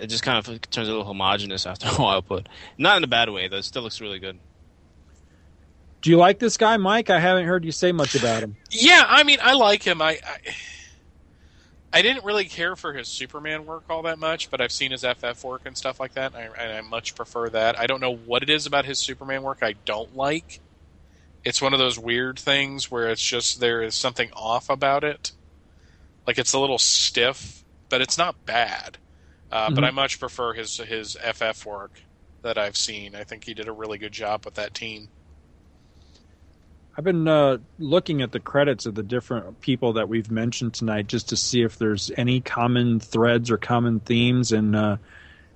it just kind of turns a little homogenous after a while. But not in a bad way. Though, it still looks really good. Do you like this guy, Mike? I haven't heard you say much about him. Yeah, I mean, I like him. I, I I didn't really care for his Superman work all that much, but I've seen his FF work and stuff like that, and I, and I much prefer that. I don't know what it is about his Superman work I don't like. It's one of those weird things where it's just there is something off about it. Like it's a little stiff, but it's not bad. Uh, But Mhm. I much prefer his his FF work that I've seen. I think he did a really good job with that team. I've been uh, looking at the credits of the different people that we've mentioned tonight just to see if there's any common threads or common themes, and uh,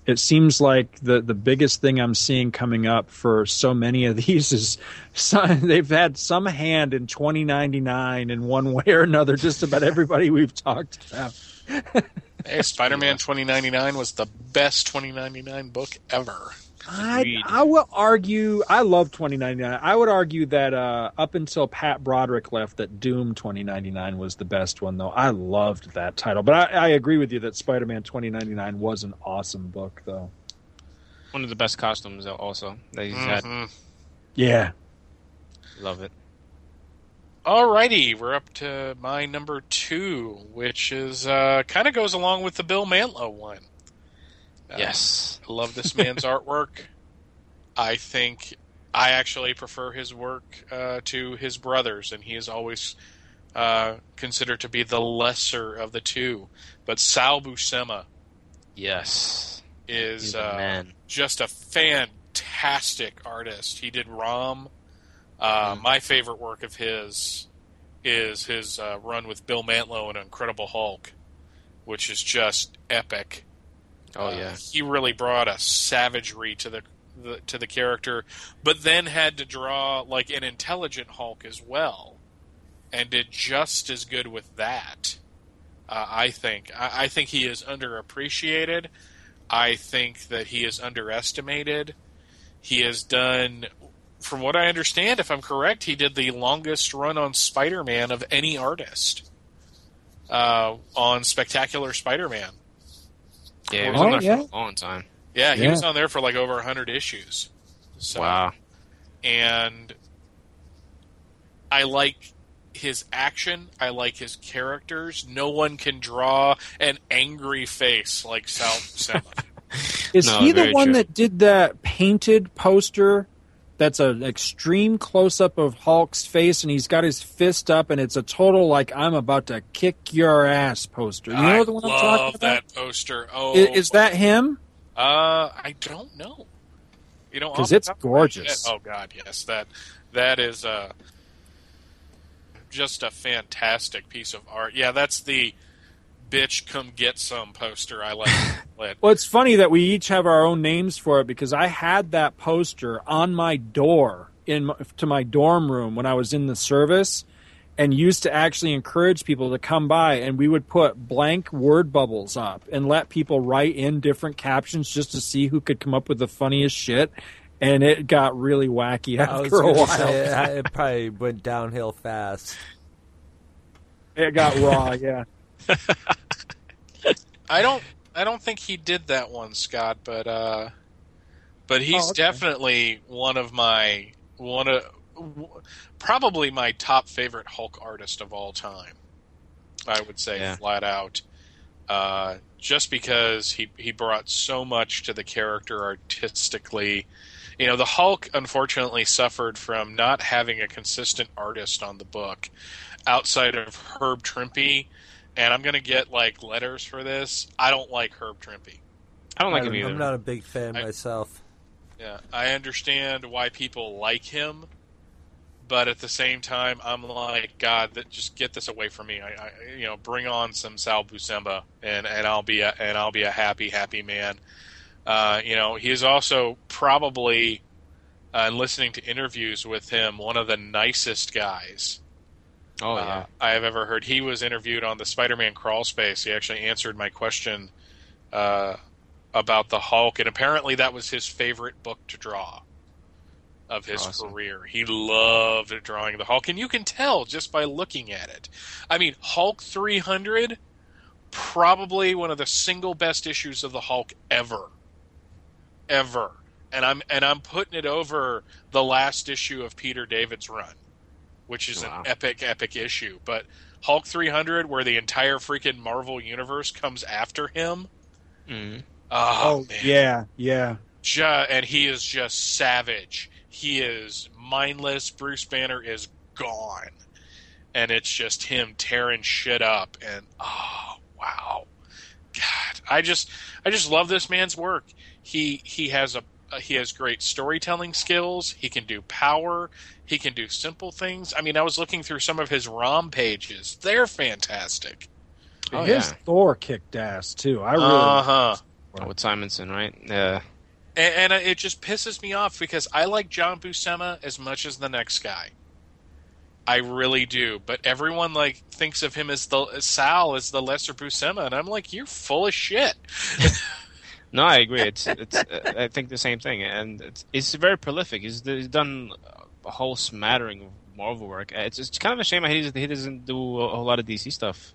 it seems like the the biggest thing I'm seeing coming up for so many of these is some, they've had some hand in 2099 in one way or another. Just about everybody we've talked about. Hey, Spider-Man 2099 was the best 2099 book ever. I, Agreed. I will argue. I love 2099. I would argue that uh, up until Pat Broderick left, that Doom 2099 was the best one, though. I loved that title. But I, I agree with you that Spider Man 2099 was an awesome book, though. One of the best costumes, also that he's had. Mhm. Yeah. Love it. Alrighty, we're up to my number two, which is uh, kind of goes along with the Bill Mantlo one. Uh, yes. I love this man's artwork. I think I actually prefer his work uh, to his brothers, and he is always uh, considered to be the lesser of the two. But Sal Buscema Yes. is uh, just a fantastic artist. He did Rom. Uh, Mm. My favorite work of his is his uh, run with Bill Mantlo in Incredible Hulk, which is just epic. Oh Uh, yeah. he really brought a savagery to the, the to the character, but then had to draw like an intelligent Hulk as well, and did just as good with that. Uh, I think. I, I think he is underappreciated. I think that he is underestimated. He has done, from what I understand, if I'm correct, he did the longest run on Spider-Man of any artist uh, on Spectacular Spider-Man. Yeah, he was Oh, on there yeah. for a long time. Yeah, he Yeah. was on there for like over 100 issues. So, Wow. And I like his action. I like his characters. No one can draw an angry face like Sal Buscema. Is No, he the one true. that did that painted poster? That's an extreme close up of Hulk's face, and he's got his fist up, and it's a total like "I'm about to kick your ass" poster. You know I the one I'm talking about? that poster. Oh, I- Is, that him? Uh, I don't know. You know, because it's top of my gorgeous. Oh God, yes that that is uh just a fantastic piece of art. Yeah, that's the bitch come get some poster. I like. it. Well, it's funny that we each have our own names for it because I had that poster on my door in my, to my dorm room when I was in the service, and used to actually encourage people to come by, and we would put blank word bubbles up and let people write in different captions just to see who could come up with the funniest shit. And it got really wacky I after a while. say, it, it probably went downhill fast. It got raw, yeah. I don't. I don't think he did that one, Scott. But uh, but he's Oh, okay. definitely one of my one of w- probably my top favorite Hulk artist of all time. I would say Yeah. flat out. Uh, just because he he brought so much to the character artistically. You know, the Hulk unfortunately suffered from not having a consistent artist on the book outside of Herb Trimpe. And I'm going to get like letters for this. I don't like Herb Trimpe. I don't like I him don't- either. I'm not a big fan I- myself. Yeah, I understand why people like him, but at the same time, I'm like, God, that just get this away from me. I, I you know, bring on some Sal Buscema, and and I'll be a, and I'll be a happy, happy man. Uh, you know, he is also probably, uh, listening to interviews with him, one of the nicest guys oh uh, yeah. I have ever heard. He was interviewed on the Spider-Man crawl space. He actually answered my question uh, about the Hulk, and apparently that was his favorite book to draw of his Awesome. career. He loved drawing the Hulk, and you can tell just by looking at it. I mean, Hulk 300, probably one of the single best issues of the Hulk ever, ever. And I'm and I'm putting it over the last issue of Peter David's run, which is Wow. an epic, epic issue. But Hulk 300, where the entire freaking Marvel universe comes after him. Mhm. Oh, Oh, man. yeah, yeah. Ju- and he is just savage. He is mindless. Bruce Banner is gone, and it's just him tearing shit up. And oh wow, God, I just I just love this man's work. He he has a uh, he has great storytelling skills. He can do power. He can do simple things. I mean, I was looking through some of his ROM pages. They're fantastic. Oh, His yeah. Thor kicked ass too. I really Uh huh. Oh, with Simonson, right? Yeah. And, and it just pisses me off because I like John Buscema as much as the next guy. I really do, but everyone like thinks of him as the as Sal as the lesser Buscema, and I'm like, you're full of shit. No, I agree. It's it's. uh, I think the same thing, and it's, it's very prolific. He's, he's done a whole smattering of Marvel work. Uh, It's, it's kind of a shame he doesn't, he doesn't do a whole lot of DC stuff.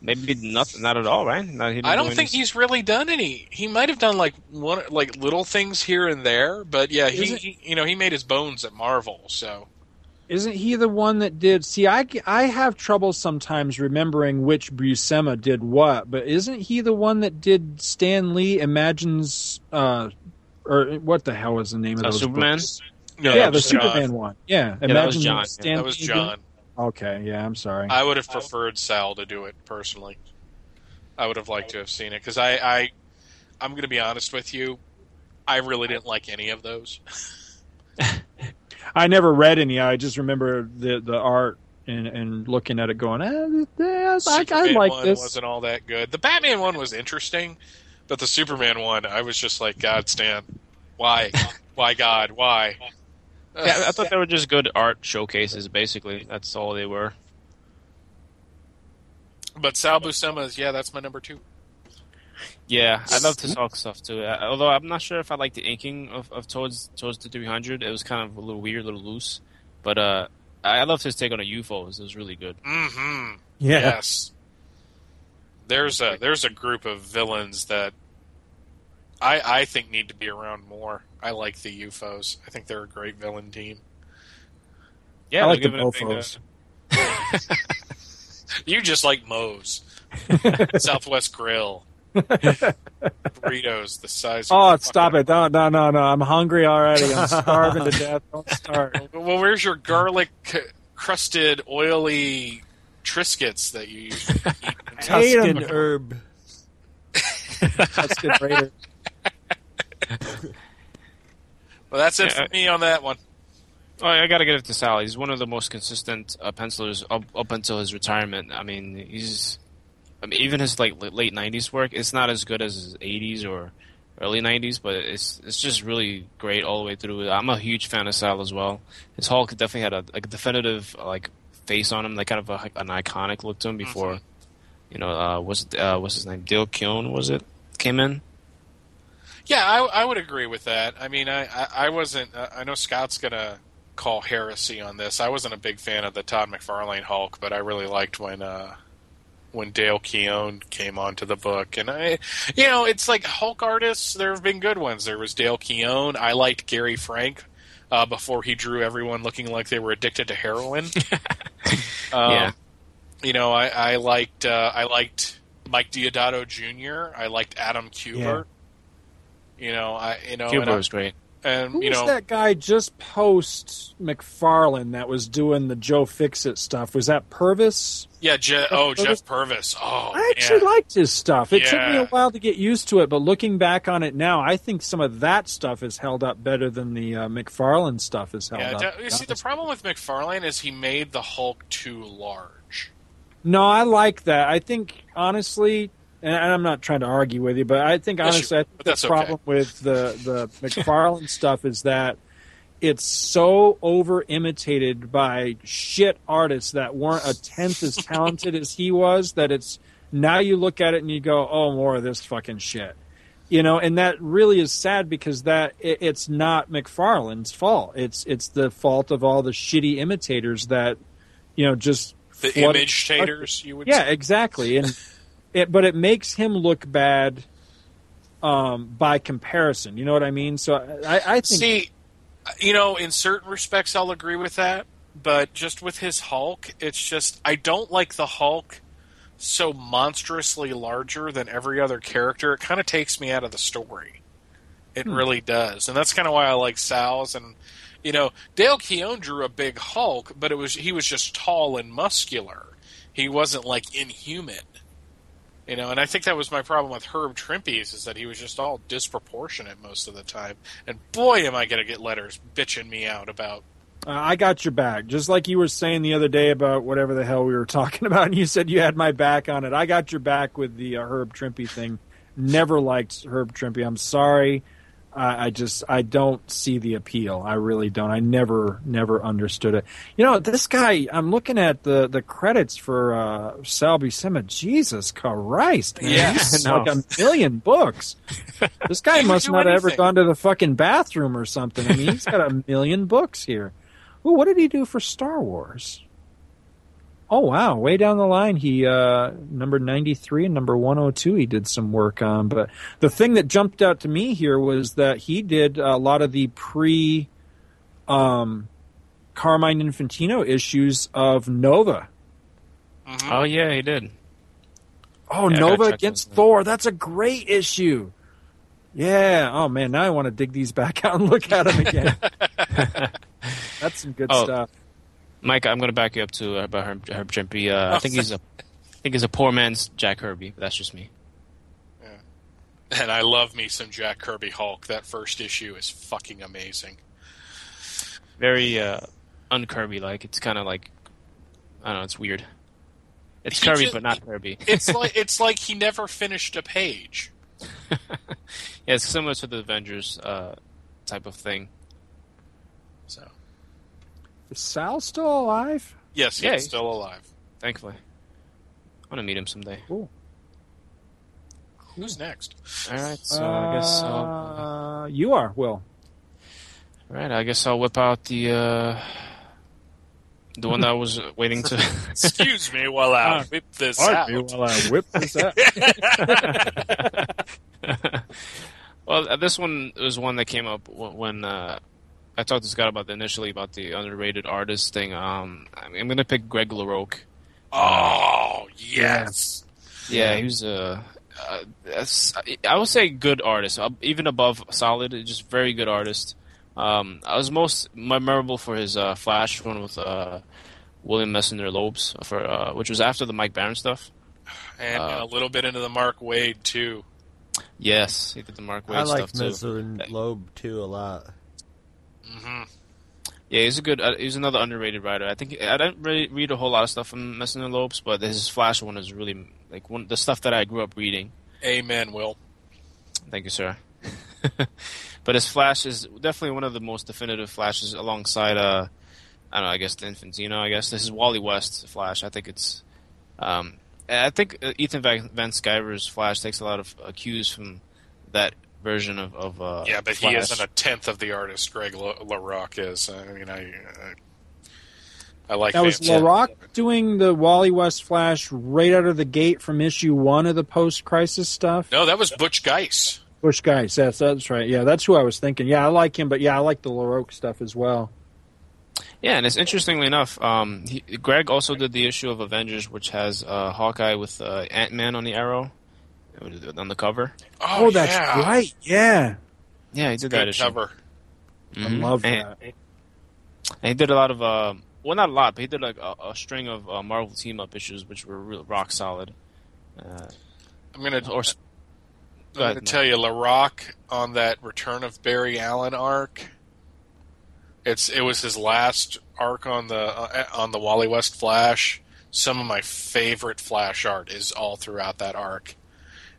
Maybe not not at all, right? Not, he I do don't any- think he's really done any. He might have done like one like little things here and there, but yeah, he, he you know he made his bones at Marvel, so Isn't he the one that did? See, I, I have trouble sometimes remembering which Buscema did what, but isn't he the one that did Stan Lee imagines, uh, or what the hell was the name of Uh, those Superman? books? No, yeah, the was John. Superman one. Yeah, Yeah, that was Imagine John. Stan That was John. Okay, yeah, I'm sorry. I would have preferred Sal to do it personally. I would have liked to have seen it because I, I, I'm going to be honest with you, I really didn't like any of those. I never read any. I just remember the the art and and looking at it, going, eh, yes, I, I like one this. wasn't all that good. The Batman one was interesting, but the Superman one, I was just like, God, Stan, why, why, God, why? Yeah, I thought they were just good art showcases. Basically, that's all they were. But Sal Buscema's, yeah, that's my number two. Yeah, I love his Hulk stuff too. Uh, Although I'm not sure if I like the inking of, of towards towards the 300. It was kind of a little weird, a little loose. But uh, I I loved his take on the U-Foes. It was really good. Mm-hmm. yeah, Yes. There's a there's a group of villains that I I think need to be around more. I like the U-Foes. I think they're a great villain team. Yeah, I like the they're giving it a Bofos. big, uh, You just like Moe's. Southwest Grill. Burritos the size of Oh, stop it! No, no, no, no! I'm hungry already. I'm starving to death. Don't start. Well, where's your garlic crusted oily Triscuits that you usually eat? Tuscan herb. That's good, Raider. Well, that's it Yeah. for me on that one. Oh, I gotta give it to Sal. He's one of the most consistent uh, pencilers up, up until his retirement. I mean, he's, I mean, even his like late '90s work, it's not as good as his '80s or early '90s, but it's it's just really great all the way through. I'm a huge fan of Sal as well. His Hulk definitely had a like definitive like face on him, like kind of a, an iconic look to him before, you know, uh, what's uh, what's his name? Dale Keown was it? Came in. Yeah, I, I would agree with that. I mean, I, I, I wasn't. Uh, I know Scott's gonna call heresy on this. I wasn't a big fan of the Todd McFarlane Hulk, but I really liked when uh, when Dale Keown came onto the book. And I, you know, it's like Hulk artists. There have been good ones. There was Dale Keown. I liked Gary Frank uh, before he drew everyone looking like they were addicted to heroin. um, Yeah. You know, I, I liked uh, I liked Mike Deodato Jr. I liked Adam Kubert. You know, I you know, and, Cuba I- was great. and Who you was know, that guy just post McFarlane that was doing the Joe Fixit stuff? Was that Purves? yeah, Je- oh Jeff Purves. Oh, I actually man. liked his stuff. It took me a while to get used to it, but looking back on it now, I think some of that stuff is held up better than the uh, McFarlane stuff is held Yeah, up. de- you see, the problem with McFarlane is he made the Hulk too large. No, I like that. I think honestly, and I'm not trying to argue with you, but I think Yes, you- honestly, I think the okay. problem with the the McFarlane stuff is that it's so over imitated by shit artists that weren't a tenth as talented as he was that it's now you look at it and you go, oh, more of this fucking shit. You know, and that really is sad because that it, it's not McFarlane's fault. It's it's the fault of all the shitty imitators that you know just The image taters, you would yeah, say. exactly. And it, but it makes him look bad um, by comparison. You know what I mean? So I, I think See, you know, in certain respects, I'll agree with that. But just with his Hulk, it's just I don't like the Hulk so monstrously larger than every other character. It kind of takes me out of the story. It really does, and that's kind of why I like Sal's. And you know, Dale Keown drew a big Hulk, but it was he was just tall and muscular. He wasn't like inhuman. You know, and I think that was my problem with Herb Trimpe's is that he was just all disproportionate most of the time. And boy, am I going to get letters bitching me out about. Uh, I got your back, just like you were saying the other day about whatever the hell we were talking about, and you said you had my back on it. I got your back with the uh, Herb Trimpe thing. Never liked Herb Trimpe. I'm sorry. I, I just I don't see the appeal. I really don't. I never never understood it. You know, this guy. I'm looking at the the credits for uh, Sal Buscema. Jesus Christ! Man. Yeah, know. like a million books. This guy must not have ever gone to the fucking bathroom or something. I mean, he's got a million books here. Ooh, what did he do for Star Wars? Oh wow, way down the line, he uh, number ninety three and number one hundred two. He did some work on, but the thing that jumped out to me here was that he did a lot of the pre, um, Carmine Infantino issues of Nova. Mhm. Oh yeah, he did. Oh, Yeah, Nova against those. Thor. That's a great issue. Yeah. Oh man, now I want to dig these back out and look at them again. That's some good Oh. stuff. Mike, I'm going to back you up to uh, about Herb, Herb Trimpe. Uh, I Oh, think he's a, I think he's a poor man's Jack Kirby. But that's just me. And I love me some Jack Kirby Hulk. That first issue is fucking amazing. Very uh, un-Kirby like. It's kind of like, I don't know. It's weird. It's He Kirby, just- but not Kirby. It's like it's like he never finished a page. yeah, it's similar to the Avengers uh, type of thing. So Is Sal still alive? yes, Yeah, he's he's- still alive. Thankfully, I want to meet him someday. Cool. Who's next? All right, so I guess I'll, Uh, you are Will. all right. I guess I'll whip out the uh, the one that I was waiting to. Excuse me while I whip this out. Me while I whip this out. well, uh, this one was one that came up when uh, I talked to Scott about the, initially about the underrated artist thing. Um, I mean, I'm gonna pick Greg LaRocque. Oh yes. Yeah, he was a. Uh, that's- I would say good artist, uh, even above solid. Just very good artist. Um, I was most memorable for his uh, Flash one with uh, William Messner-Loebs, for uh, which was after the Mike Baron stuff. And Uh, a little bit into the Mark Waid too. Yes, he did the Mark Waid I like stuff too. Mr. Loeb too a lot. Hmm Yeah, he's a good. Uh, he's another underrated writer. I think I don't really read a whole lot of stuff from Messner-Loebs, but his Flash one is really like one the stuff that I grew up reading. Amen, Will. Thank you, sir. but his Flash is definitely one of the most definitive Flashes alongside, uh, I don't know, I guess the Infantino. I guess this is Wally West Flash. I think it's, um, I think uh, Ethan Van, Van Sciver's Flash takes a lot of uh, cues from that version of, of uh, Yeah, but Flash. he isn't a tenth of the artist Greg La- LaRocque is. I mean, I, I, I like Now was Van- LaRocque doing the Wally West Flash right out of the gate from issue one of the post-crisis stuff? No, that was Butch Guice. Butch Guice, that's that's right. Yeah, that's who I was thinking. Yeah, I like him, but yeah, I like the LaRocque stuff as well. Yeah, and it's interestingly enough, um, he, Greg also did the issue of Avengers, which has uh, Hawkeye with uh, Ant Man on the arrow on the cover. Oh, Oh, that's yeah. right. Yeah, Yeah, he did that Good issue. cover. I Mhm. love and, that. And he did a lot of, uh, well, not a lot, but he did like a, a string of uh, Marvel team up issues, which were real rock solid. Uh, I'm gonna or I'm going to ahead, tell you, LaRocque on that Return of Barry Allen arc. It's it was his last arc on the uh, on the Wally West Flash. Some of my favorite Flash art is all throughout that arc,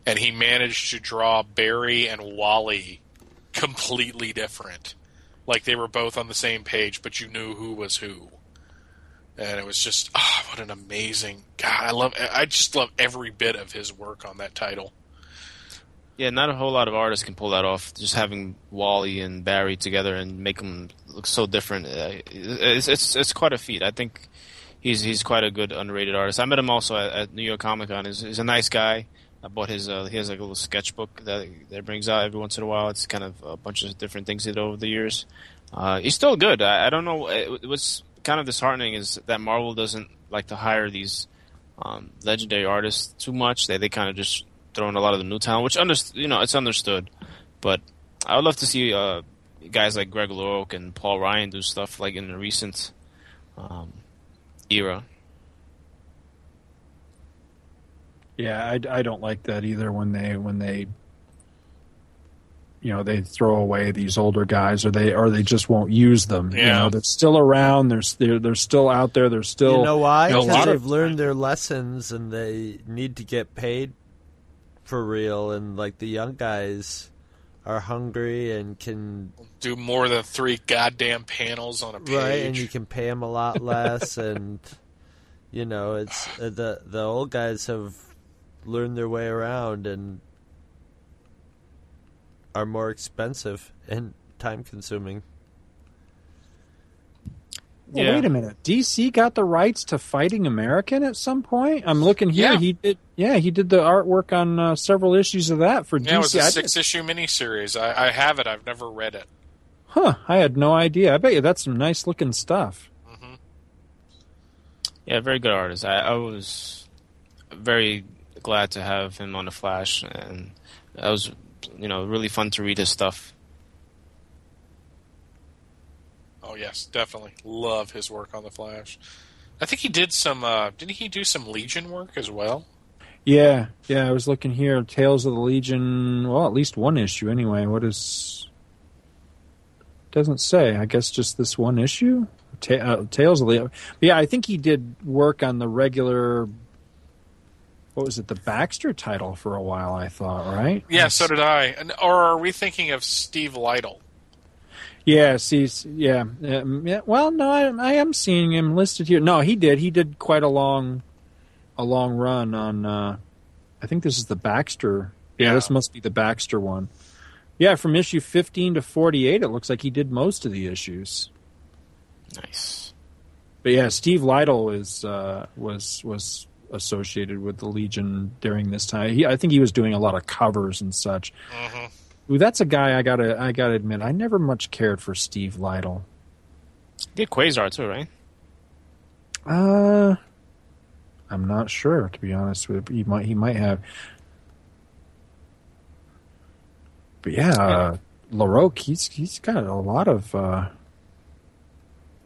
and he managed to draw Barry and Wally completely different, like they were both on the same page, but you knew who was who. And it was just, ah, what an amazing God! I love, I just love every bit of his work on that title. yeah, not a whole lot of artists can pull that off. Just having Wally and Barry together and make them look so different, uh, it's, it's it's quite a feat. I think he's he's quite a good underrated artist. I met him also at, at New York Comic Con. He's, he's a nice guy. I bought his. Uh, he has like a little sketchbook that that brings out every once in a while. It's kind of a bunch of different things he did over the years. Uh, he's still good. I, I don't know. It, was kind of disheartening is that Marvel doesn't like to hire these um, legendary artists too much. They they kind of just throw in a lot of the new talent, which under, you know it's understood. But I would love to see uh, guys like Greg LaRocque and Paul Ryan do stuff like in the recent um, era. Yeah, I, I don't like that either when they when they you know they throw away these older guys or they or they just won't use them. You know, they're still around. They're they're, they're still out there. They're still you know why? you know, a Because lot they've of learned their lessons and they need to get paid for real. And like the young guys are hungry and can Do more than three goddamn panels on a page. right, and you can pay them a lot less. and you know, it's uh, the the old guys have learned their way around and are more expensive and time consuming. Well, Yeah. wait a minute. DC got the rights to Fighting American at some point. I'm looking here. Yeah. He did. Yeah, he did the artwork on uh, several issues of that for Yeah, it was DC. a I six issue miniseries. I, I have it. I've never read it. Huh? I had no idea. I bet you that's some nice looking stuff. Yeah, very good artist. I, I was very glad to have him on the Flash, and that was, you know, really fun to read his stuff. Oh yes, definitely love his work on the Flash. I think he did some. Uh, didn't he do some Legion work as well? Yeah, yeah. I was looking here. Tales of the Legion. Well, at least one issue anyway. What is? Doesn't say. I guess just this one issue. Ta- uh, Tales of the. But yeah, I think he did work on the regular. What was it? The Baxter title for a while. I thought, right? Yeah, so did I. And, or are we thinking of Steve Lightle? Yeah, see, yeah, um, yeah. Well, no, I, I am seeing him listed here. No, he did. He did quite a long, a long run on. Uh, I think this is the Baxter. Yeah, Yeah. this must be the Baxter one. Yeah, from issue fifteen to forty-eight, it looks like he did most of the issues. Nice. But yeah, Steve Lightle is uh, was was associated with the Legion during this time. He, I think he was doing a lot of covers and such. hmm Ooh, that's a guy I gotta I gotta admit I never much cared for Steve Lightle. He did Quasar too, right? Uh, I'm not sure to be honest with you. He might he might have, but yeah, uh, LaRocque he's he's got a lot of uh,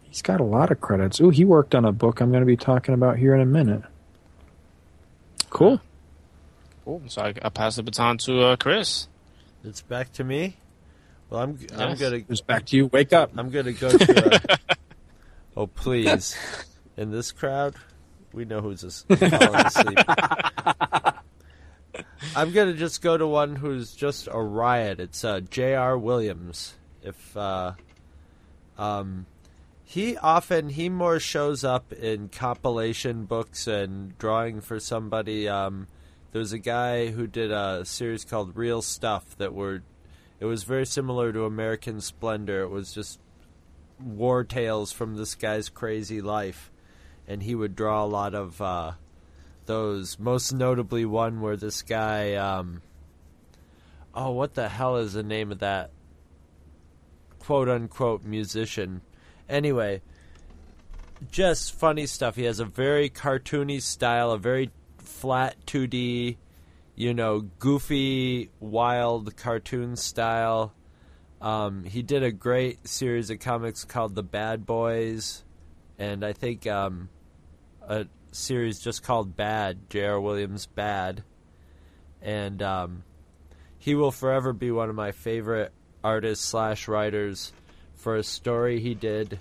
he's got a lot of credits. Ooh, he worked on a book I'm going to be talking about here in a minute. Cool. Cool. So I, I pass the baton to uh, Chris. It's back to me. Well, I'm I'm gonna It's back to you. Wake up. I'm gonna go to. A, oh please! In this crowd, we know who's as- falling asleep. I'm gonna just go to one who's just a riot. It's uh, J.R. Williams. If uh, um, he often he more shows up in compilation books and drawing for somebody. Um, there's a guy who did a series called Real Stuff that were. It was very similar to American Splendor. It was just war tales from this guy's crazy life, and he would draw a lot of uh, those. Most notably, one where this guy. Um, oh, what the hell is the name of that quote unquote musician? Anyway, just funny stuff. He has a very cartoony style, a very flat 2D, you know, goofy, wild cartoon style. Um, he did a great series of comics called The Bad Boys, and I think um, a series just called Bad, J.R. Williams Bad. And um, he will forever be one of my favorite artists slash writers for a story he did.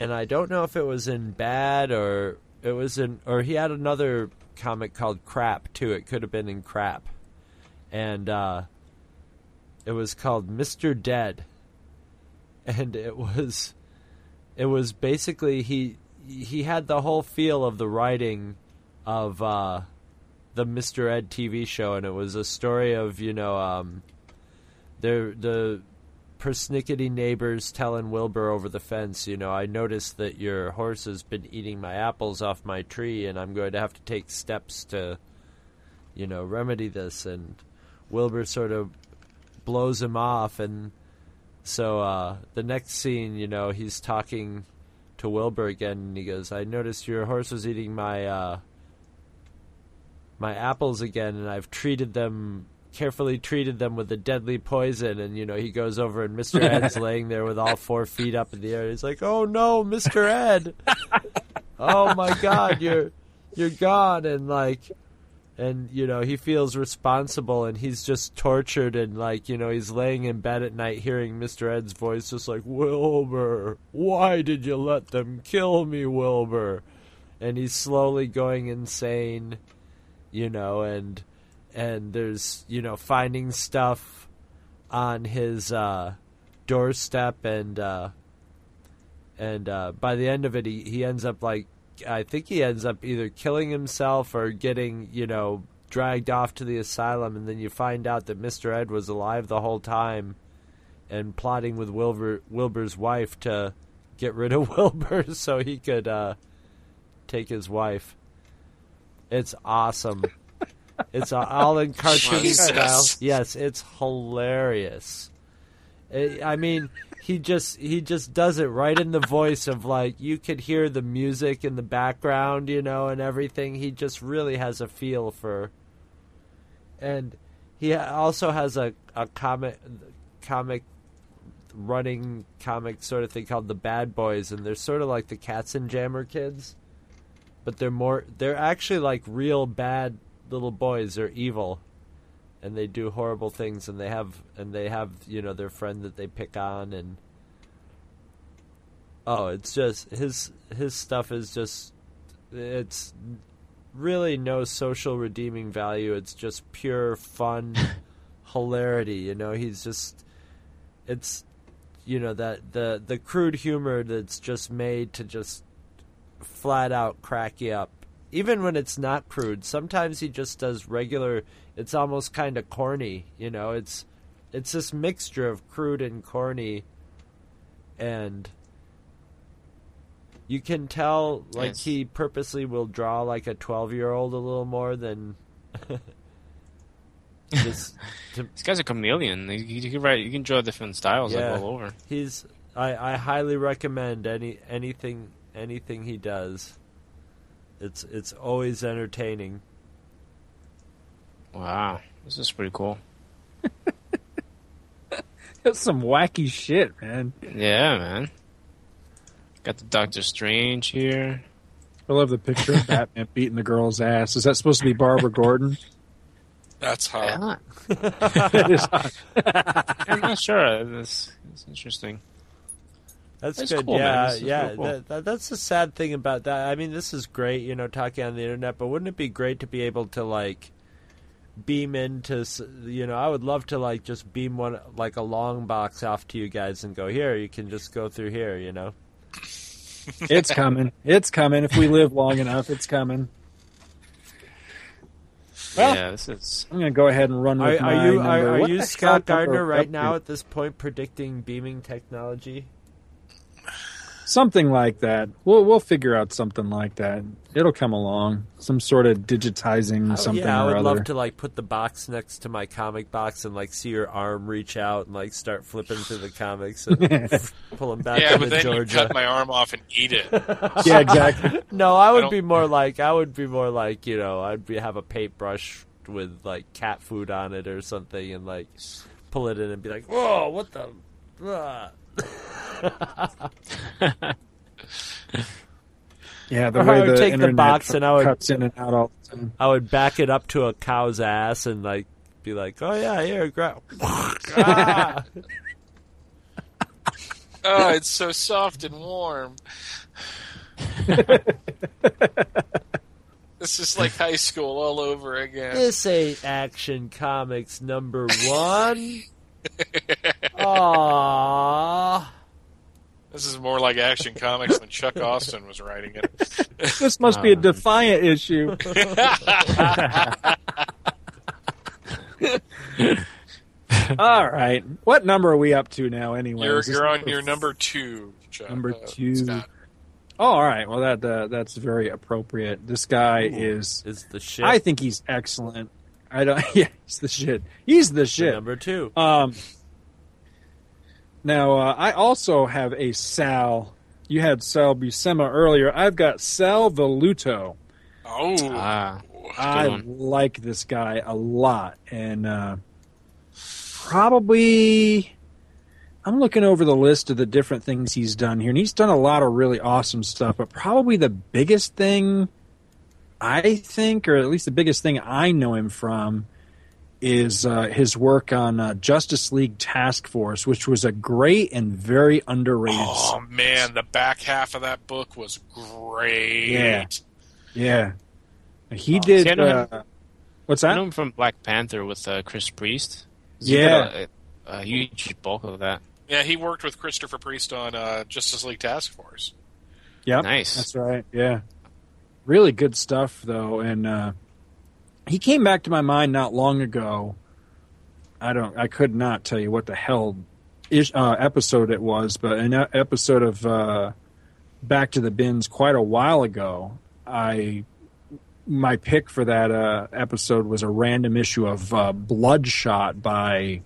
And I don't know if it was in Bad or it was in, or he had another comic called Crap too. It could have been in Crap. And, uh, it was called Mr. Dead, and it was it was basically he he had the whole feel of the writing of uh, the Mr. Ed TV show, and it was a story of you know um, the the persnickety neighbors telling Wilbur over the fence, you know, I noticed that your horse has been eating my apples off my tree, and I'm going to have to take steps to, you know, remedy this. And Wilbur sort of blows him off, and so uh, the next scene, you know, he's talking to Wilbur again, and he goes, "I noticed your horse was eating my uh, my apples again, and I've treated them." Carefully treated them with a deadly poison, and you know he goes over, and Mister Ed's laying there with all four feet up in the air. He's like, "Oh no, Mister Ed! oh my God, you're you're gone!" And like, and you know he feels responsible and he's just tortured and like you know he's laying in bed at night hearing Mr. Ed's voice just like Wilbur why did you let them kill me Wilbur and he's slowly going insane you know and and there's you know finding stuff on his uh doorstep and uh and uh by the end of it he, he ends up like I think he ends up either killing himself or getting, you know, dragged off to the asylum, and then you find out that Mr. Ed was alive the whole time and plotting with Wilbur, Wilbur's wife to get rid of Wilbur so he could uh, take his wife. It's awesome. It's all in cartoon style. Yes, it's hilarious. I I mean, he just he just does it right in the voice of like you could hear the music in the background, you know, and everything. He just really has a feel for, and he also has a a comic comic running comic sort of thing called the Bad Boys, and they're sort of like the Katzenjammer kids, but they're more they're actually like real bad little boys. They're evil and they do horrible things and they have and they have you know their friend that they pick on and oh it's just his his stuff is just it's really no social redeeming value it's just pure fun hilarity you know he's just it's you know that the the crude humor that's just made to just flat out crack you up even when it's not crude sometimes he just does regular it's almost kind of corny you know it's it's this mixture of crude and corny and you can tell like Yes. he purposely will draw like a 12 year old a little more than just to, This guy's a chameleon. You, you can write. You can draw different styles Yeah. like all over. he's I, I highly recommend any anything anything he does it's it's always entertaining Wow, this is pretty cool. That's some wacky shit, man. Yeah, man. Got the Doctor Strange here. I love the picture of Batman beating the girl's ass. Is that supposed to be Barbara Gordon? That's hot. Yeah. It is hot. I'm not sure. That's, that's interesting. That's, That's good. cool, yeah, This yeah. real cool. That, that, that's the sad thing about that. I mean, this is great, you know, talking on the internet. But wouldn't it be great to be able to like beam into, you know, I would love to like just beam one like a long box off to you guys and go here. You can just go through here, you know. It's coming. It's coming. If we live long enough, it's coming. Well- yeah, this is. I'm going to go ahead and run Are, with are my you number. are, are you Scott Gardner right now at this point predicting beaming technology? Something like that. We'll we'll figure out something like that. It'll come along. Some sort of digitizing Oh, something yeah, I or would other. love to like put the box next to my comic box and like see your arm reach out and like start flipping through the comics and pull them back Yeah, but then you cut my arm off and eat it. yeah, exactly. No, I would don't- be more like I would be more like you know I'd be have a paintbrush with like cat food on it or something and like pull it in and be like, whoa, what the. ah." Yeah, the Or I way would the take the internet box and I would- cuts in and out all the time. I would back it up to a cow's ass and like be like, oh yeah, here, grab. Ah. Oh, it's so soft and warm. this is like high school all over again. This ain't Action Comics number one. Aww. This is more like Action Comics when Chuck Austen was writing it. This must be a Defiant issue. all right. What number are we up to now, anyway? You're you're on your number two, Chuck. Number uh, two. Scott. Oh, all right. Well, that uh, that's very appropriate. This guy is. Is the shit. I think he's excellent. I don't. Yeah, he's the shit. He's the shit. Number two. Um. Now, uh, I also have a Sal. You had Sal Buscema earlier. I've got Sal Velluto. Oh, Ah, I one. like this guy a lot, and uh, probably I'm looking over the list of the different things he's done here, and he's done a lot of really awesome stuff. But probably the biggest thing I think, or at least the biggest thing I know him from, is uh, his work on uh, Justice League Task Force, which was a great and very underrated. Oh man, the back half of that book was great. Yeah. Yeah, he did. See, I know uh, what's I that? know him from Black Panther with uh, Chris Priest. He Yeah. a, a huge bulk of that. Yeah, he worked with Christopher Priest on uh, Justice League Task Force. Yeah, Nice. That's right. Yeah, really good stuff though, and uh, he came back to my mind not long ago. I don't. I could not tell you what the hell ish, uh, episode it was, but an episode of uh, Back to the Bins quite a while ago. I my pick for that uh, episode was a random issue of uh, Bloodshot by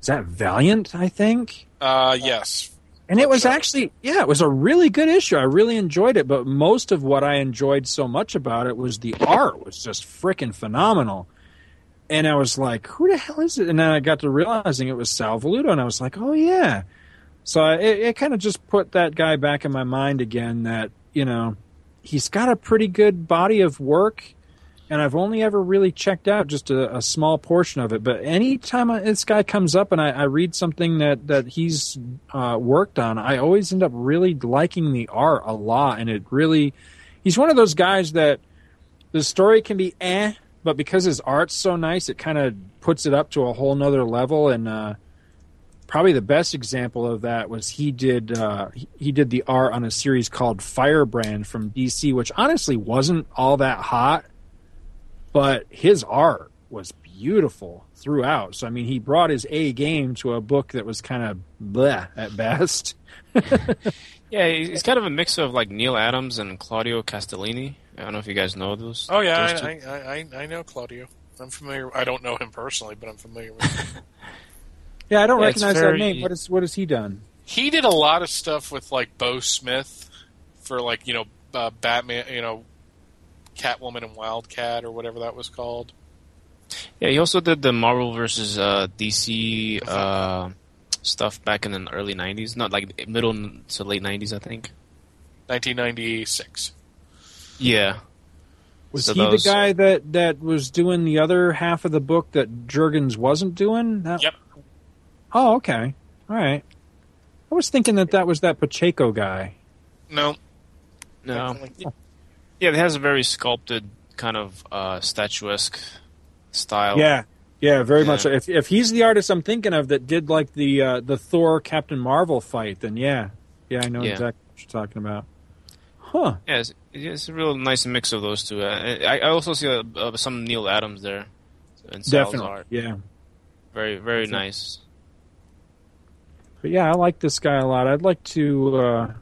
is that Valiant? I think. Uh, yes. And it was actually, yeah, it was a really good issue. I really enjoyed it, but most of what I enjoyed so much about it was the art was just freaking phenomenal. And I was like, who the hell is it? And then I got to realizing it was Sal Velluto, and I was like, oh yeah. So I, it, it kind of just put that guy back in my mind again. That you know, he's got a pretty good body of work, and I've only ever really checked out just a, a small portion of it. But anytime I, this guy comes up and I, I read something that that he's uh, worked on, I always end up really liking the art a lot, and it really, he's one of those guys that the story can be eh, but because his art's so nice, it kind of puts it up to a whole nother level. And uh, probably the best example of that was he did uh, he- he did the art on a series called Firebrand from DC, which honestly wasn't all that hot, but his art was beautiful throughout. So I mean, he brought his A game to a book that was kind of bleh at best. Yeah, he's kind of a mix of like Neal Adams and Claudio Castellini. I don't know if you guys know those. Oh yeah, those. I, I, I, I know Claudio. I'm familiar. I don't know him personally, but I'm familiar with him. Yeah, I don't Yeah, recognize very- that name. What is what has he done? he did a lot of stuff with like Beau Smith for like you know uh, Batman, you know Catwoman and Wildcat or whatever that was called. Yeah, he also did the Marvel versus uh, DC uh, stuff back in the early '90s, not like middle to late '90s, I think. 1996. Yeah, Was So he those- the guy that that was doing the other half of the book that Jurgens wasn't doing? That- Yep. Oh, okay. All right. I was thinking that that was that Pacheco guy. No, no, yeah, it has a very sculpted kind of uh, statuesque style. Yeah. Yeah, very Yeah. much. so. If if he's the artist I'm thinking of that did like the uh, the Thor Captain Marvel fight, then yeah, yeah, I know Yeah. exactly what you're talking about. Huh? yeah, it's, it's a real nice mix of those two. Uh, I, I also see uh, uh, some Neal Adams there in Sal's Definitely. art. Yeah. Very, very That's it. nice. But yeah, I like this guy a lot. I'd like to uh,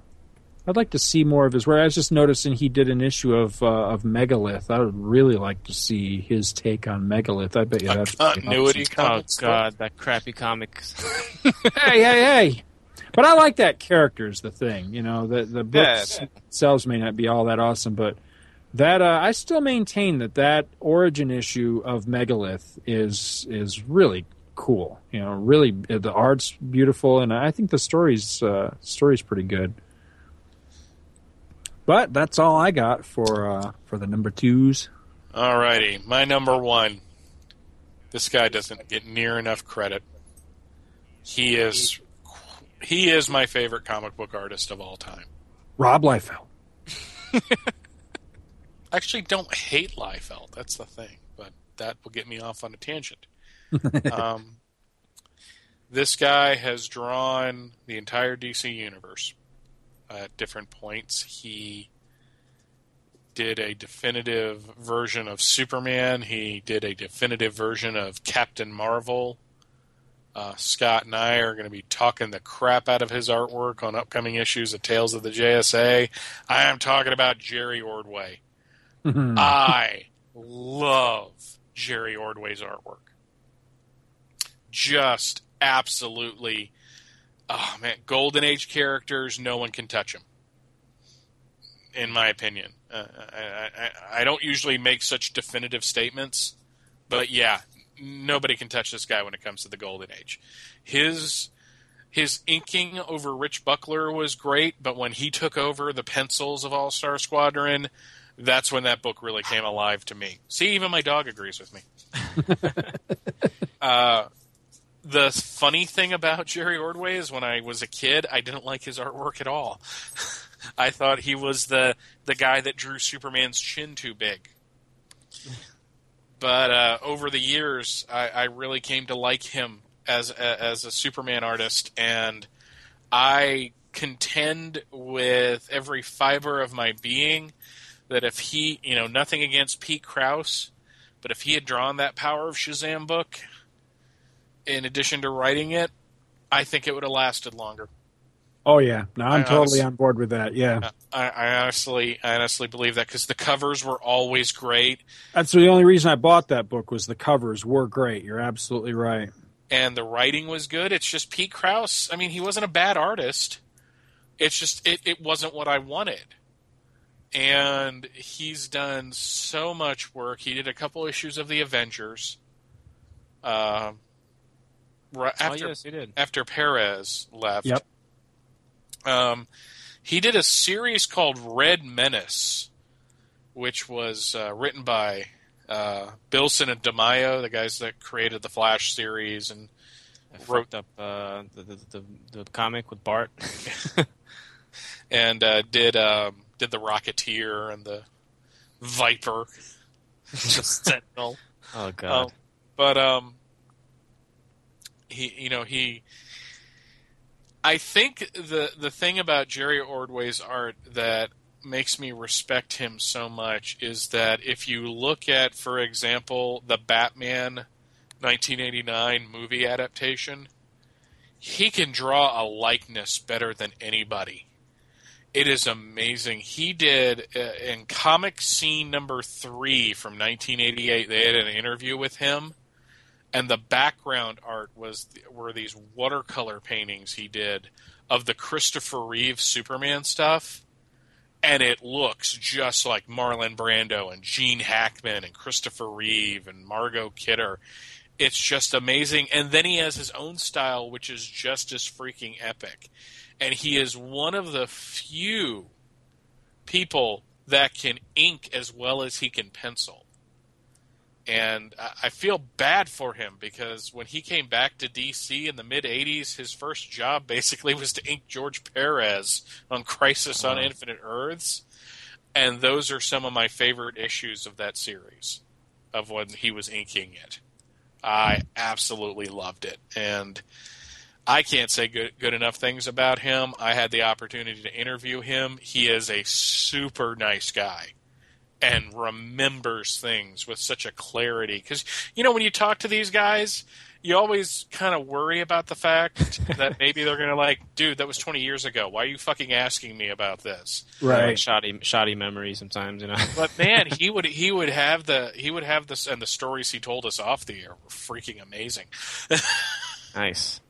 I'd like to see more of his work. I was just noticing he did an issue of uh, of Megalith. I would really like to see his take on Megalith. I bet you that's continuity awesome. Oh. God, that crappy comic. hey, hey, hey! But I like that character is the thing. You know, the the books Yeah. themselves may not be all that awesome, but that uh, I still maintain that that origin issue of Megalith is is really cool. You know, really the art's beautiful, and I think the story's uh, story's pretty good. But that's all I got for uh, for the number twos. Alrighty, my number one. This guy doesn't get near enough credit. He is he is my favorite comic book artist of all time. Rob Liefeld. I actually don't hate Liefeld. That's the thing, but that will get me off on a tangent. um, this guy has drawn the entire DC universe at different points. He did a definitive version of Superman. He did a definitive version of Captain Marvel. Uh, Scott and I are going to be talking the crap out of his artwork on upcoming issues of Tales of the JSA. I am talking about Jerry Ordway. I love Jerry Ordway's artwork. Just absolutely, oh man, Golden Age characters, no one can touch them. In my opinion, uh, I, I, I don't usually make such definitive statements, but yeah, nobody can touch this guy when it comes to the Golden Age. His his inking over Rich Buckler was great, but when he took over the pencils of All Star Squadron, That's when that book really came alive to me. See, even my dog agrees with me. uh, the funny thing about Jerry Ordway is when I was a kid, I didn't like his artwork at all. I thought he was the the guy that drew Superman's chin too big. But uh, over the years, I, I really came to like him as a, as a Superman artist, and I contend with every fiber of my being that if he, you know, nothing against Pete Krause, but if he had drawn that Power of Shazam book, in addition to writing it, I think it would have lasted longer. Oh yeah, no, I'm I totally honestly- on board with that. Yeah, I, I honestly, I honestly believe that because the covers were always great, that's the only reason I bought that book was the covers were great. You're absolutely right. and the writing was good. It's just Pete Krause. I mean, he wasn't a bad artist. It's just it, it wasn't what I wanted. And he's done so much work. He did a couple issues of the Avengers. Uh, right after oh yes, he did. after Perez left. Yep. Um, he did a series called Red Menace, which was uh, written by uh, Bilson and DeMeo, the guys that created the Flash series, and I wrote- up uh, the, the the the comic with Bart. and uh, did um, did the Rocketeer and the Viper, the Sentinel. oh god. Um, but um, he, you know, he. I think the the thing about Jerry Ordway's art that makes me respect him so much is that if you look at, for example, the Batman 1989 movie adaptation, he can draw a likeness better than anybody. It is amazing. He did uh, in comic scene number three from 1988. They had an interview with him, and the background art was were these watercolor paintings he did of the Christopher Reeve Superman stuff, and it looks just like Marlon Brando and Gene Hackman and Christopher Reeve and Margot Kidder. It's just amazing. And then he has his own style, which is just as freaking epic. And he is one of the few people that can ink as well as he can pencil. And I feel bad for him because when he came back to DC in the mid 80s, his first job basically was to ink George Perez on Crisis on Infinite Earths. And those are some of my favorite issues of that series, of when he was inking it. I absolutely loved it. And I can't say good, good enough things about him. I had the opportunity to interview him. He is a super nice guy and remembers things with such a clarity. Because, you know, when you talk to these guys, you always kind of worry about the fact that maybe they're going to, like, dude, that was 20 years ago. Why are you fucking asking me about this? Right. Shoddy shoddy memory sometimes, you know. But man, he would he would have the he would have this and the stories he told us off the air were freaking amazing. Nice.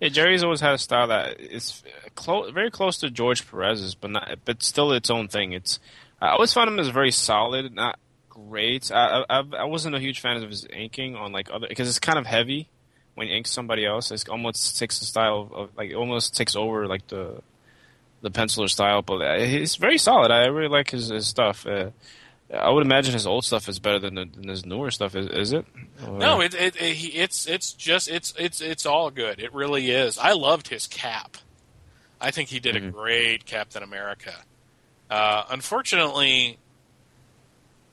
Yeah, Jerry's always had a style that is uh, close, very close to George Perez's, but not, but still its own thing. It's I always found him as very solid, not great. I I, I wasn't a huge fan of his inking on like other because it's kind of heavy when you ink somebody else. It almost takes the style of, like it almost takes over like the the penciler style. But uh, he's very solid. I really like his, his stuff. Uh, I would imagine his old stuff is better than, the, than his newer stuff. Is, is it? Or- No, it, it, it it's it's just it's it's it's all good. It really is. I loved his cap. I think he did a Mhm. great Captain America. Uh, unfortunately,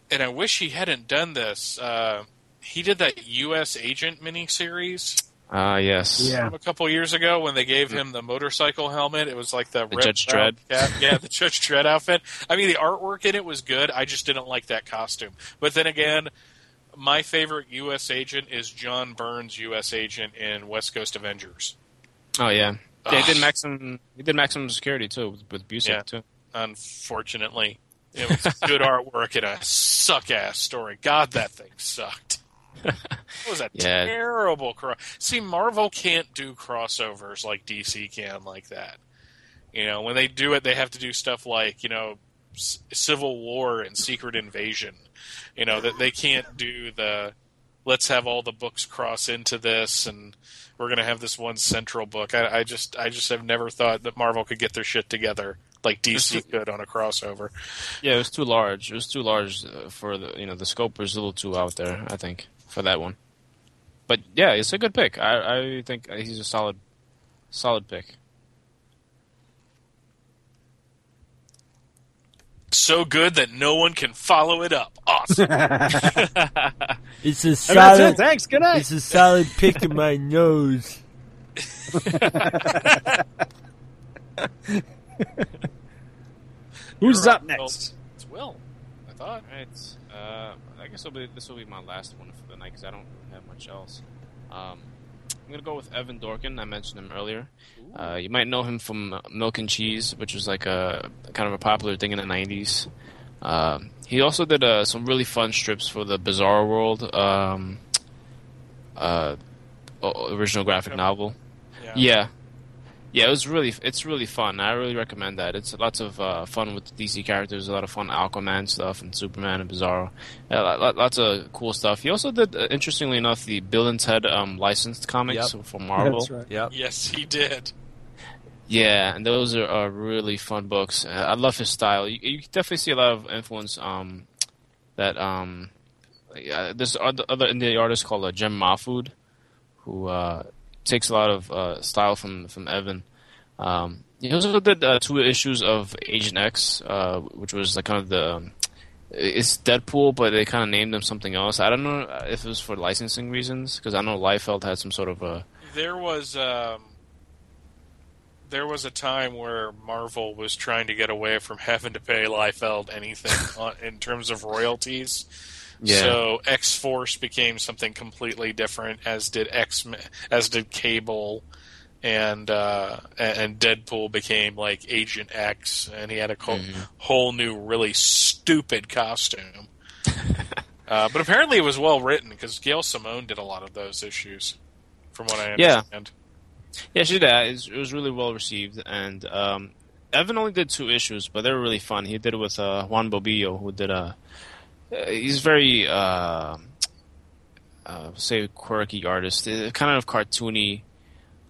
and I wish he hadn't done this. Uh, he did that U.S. Agent miniseries Ah, yes. Yeah. a couple years ago when they gave him the motorcycle helmet. It was like the, The red Judge Dredd. cap. Yeah, the Judge Dredd outfit. I mean, the artwork in it was good. I just didn't like that costume. But then again, my favorite U.S. agent is John Byrne's, U.S. agent in West Coast Avengers. Oh yeah. Yeah, he did maximum. He did maximum security too with, with Busiek Yeah. too. Unfortunately, it was good artwork and a suck ass story. God, that thing sucked. It was a Yeah. terrible cross. See, Marvel can't do crossovers like DC can like that. You know, when they do it, they have to do stuff like you know, C- Civil War and Secret Invasion. You know that they can't do the let's have all the books cross into this and we're going to have this one central book. I, I just I just have never thought that Marvel could get their shit together like DC could on a crossover. Yeah, it was too large. It was too large uh, for the you know the scope was a little too out there. I think for that one. But yeah, it's a good pick. I I think he's a solid solid pick. So good that no one can follow it up. Awesome. It's a And that's it. solid. Thanks. Good night. It's a solid pick in my nose. Who's You're up right. next? it's Will. I thought. All right. Uh, I guess be, this will be my last one for the night because I don't have much else. Um, I'm gonna go with Evan Dorkin. I mentioned him earlier. Uh, you might know him from uh, Milk and Cheese, which was like a kind of a popular thing in the '90s. Um, he also did uh, some really fun strips for the Bizarro World um, uh, original graphic novel. Yeah. Yeah, it was really it's really fun. I really recommend that. It's lots of uh, fun with the DC characters, a lot of fun Aquaman stuff and Superman and Bizarro. Yeah, lo- lo- lots of cool stuff. He also did, uh, interestingly enough, the Bill and Ted um, licensed comics Yep. for Marvel. That's right. Yep. Yes, he did. Yeah, and those are, are really fun books. Uh, I love his style. You, you definitely see a lot of influence. Um, that um, yeah, there's other other Indian artist called uh, Jim Mahfood, who uh, takes a lot of uh, style from from Evan. Um, he also did uh, two issues of Agent X, uh, which was like kind of the um, it's Deadpool, but they kind of named him something else. I don't know if it was for licensing reasons because I know Liefeld had some sort of a There was um, there was a time where Marvel was trying to get away from having to pay Liefeld anything on, in terms of royalties. Yeah. So X Force became something completely different, as did X, as did Cable, and uh, and Deadpool became like Agent X, and he had a co- whole new, really stupid costume. uh, but apparently, it was well written because Gail Simone did a lot of those issues, from what I Yeah. understand. Yeah, she did. It was, it was really well received, and um, Evan only did two issues, but they were really fun. He did it with uh, Juan Bobillo, who did a. Uh, he's very uh, uh, say quirky artist, uh, kind of cartoony,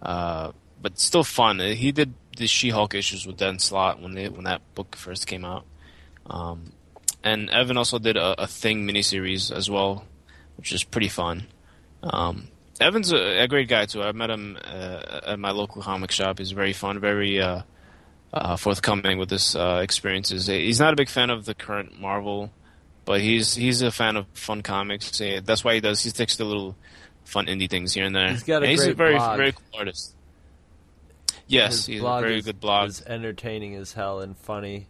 uh, but still fun. Uh, He did the She-Hulk issues with Dan Slott when they when that book first came out, um, and Evan also did a, a Thing miniseries as well, which is pretty fun. Um, Evan's a, a great guy too. I met him uh, at my local comic shop. He's very fun, very uh, forthcoming with his experiences. He's not a big fan of the current Marvel, but he's he's a fan of fun comics. Uh, That's why he does. He sticks to little fun indie things here and there. He's got a And he's a very blog. very cool artist. Yes, His he's a very is, good blog. is entertaining as hell and funny.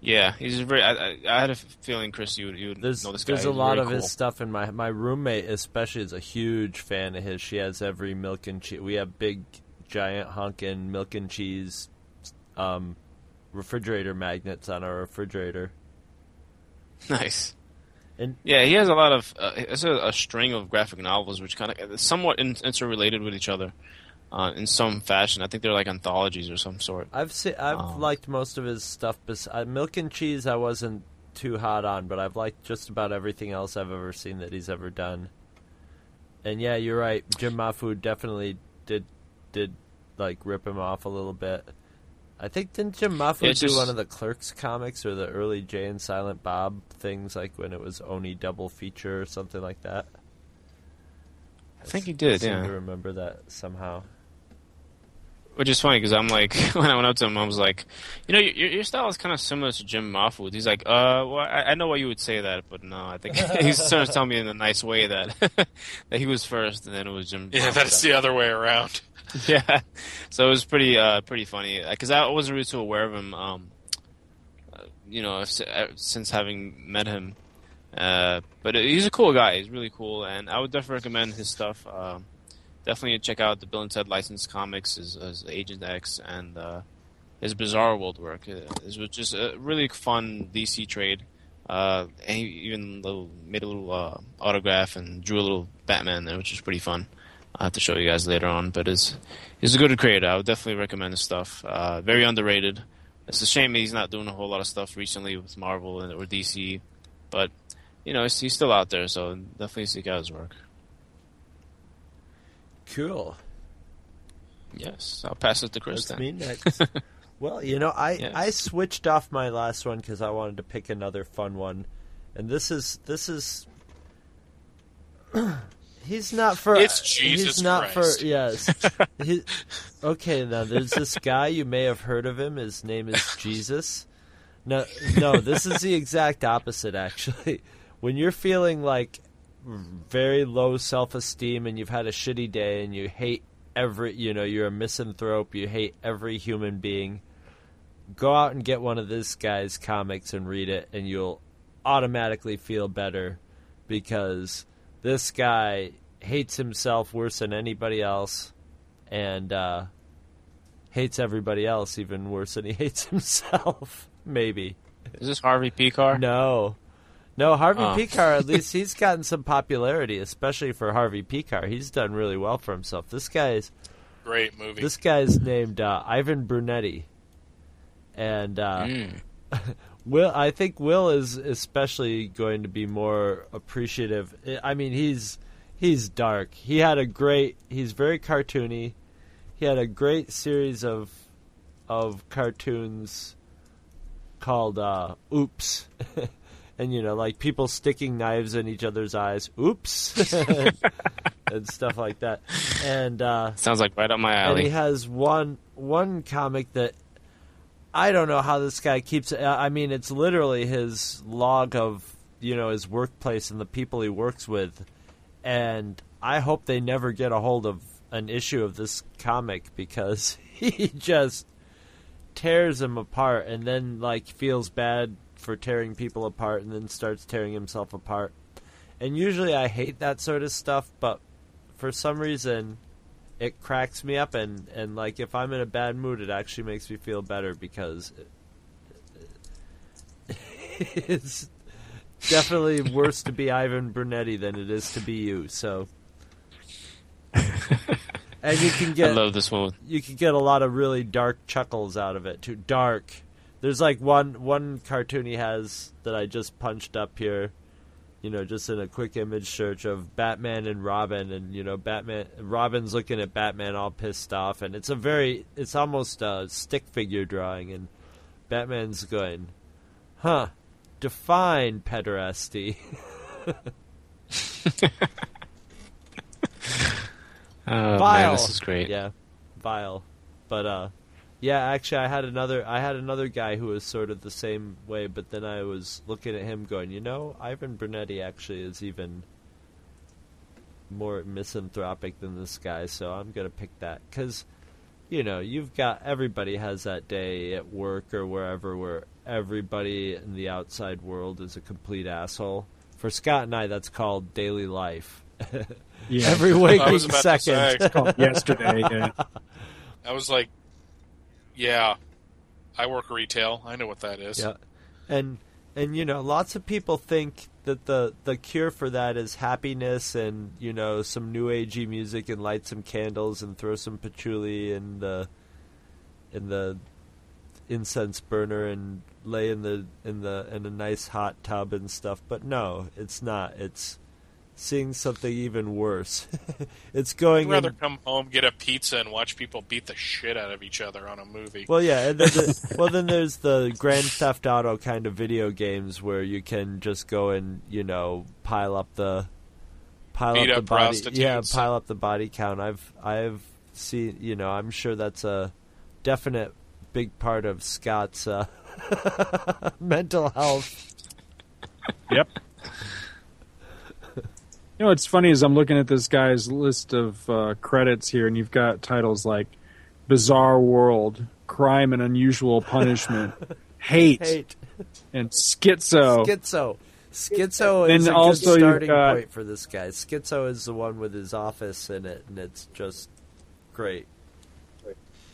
Yeah, he's a very. I, I, I had a feeling, Chris, you would you would There's know this guy. there's a He's lot of cool. his stuff in my my roommate especially is a huge fan of his. She has every milk and cheese. We have big giant honkin' milk and cheese um, refrigerator magnets on our refrigerator. Nice. And Yeah, he has a lot of. Uh, it's a, a string of graphic novels which kind of somewhat in, interrelated with each other, uh, in some fashion. I think they're like anthologies or some sort. I've se- I've Um, liked most of his stuff. Bes- uh, milk and cheese, I wasn't too hot on, but I've liked just about everything else I've ever seen that he's ever done. And yeah, you're right. Jim Mahfood definitely did did like rip him off a little bit. I think didn't Jim Mahfood It's do just- one of the Clerks comics or the early Jay and Silent Bob things, like when it was Oni double feature or something like that? I think he did, seem yeah. to remember that somehow. Which is funny because I'm like, when I went up to him, I was like, you know, your, your style is kind of similar to Jim Mahfood. He's like, uh, well, I, I know why you would say that, but no, I think he's trying to tell me in a nice way that that he was first and then it was Jim. Yeah, Mahfood. that's the other way around. yeah. So it was pretty uh, pretty funny because I wasn't really too aware of him. Um, uh, you know, uh, since having met him, uh, but he's a cool guy. He's really cool, and I would definitely recommend his stuff. Um, definitely check out the Bill and Ted licensed comics, his Agent X, and uh, his Bizarro World work. Uh, It was just a really fun DC trade. Uh, and he even little, made a little uh, autograph and drew a little Batman there, which was pretty fun. I'll have to show you guys later on, but it's he's a good creator. I would definitely recommend his stuff. Uh, very underrated. It's a shame he's not doing a whole lot of stuff recently with Marvel and or DC, but you know he's, he's still out there, so definitely seek out his work. Cool. Yes, I'll pass it to Chris That's then. me next. well, you know, I Yes. I switched off my last one because I wanted to pick another fun one, and this is this is. He's not for. It's Jesus He's not Christ. for. Yes. he, okay, now there's this guy you may have heard of him. His name is Jesus. No, no, this is the exact opposite. Actually, when you're feeling like very low self-esteem and you've had a shitty day and you hate every, you know, you're a misanthrope, you hate every human being, go out and get one of this guy's comics and read it, and you'll automatically feel better because this guy hates himself worse than anybody else and uh, hates everybody else even worse than he hates himself. Maybe. Is this Harvey Pekar? No. No, Harvey Oh. Pekar, at least he's gotten some popularity, especially for Harvey Pekar. He's done really well for himself. This guy's Great movie. this guy's named uh, Ivan Brunetti. And uh, Mm. Will I think Will is especially going to be more appreciative. I- mean, he's he's dark. He had a great. He's very cartoony. He had a great series of of cartoons called uh, "Oops," and you know, like people sticking knives in each other's eyes. Oops, and stuff like that. And uh, Sounds like right up my and he has one one comic that I don't know how this guy keeps it. I mean, it's literally his log of you know his workplace and the people he works with, and I hope they never get a hold of an issue of this comic because he just tears them apart and then like feels bad for tearing people apart and then starts tearing himself apart. And usually I hate that sort of stuff, but for some reason it cracks me up and and like if I'm in a bad mood it actually makes me feel better because it, it's definitely worse to be Ivan Brunetti than it is to be you. So and you can I get love this one. you can get a lot of really dark chuckles out of it too. Dark. There's like one one cartoon he has that I just punched up here. You know, just in a quick image search of Batman and Robin, and you know, Batman. Robin's looking at Batman all pissed off, and it's a very, it's almost a stick figure drawing, and Batman's going, "Huh? Define pederasty." Oh vile. man, this is great. Yeah, vile. But uh, yeah. Actually, I had another. I had another guy who was sort of the same way. But then I was looking at him, going, you know, Ivan Brunetti actually is even more misanthropic than this guy. So I'm gonna pick that because, you know, you've got everybody has that day at work or wherever where everybody in the outside world is a complete asshole. For Scott and I, that's called daily life. Yeah. Every waking was about to second. say. called yesterday. Yeah. I was like, yeah, I work retail. I know what that is. Yeah, and and you know, lots of people think that the the cure for that is happiness and you know some new agey music and light some candles and throw some patchouli in the in the incense burner and lay in the in the in a nice hot tub and stuff. But no, it's not. It's seeing something even worse. it's going I'd rather in, come home, get a pizza, and watch people beat the shit out of each other on a movie. Well, yeah, and then the, well then there's the Grand Theft Auto kind of video games where you can just go and you know pile up the pile Beat up the body, yeah, pile up the body count. I've I've seen, you know, I'm sure that's a definite big part of Scott's uh, mental health. Yep. You know what's funny is I'm looking at this guy's list of uh, credits here, and you've got titles like "Bizarro World," "Crime and Unusual Punishment," "Hate,", Hate and "Schizo." Schizo. Schizo And is a also good starting got- point for this guy. Schizo is the one with his office in it, and it's just great.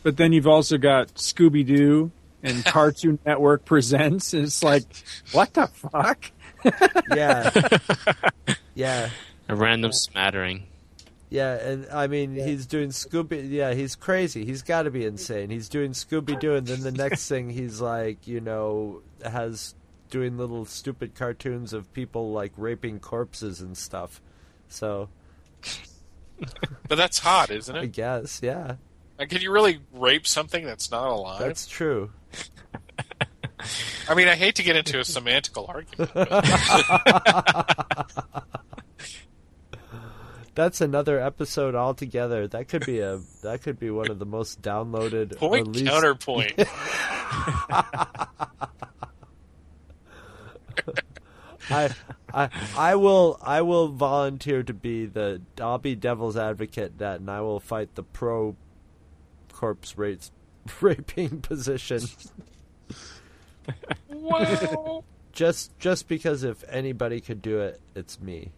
But then you've also got Scooby Doo and Cartoon Network presents. It's like, what the fuck? Yeah, yeah. A random smattering. Yeah, and I mean, he's doing Scooby. Yeah, he's crazy. He's got to be insane. He's doing Scooby Doo, and then the next thing he's like, you know, has doing little stupid cartoons of people like raping corpses and stuff. So But that's hot, isn't it? I guess, yeah, Uh, Can you really rape something that's not alive? That's true. I mean, I hate to get into a semantical argument. That's another episode altogether. That could be a that could be one of the most downloaded Point least counterpoint. I, I I will I will volunteer to be the I'll be devil's advocate that and I will fight the pro corpse rates raping position wow. just just because if anybody could do it it's me.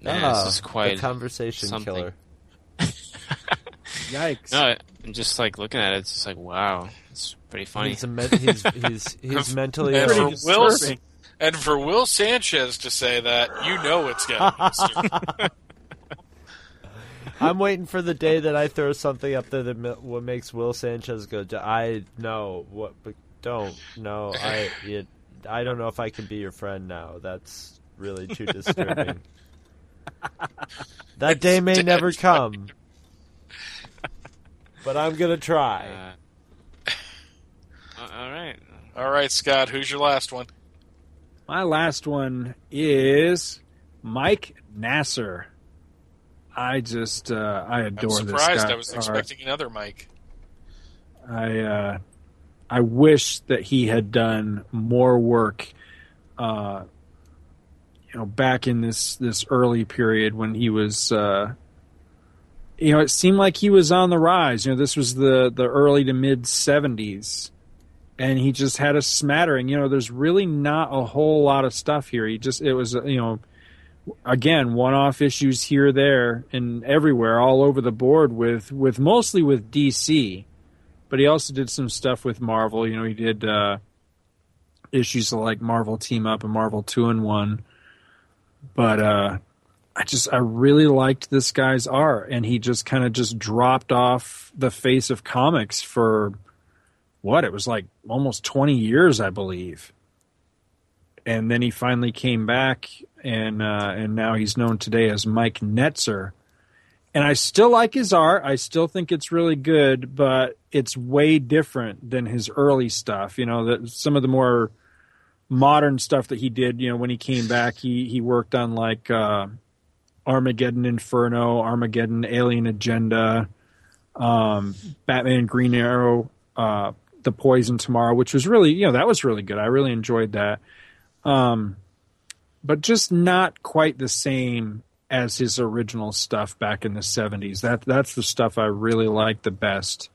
Man, Ah, this is quite the conversation something. killer. Yikes! No, I'm just like looking at it. It's just like wow, it's pretty funny. He's, a men- he's he's he's mentally And for Will, and for Will Sanchez to say that, you know it's getting I'm waiting for the day that I throw something up there that what makes Will Sanchez go. I know what, but don't. No, I it, I don't know if I can be your friend now. That's really too disturbing. that day may dead. never come, but I'm gonna try. Uh, uh, all right. All right, Scott, who's your last one? My last one is Mike Nasser. I just uh, I I'm adore this surprised. I was art. expecting another Mike. I uh, I wish that he had done more work. Uh, you know, back in this this early period when he was, uh, you know, it seemed like he was on the rise. You know, this was the the early to mid '70s, and he just had a smattering. You know, there's really not a whole lot of stuff here. He just it was you know. Again, one-off issues here, there, and everywhere, all over the board. With with mostly with DC, but he also did some stuff with Marvel. You know, he did uh, issues like Marvel Team Up and Marvel Two in One. But uh, I just I really liked this guy's art, and he just kind of just dropped off the face of comics for what it was like almost twenty years, I believe. And then he finally came back, and uh, and now he's known today as Mike Netzer and I still like his art. I still think it's really good, but it's way different than his early stuff. You know, that some of the more modern stuff that he did. You know, when he came back, he he worked on like uh, Armageddon Inferno, Armageddon Alien Agenda, um, Batman Green Arrow, uh, The Poison Tomorrow, which was really you know that was really good. I really enjoyed that. Um, but just not quite the same as his original stuff back in the 70s. That that's the stuff I really like the best.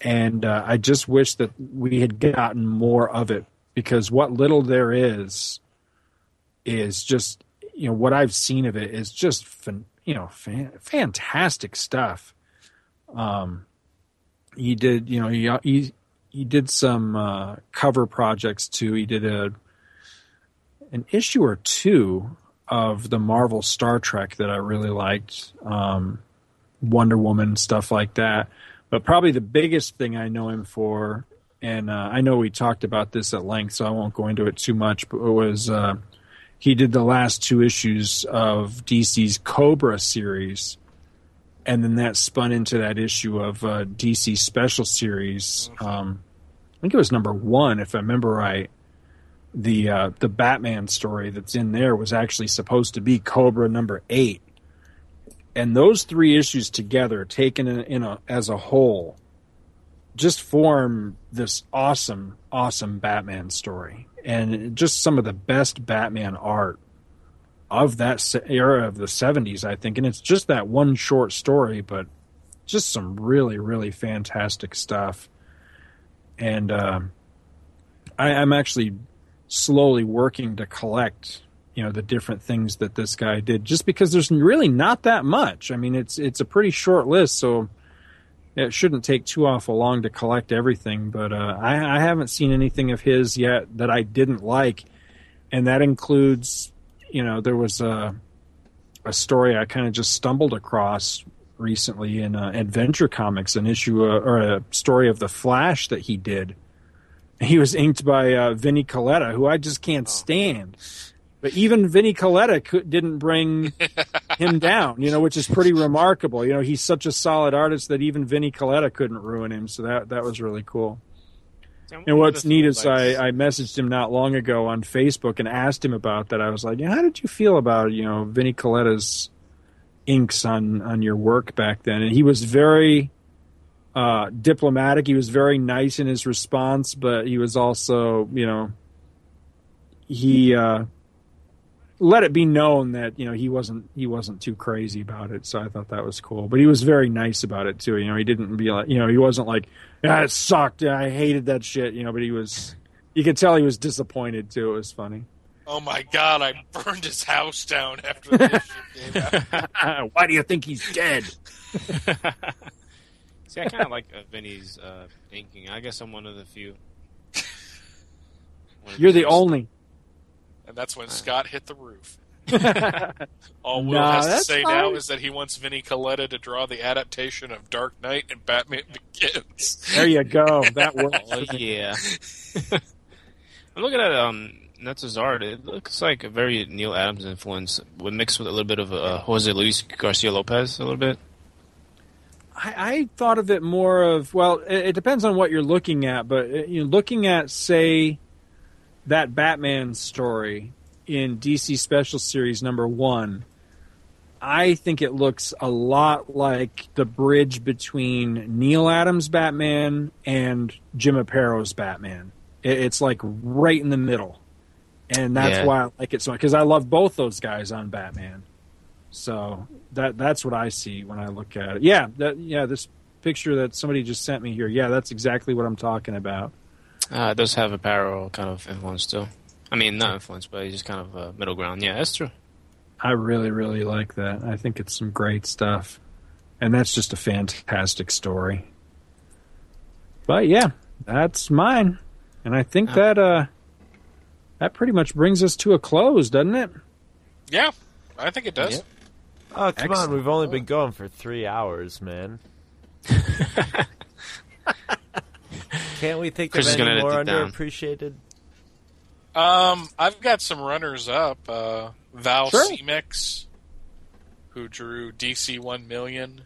And uh, I just wish that we had gotten more of it because what little there is is just you know what I've seen of it is just fan, you know fan, fantastic stuff. Um he did you know he he, he did some uh, cover projects too. He did a an issue or two of the Marvel Star Trek that I really liked, um, Wonder Woman stuff like that. But probably the biggest thing I know him for, and uh, I know we talked about this at length, so I won't go into it too much. But it was uh, he did the last two issues of DC's Kobra series, and then that spun into that issue of uh, DC Special Series. Um, I think it was number one, if I remember right the uh, the Batman story that's in there was actually supposed to be Kobra number eight, and those three issues together, taken in, in a as a whole, just form this awesome, awesome Batman story, and just some of the best Batman art of that era of the '70s, I think. And it's just that one short story, but just some really, really fantastic stuff. And uh, I, I'm actually slowly working to collect you know the different things that this guy did just because there's really not that much i mean it's it's a pretty short list so it shouldn't take too awful long to collect everything but uh, I, I haven't seen anything of his yet that i didn't like. And that includes you know there was a a story i kind of just stumbled across recently in uh, adventure comics an issue uh, or a story of the flash that he did. He was inked by uh, Vinny Colletta, who I just can't stand. But even Vinny Colletta could, didn't bring him down, you know, which is pretty remarkable. You know, he's such a solid artist that even Vinnie Colletta couldn't ruin him. So that that was really cool. And what's neat is I, I messaged him not long ago on Facebook and asked him about that. I was like, yeah, how did you feel about you know Vinnie Colletta's inks on on your work back then? And he was very uh, diplomatic. He was very nice in his response, but he was also you know he uh, let it be known that you know he wasn't he wasn't too crazy about it. So I thought that was cool. But he was very nice about it too. You know, he didn't be like you know he wasn't like yeah it sucked. I hated that shit. You know, but he was you could tell he was disappointed too. It was funny. Oh my god, I burned his house down after this shit came out. Why do you think he's dead? See, I kind of like uh, Vinny's uh, inking. I guess I'm one of the few. One You're the few. only. And that's when Scott hit the roof. All Will Nah, has to that's say now is that he wants Vinnie Colletta to draw the adaptation of Dark Knight and Batman Begins. There you go. That works. Oh yeah. I'm looking at um his art. It looks like a very Neal Adams influence, with mixed with a little bit of uh, Jose Luis Garcia Lopez, a little bit. I, I thought of it more of well, it, it depends on what you're looking at, but uh, you know, looking at say that Batman story in DC Special Series number one, I think it looks a lot like the bridge between Neal Adams' Batman and Jim Aparo's Batman. It, it's like right in the middle, and that's Yeah. why I like it so much because I love both those guys on Batman. So that that's what I see when I look at it. Yeah, that yeah, this picture that somebody just sent me here. Yeah, that's exactly what I'm talking about. Uh, it does have a parallel kind of influence too. I mean, not influence, but he's just kind of uh, middle ground. Yeah, that's true. I really really like that. I think it's some great stuff. And that's just a fantastic story. But yeah, that's mine. And I think that uh that pretty much brings us to a close, doesn't it? Yeah, I think it does. Yep. Oh, come on. We've only been going for three hours, man. Can't we think Chris of gonna any more edit it down. underappreciated? Um, I've got some runners up. Uh, Val Sure. Semeiks, who drew DC One Million.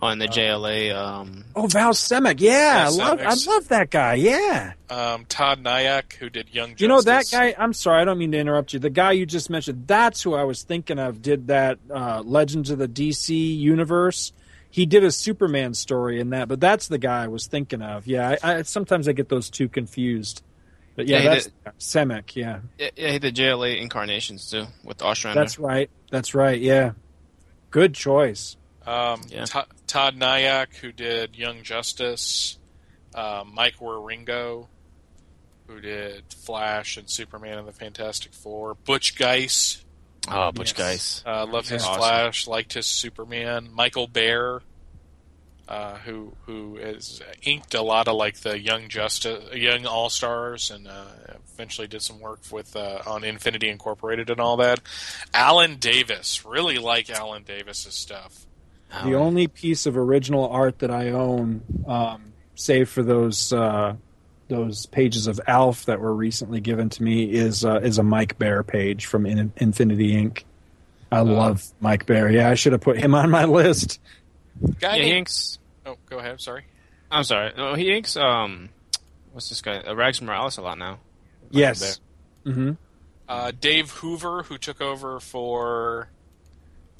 Oh, and the JLA. Um, Oh, Val Semeiks. Yeah, I love I love that guy. Yeah. Um, Todd Nyack, who did Young Justice. You know that guy? I'm sorry, I don't mean to interrupt you. The guy you just mentioned, that's who I was thinking of. Did that uh, Legends of the DC universe? He did a Superman story in that, but that's the guy I was thinking of. Yeah, I, I sometimes I get those two confused. But yeah, Yeah, that's Semeiks. Yeah, yeah, yeah, he did JLA incarnations too with Ostrander. that's right. That's right. Yeah, good choice. Um, Yeah. To- Todd Nyack, who did Young Justice, uh, Mike Wieringo, who did Flash and Superman and the Fantastic Four, Butch Guice, oh, Butch Yes. Guice. uh, loved his Awesome. Flash, liked his Superman, Michael Bair, uh, who who has inked a lot of like the Young Justice, Young All Stars, and uh, eventually did some work with uh, on Infinity Incorporated and all that. Alan Davis, really like Alan Davis's stuff. The Um, only piece of original art that I own, um, save for those uh, those pages of Alf that were recently given to me, is uh, is a Mike Bair page from In- Infinity Inc. I love Mike Bair. Yeah, I should have put him on my list. Guy yeah, he inks. Oh, go ahead. Sorry. I'm sorry. Oh, he inks. Um, what's this guy? Uh, Rags Morales a lot now. Yes. hmm Uh, Dave Hoover, who took over for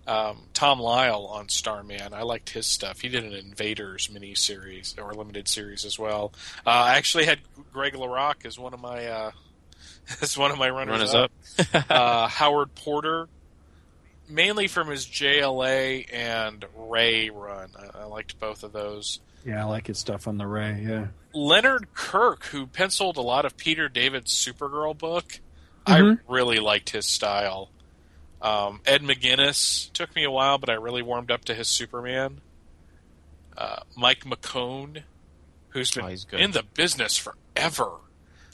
um, Tom Lyle on Starman. I liked his stuff. He did an Invaders miniseries or limited series as well. Uh, I actually had Greg LaRocque as one of my uh, as one of my runners, Runners up. uh, Howard Porter, mainly from his JLA and Ray run. I, I liked both of those. Yeah, I like his stuff on the Ray. Yeah. Leonard Kirk, who penciled a lot of Peter David's Supergirl book, Mhm. I really liked his style. Um, Ed McGuinness took me a while, but I really warmed up to his Superman. Uh, Mike McKone, who's been Oh, good. in the business forever.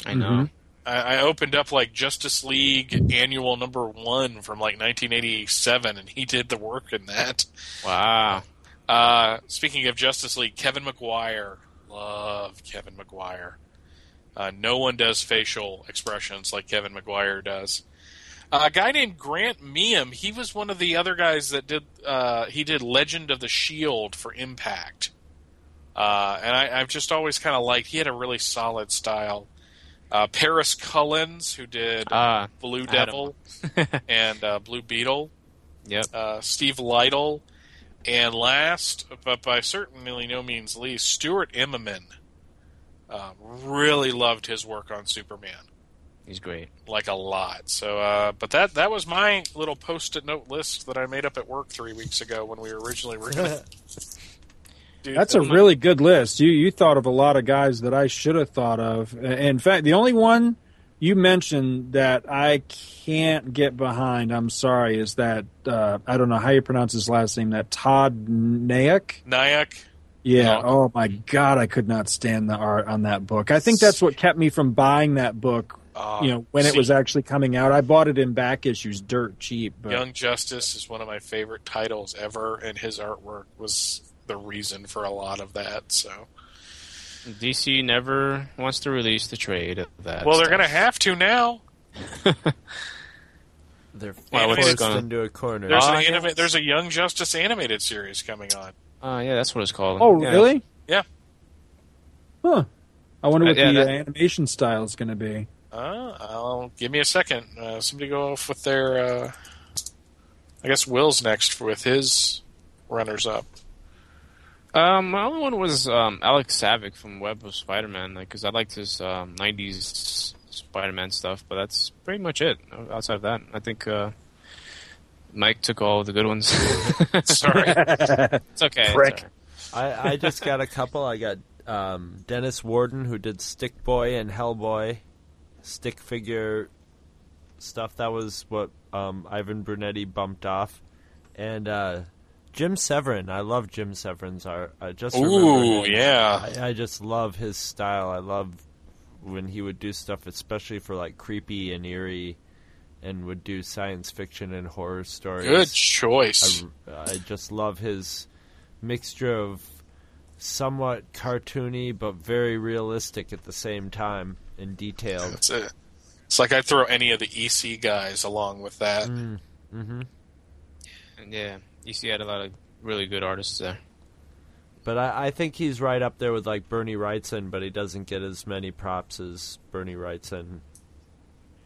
I know. Mhm. I, I opened up like Justice League annual number one from like 1987, and he did the work in that. Wow. Uh, speaking of Justice League, Kevin Maguire. Love Kevin Maguire. Uh, no one does facial expressions like Kevin Maguire does. A guy named Grant Miehm. He was one of the other guys that did. Uh, he did Legend of the Shield for Impact, uh, and I, I've just always kind of liked. He had a really solid style. Uh, Paris Cullins, who did Ah, Blue Devil and uh, Blue Beetle. yep. uh, Steve Lightle, and last, but by certainly no means least, Stuart Immonen. Uh, really loved his work on Superman, He's great. like a lot. So, uh, but that that was my little post-it note list that I made up at work three weeks ago when we originally were going to. That's a really good list. You you thought of a lot of guys that I should have thought of. In fact, the only one you mentioned that I can't get behind, I'm sorry, is that uh, I don't know how you pronounce his last name. That Todd Nayak. Nyack. Yeah. Oh. Oh my God, I could not stand the art on that book. I think that's what kept me from buying that book. Uh, You know, when it was actually coming out, I bought it in back issues, dirt cheap. But Young Justice is one of my favorite titles ever, and his artwork was the reason for a lot of that. So, DC never wants to release the trade of that. well, they're going to have to now. They're Well, it's forced gonna- into a corner. There's, Oh, an anima- guess. there's a Young Justice animated series coming on. Uh, yeah, that's what it's called. oh, Yeah. really? Yeah. Huh. I wonder what Uh, yeah, the that- uh, animation style is going to be. Uh, I'll give me a second. Uh, somebody go off with their. Uh, I guess Will's next with his runners up. Um, my only one was um, Alex Saviuk from Web of Spider-Man, like because I liked his um, '90s Spider-Man stuff, but that's pretty much it. Outside of that, I think uh, Mike took all the good ones. Sorry. it's okay. it's Prick. all right. I, I just got a couple. I got um, Dennis Worden, who did Stick Boy and Hellboy, stick figure stuff. That was what um, Ivan Brunetti bumped off, and uh, Jim Severin. I love Jim Severin's art. I just Ooh, yeah. I, I just love his style. I love when he would do stuff, especially for like creepy and eerie, and would do science fiction and horror stories. Good choice. I, I just love his mixture of somewhat cartoony but very realistic at the same time and detailed. It's, a, it's like I'd throw any of the EC guys along with that. Mm-hmm. Yeah, EC had a lot of really good artists there. But I, I think he's right up there with like Bernie Wrightson, but he doesn't get as many props as Bernie Wrightson.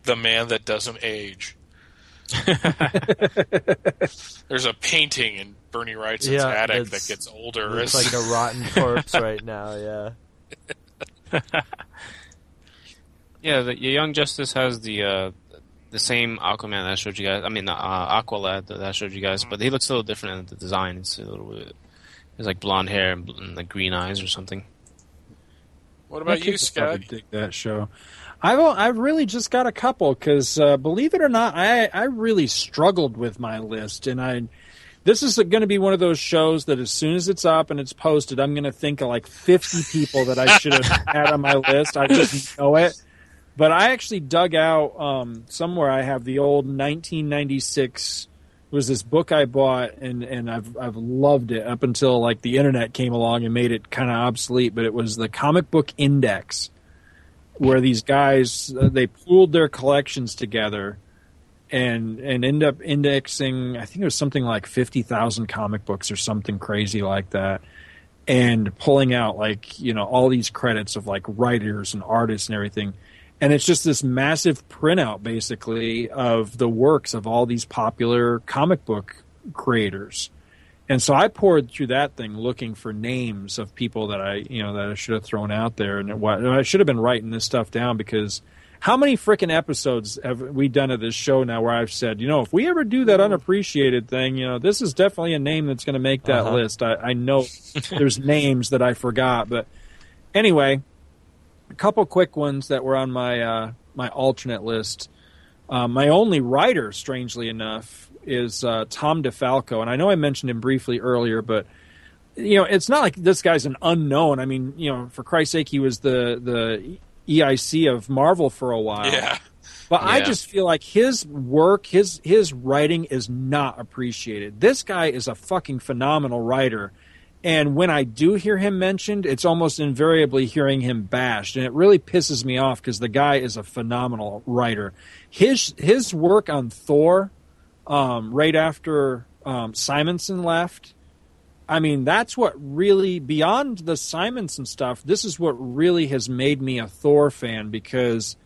The man that doesn't age. There's a painting in Bernie Wrightson's Yeah, attic that gets older. It's like a rotten corpse right now. Yeah. Yeah, the the Young Justice has the uh, the same Aquaman that I showed you guys. I mean, uh, Aqualad that I showed you guys, but he looks a little different in the design. It's a little bit. It's like blonde hair and, bl- and like green eyes or something. what about you, Scott? would probably Dig that show. I've o- I've really just got a couple because uh, believe it or not, I I really struggled with my list, and I this is going to be one of those shows that as soon as it's up and it's posted, I'm going to think of like 50 people that I should have had on my list. I just know it. But I actually dug out um, somewhere. I have the old 1996 it was this book I bought and and I've I've loved it up until like the internet came along and made it kind of obsolete. But it was the Comic Book Index, where these guys uh, they pooled their collections together and and end up indexing. I think it was something like fifty thousand comic books or something crazy like that. And pulling out like you know all these credits of like writers and artists and everything, and it's just this massive printout basically of the works of all these popular comic book creators. And so i poured through that thing looking for names of people that i you know that i should have thrown out there and it, wa- i should have been writing this stuff down because how many freaking episodes have we done of this show now where i've said you know if we ever do that unappreciated thing you know this is definitely a name that's going to make that Uh-huh. list. I, I know there's names that i forgot but anyway a couple quick ones that were on my uh, my alternate list. Uh, my only writer, strangely enough, is uh, Tom DeFalco, and I know I mentioned him briefly earlier, but you know it's not like this guy's an unknown. I mean, you know, for Christ's sake, he was the the EIC of Marvel for a while. Yeah. But I just feel like his work, his his writing is not appreciated. This guy is a fucking phenomenal writer, And when I do hear him mentioned, it's almost invariably hearing him bashed, and it really pisses me off because the guy is a phenomenal writer. His his work on Thor, um, right after um, Simonson left, I mean, that's what really beyond the Simonson stuff. This is what really has made me a Thor fan because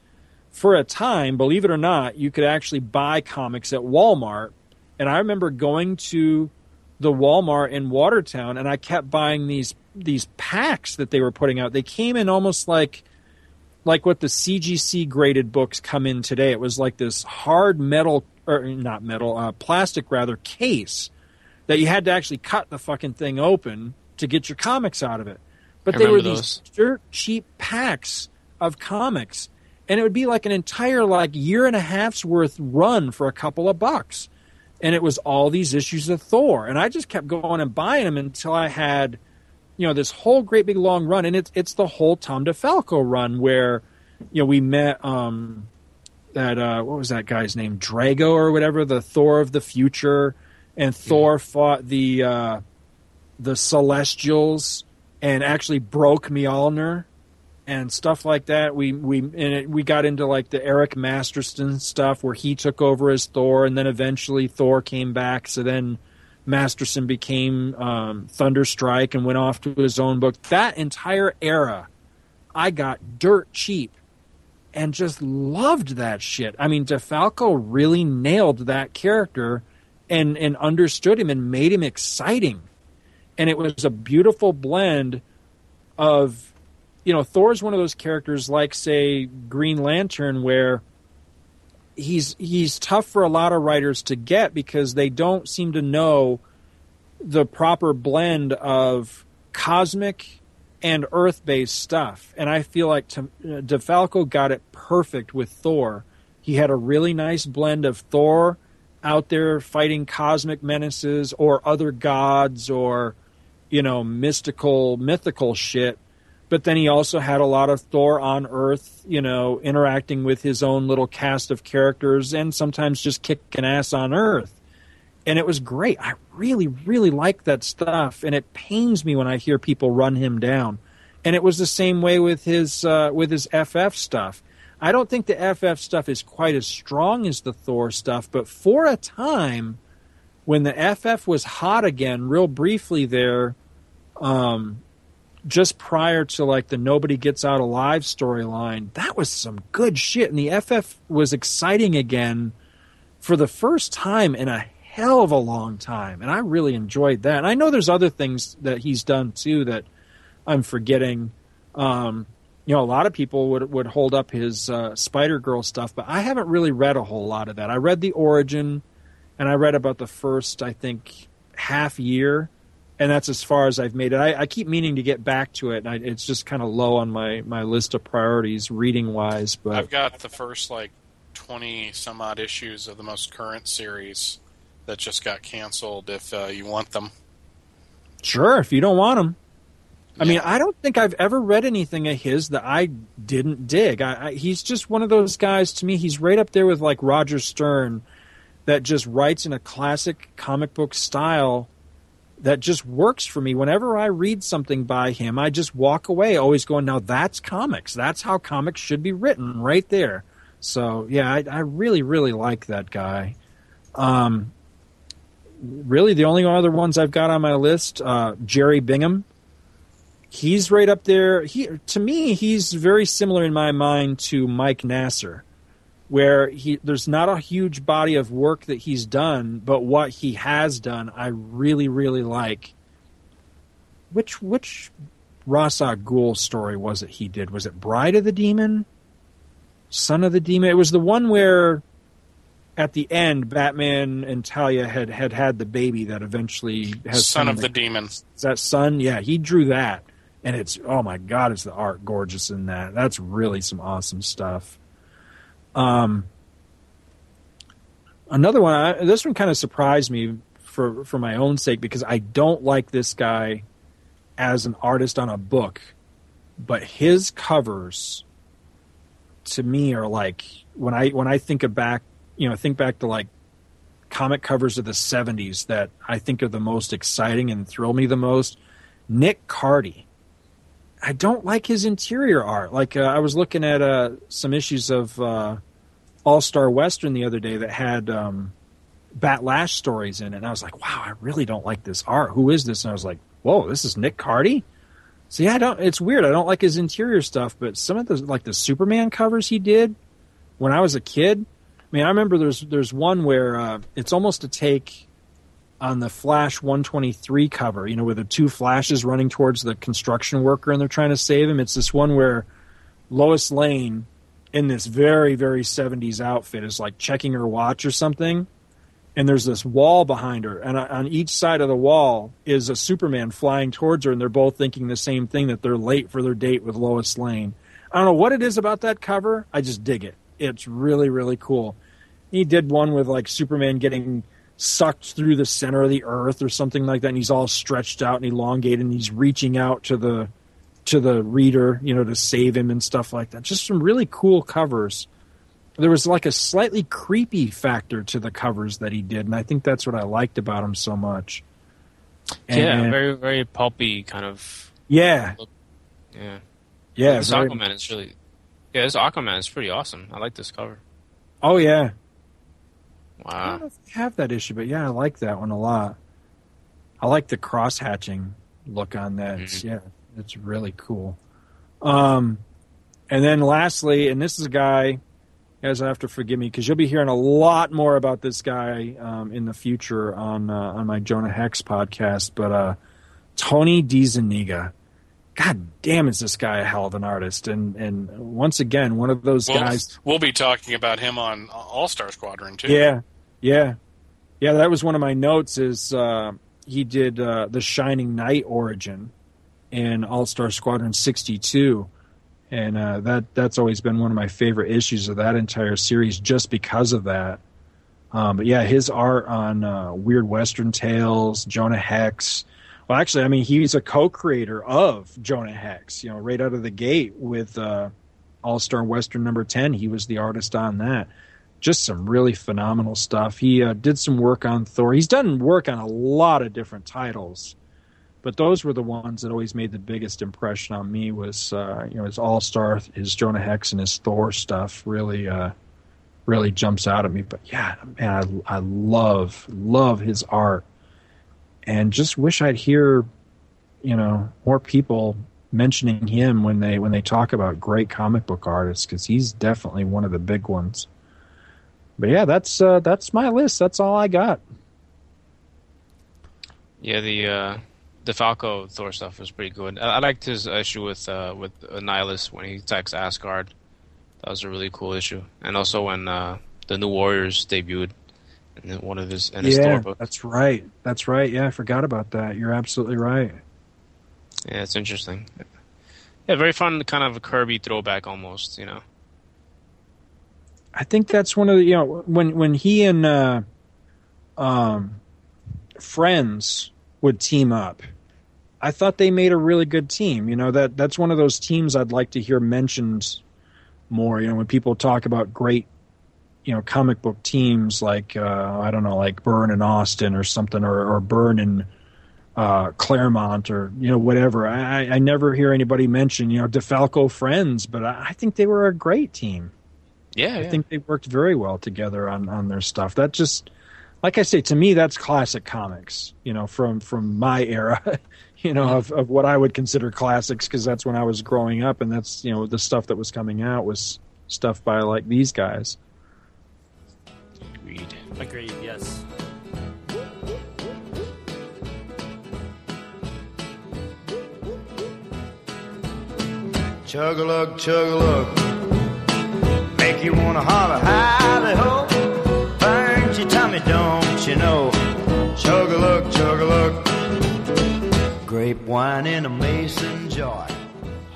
for a time, believe it or not, you could actually buy comics at Walmart, and I remember going to the Walmart in Watertown, and I kept buying these these packs that they were putting out. They came in almost like like what the CGC graded books come in today. It was like this hard metal or not metal, uh, plastic rather case that you had to actually cut the fucking thing open to get your comics out of it. But I they were remember these dirt cheap packs of comics, and it would be like an entire like year and a half's worth run for a couple of bucks and it was all these issues of Thor, and I just kept going and buying them until I had, you know, this whole great big long run, and it's it's the whole Tom DeFalco run where, you know, we met um, that uh, what was that guy's name, Drago or whatever, the Thor of the future, and Thor fought the uh, the Celestials and actually broke Mjolnir and stuff like that. We we and it, we got into like the Eric Masterson stuff where he took over as Thor, and then eventually Thor came back. So then Masterson became um, Thunderstrike and went off to his own book. That entire era, I got dirt cheap. And just loved that shit. I mean, DeFalco really nailed that character and, and understood him and made him exciting. And it was a beautiful blend of you know, Thor's one of those characters like say Green Lantern where he's he's tough for a lot of writers to get because they don't seem to know the proper blend of cosmic and earth-based stuff. And I feel like to, uh, DeFalco got it perfect with Thor. He had a really nice blend of Thor out there fighting cosmic menaces or other gods or you know mystical mythical shit but then he also had a lot of Thor on Earth, you know, interacting with his own little cast of characters and sometimes just kicking ass on Earth. And it was great. I really, really like that stuff, and it pains me when I hear people run him down. And it was the same way with his uh, with his FF stuff. I don't think the FF stuff is quite as strong as the Thor stuff, but for a time, when the FF was hot again, real briefly there, um, just prior to like the nobody gets out alive storyline that was some good shit. And the ff was exciting again for the first time in a hell of a long time. And i really enjoyed that. And i know there's other things that he's done too that i'm forgetting. Um, you know a lot of people would would hold up his uh, spider girl stuff but i haven't really read a whole lot of that. I read the origin and i read about the first i think half year and that's as far as I've made it. I, I keep meaning to get back to it, and I, it's just kind of low on my, my list of priorities reading wise. But I've got the first like twenty some odd issues of the most current series that just got canceled. If uh, you want them, sure, if you don't want them. I mean, I don't think I've ever read anything of his that I didn't dig. I, I, he's just one of those guys. To me, he's right up there with like Roger Stern, that just writes in a classic comic book style that just works for me. Whenever I read something by him, I just walk away always going, now that's comics. That's how comics should be written right there. So, yeah, I, I really, really like that guy. Um, really, the only other ones I've got on my list, uh, Jerry Bingham. He's right up there. He, to me, he's very similar in my mind to Mike Nasser where he there's not a huge body of work that he's done, but what he has done, I really really like. Which which Ra's al Ghul story was it he did? Was it Bride of the Demon? Son of the Demon? It was the one where at the end Batman and Talia had had had the baby that eventually has Son of the Demon. Is that son? Yeah, he drew that. And it's oh my god, is the art gorgeous in that. That's really some awesome stuff. Um, another one. I, this one kind of surprised me for for my own sake because I don't like this guy as an artist on a book, but his covers to me are like when I when I think of back, you know, think back to like comic covers of the 70s that I think are the most exciting and thrill me the most. Nick Cardy. I don't like his interior art. Like uh, I was looking at uh, some issues of uh, All Star Western the other day that had um, Bat Lash stories in it, and I was like, "Wow, I really don't like this art. Who is this?" And I was like, "Whoa, this is Nick Cardy." So yeah, I don't. It's weird. I don't like his interior stuff, but some of the like the Superman covers he did when I was a kid. I mean, I remember there's there's one where uh, it's almost a take on the Flash 123 cover, you know, with the two flashes running towards the construction worker and they're trying to save him. It's this one where Lois Lane in this very, very 70s outfit is like checking her watch or something. And there's this wall behind her. And on each side of the wall is a Superman flying towards her. And they're both thinking the same thing that they're late for their date with Lois Lane. I don't know what it is about that cover. I just dig it. It's really, really cool. He did one with like Superman getting sucked through the center of the earth or something like that and he's all stretched out and elongated and he's reaching out to the to the reader you know to save him and stuff like that. Just some really cool covers. There was like a slightly creepy factor to the covers that he did and i think that's what i liked about him so much. And, yeah very very pulpy kind of yeah. look. yeah. Yeah this very, aquaman is really yeah this aquaman is pretty awesome. I like this cover. Oh yeah Wow. I don't know if I have that issue, but yeah, I like that one a lot. I like the cross hatching look on that. Mm-hmm. It's, yeah, it's really cool. Um, and then lastly, and this is a guy, you guys have to forgive me because you'll be hearing a lot more about this guy um, in the future on uh, on my Jonah Hex podcast. But uh, Tony DeZuniga, God damn, is this guy a hell of an artist? And and once again, one of those well, guys. We'll be talking about him on All Star Squadron too. Yeah, yeah, yeah. That was one of my notes. Is uh, he did uh, the Shining Knight origin in All Star Squadron '62, and uh, that that's always been one of my favorite issues of that entire series, just because of that. Um, but yeah, his art on uh, Weird Western Tales, Jonah Hex. Well, actually, I mean, he's a co-creator of Jonah Hex. You know, right out of the gate with uh, All Star Western number ten, he was the artist on that just some really phenomenal stuff. He uh, did some work on Thor. He's done work on a lot of different titles, but those were the ones that always made the biggest impression on me. Was uh, you know his All Star, his Jonah Hex, and his Thor stuff really uh, really jumps out at me. But yeah, man, I, I love love his art, and just wish I'd hear you know more people mentioning him when they when they talk about great comic book artists because he's definitely one of the big ones but yeah, that's uh, that's my list. That's all I got. Yeah, the uh, DeFalco Thor stuff was pretty good. I, I liked his issue with uh, with Annihilus when he attacks Asgard. That was a really cool issue, and also when uh, the New Warriors debuted in one of his in his yeah, Thor books. that's right. That's right. Yeah, I forgot about that. You're absolutely right. Yeah, it's interesting. Yeah, very fun, kind of a Kirby throwback almost. You know. I think that's one of the you know when when he and uh, um, Frenz would team up. I thought they made a really good team. You know that that's one of those teams I'd like to hear mentioned more. You know when people talk about great, you know, comic book teams like uh, I don't know, like Byrne and Austin or something, or, or Byrne and uh, Claremont or you know whatever. I, I never hear anybody mention you know DeFalco Frenz, but I, I think they were a great team. Yeah, I yeah. think they worked very well together on on their stuff. That just like I say to me that's classic comics, you know, from from my era, you know, mm-hmm. of of what I would consider classics because that's when I was growing up and that's, you know, the stuff that was coming out was stuff by like these guys. Agreed. Agreed. Yes. Chug a lug, chug a lug. Make you wanna holler, howdy ho. Burns your tummy, don't you know? Chug a lug, chug a lug. Grape wine in a mason jar.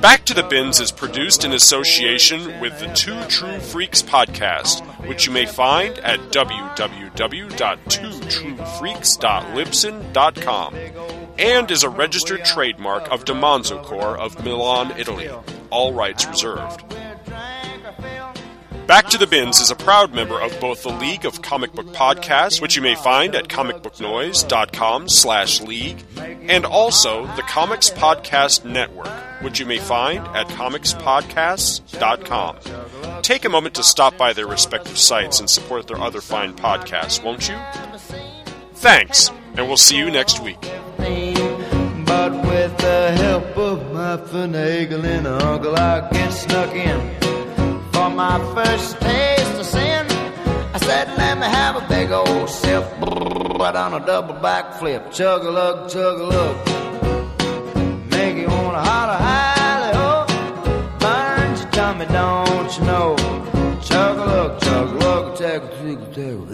Back to the Bins is produced in association with the Two True Freaks podcast, which you may find at www.twotruefreaks.libsyn.com and is a registered trademark of DiManzo Corps of Milan, Italy. All rights reserved. Back to the Bins is a proud member of both the League of Comic Book Podcasts, which you may find at comicbooknoise.com slash league, and also the Comics Podcast Network, which you may find at comicspodcasts.com. Take a moment to stop by their respective sites and support their other fine podcasts, won't you? Thanks, and we'll see you next week. But with the help of my finagling uncle, I get snuck in for my first taste of sin. I said, let me have a big old sip. Right on a double backflip. Chug a lug, chug a lug. Make you wanna holler, highly, oh. Burns your tummy, don't you know? Chug a lug, chug a lug, take a drink, take a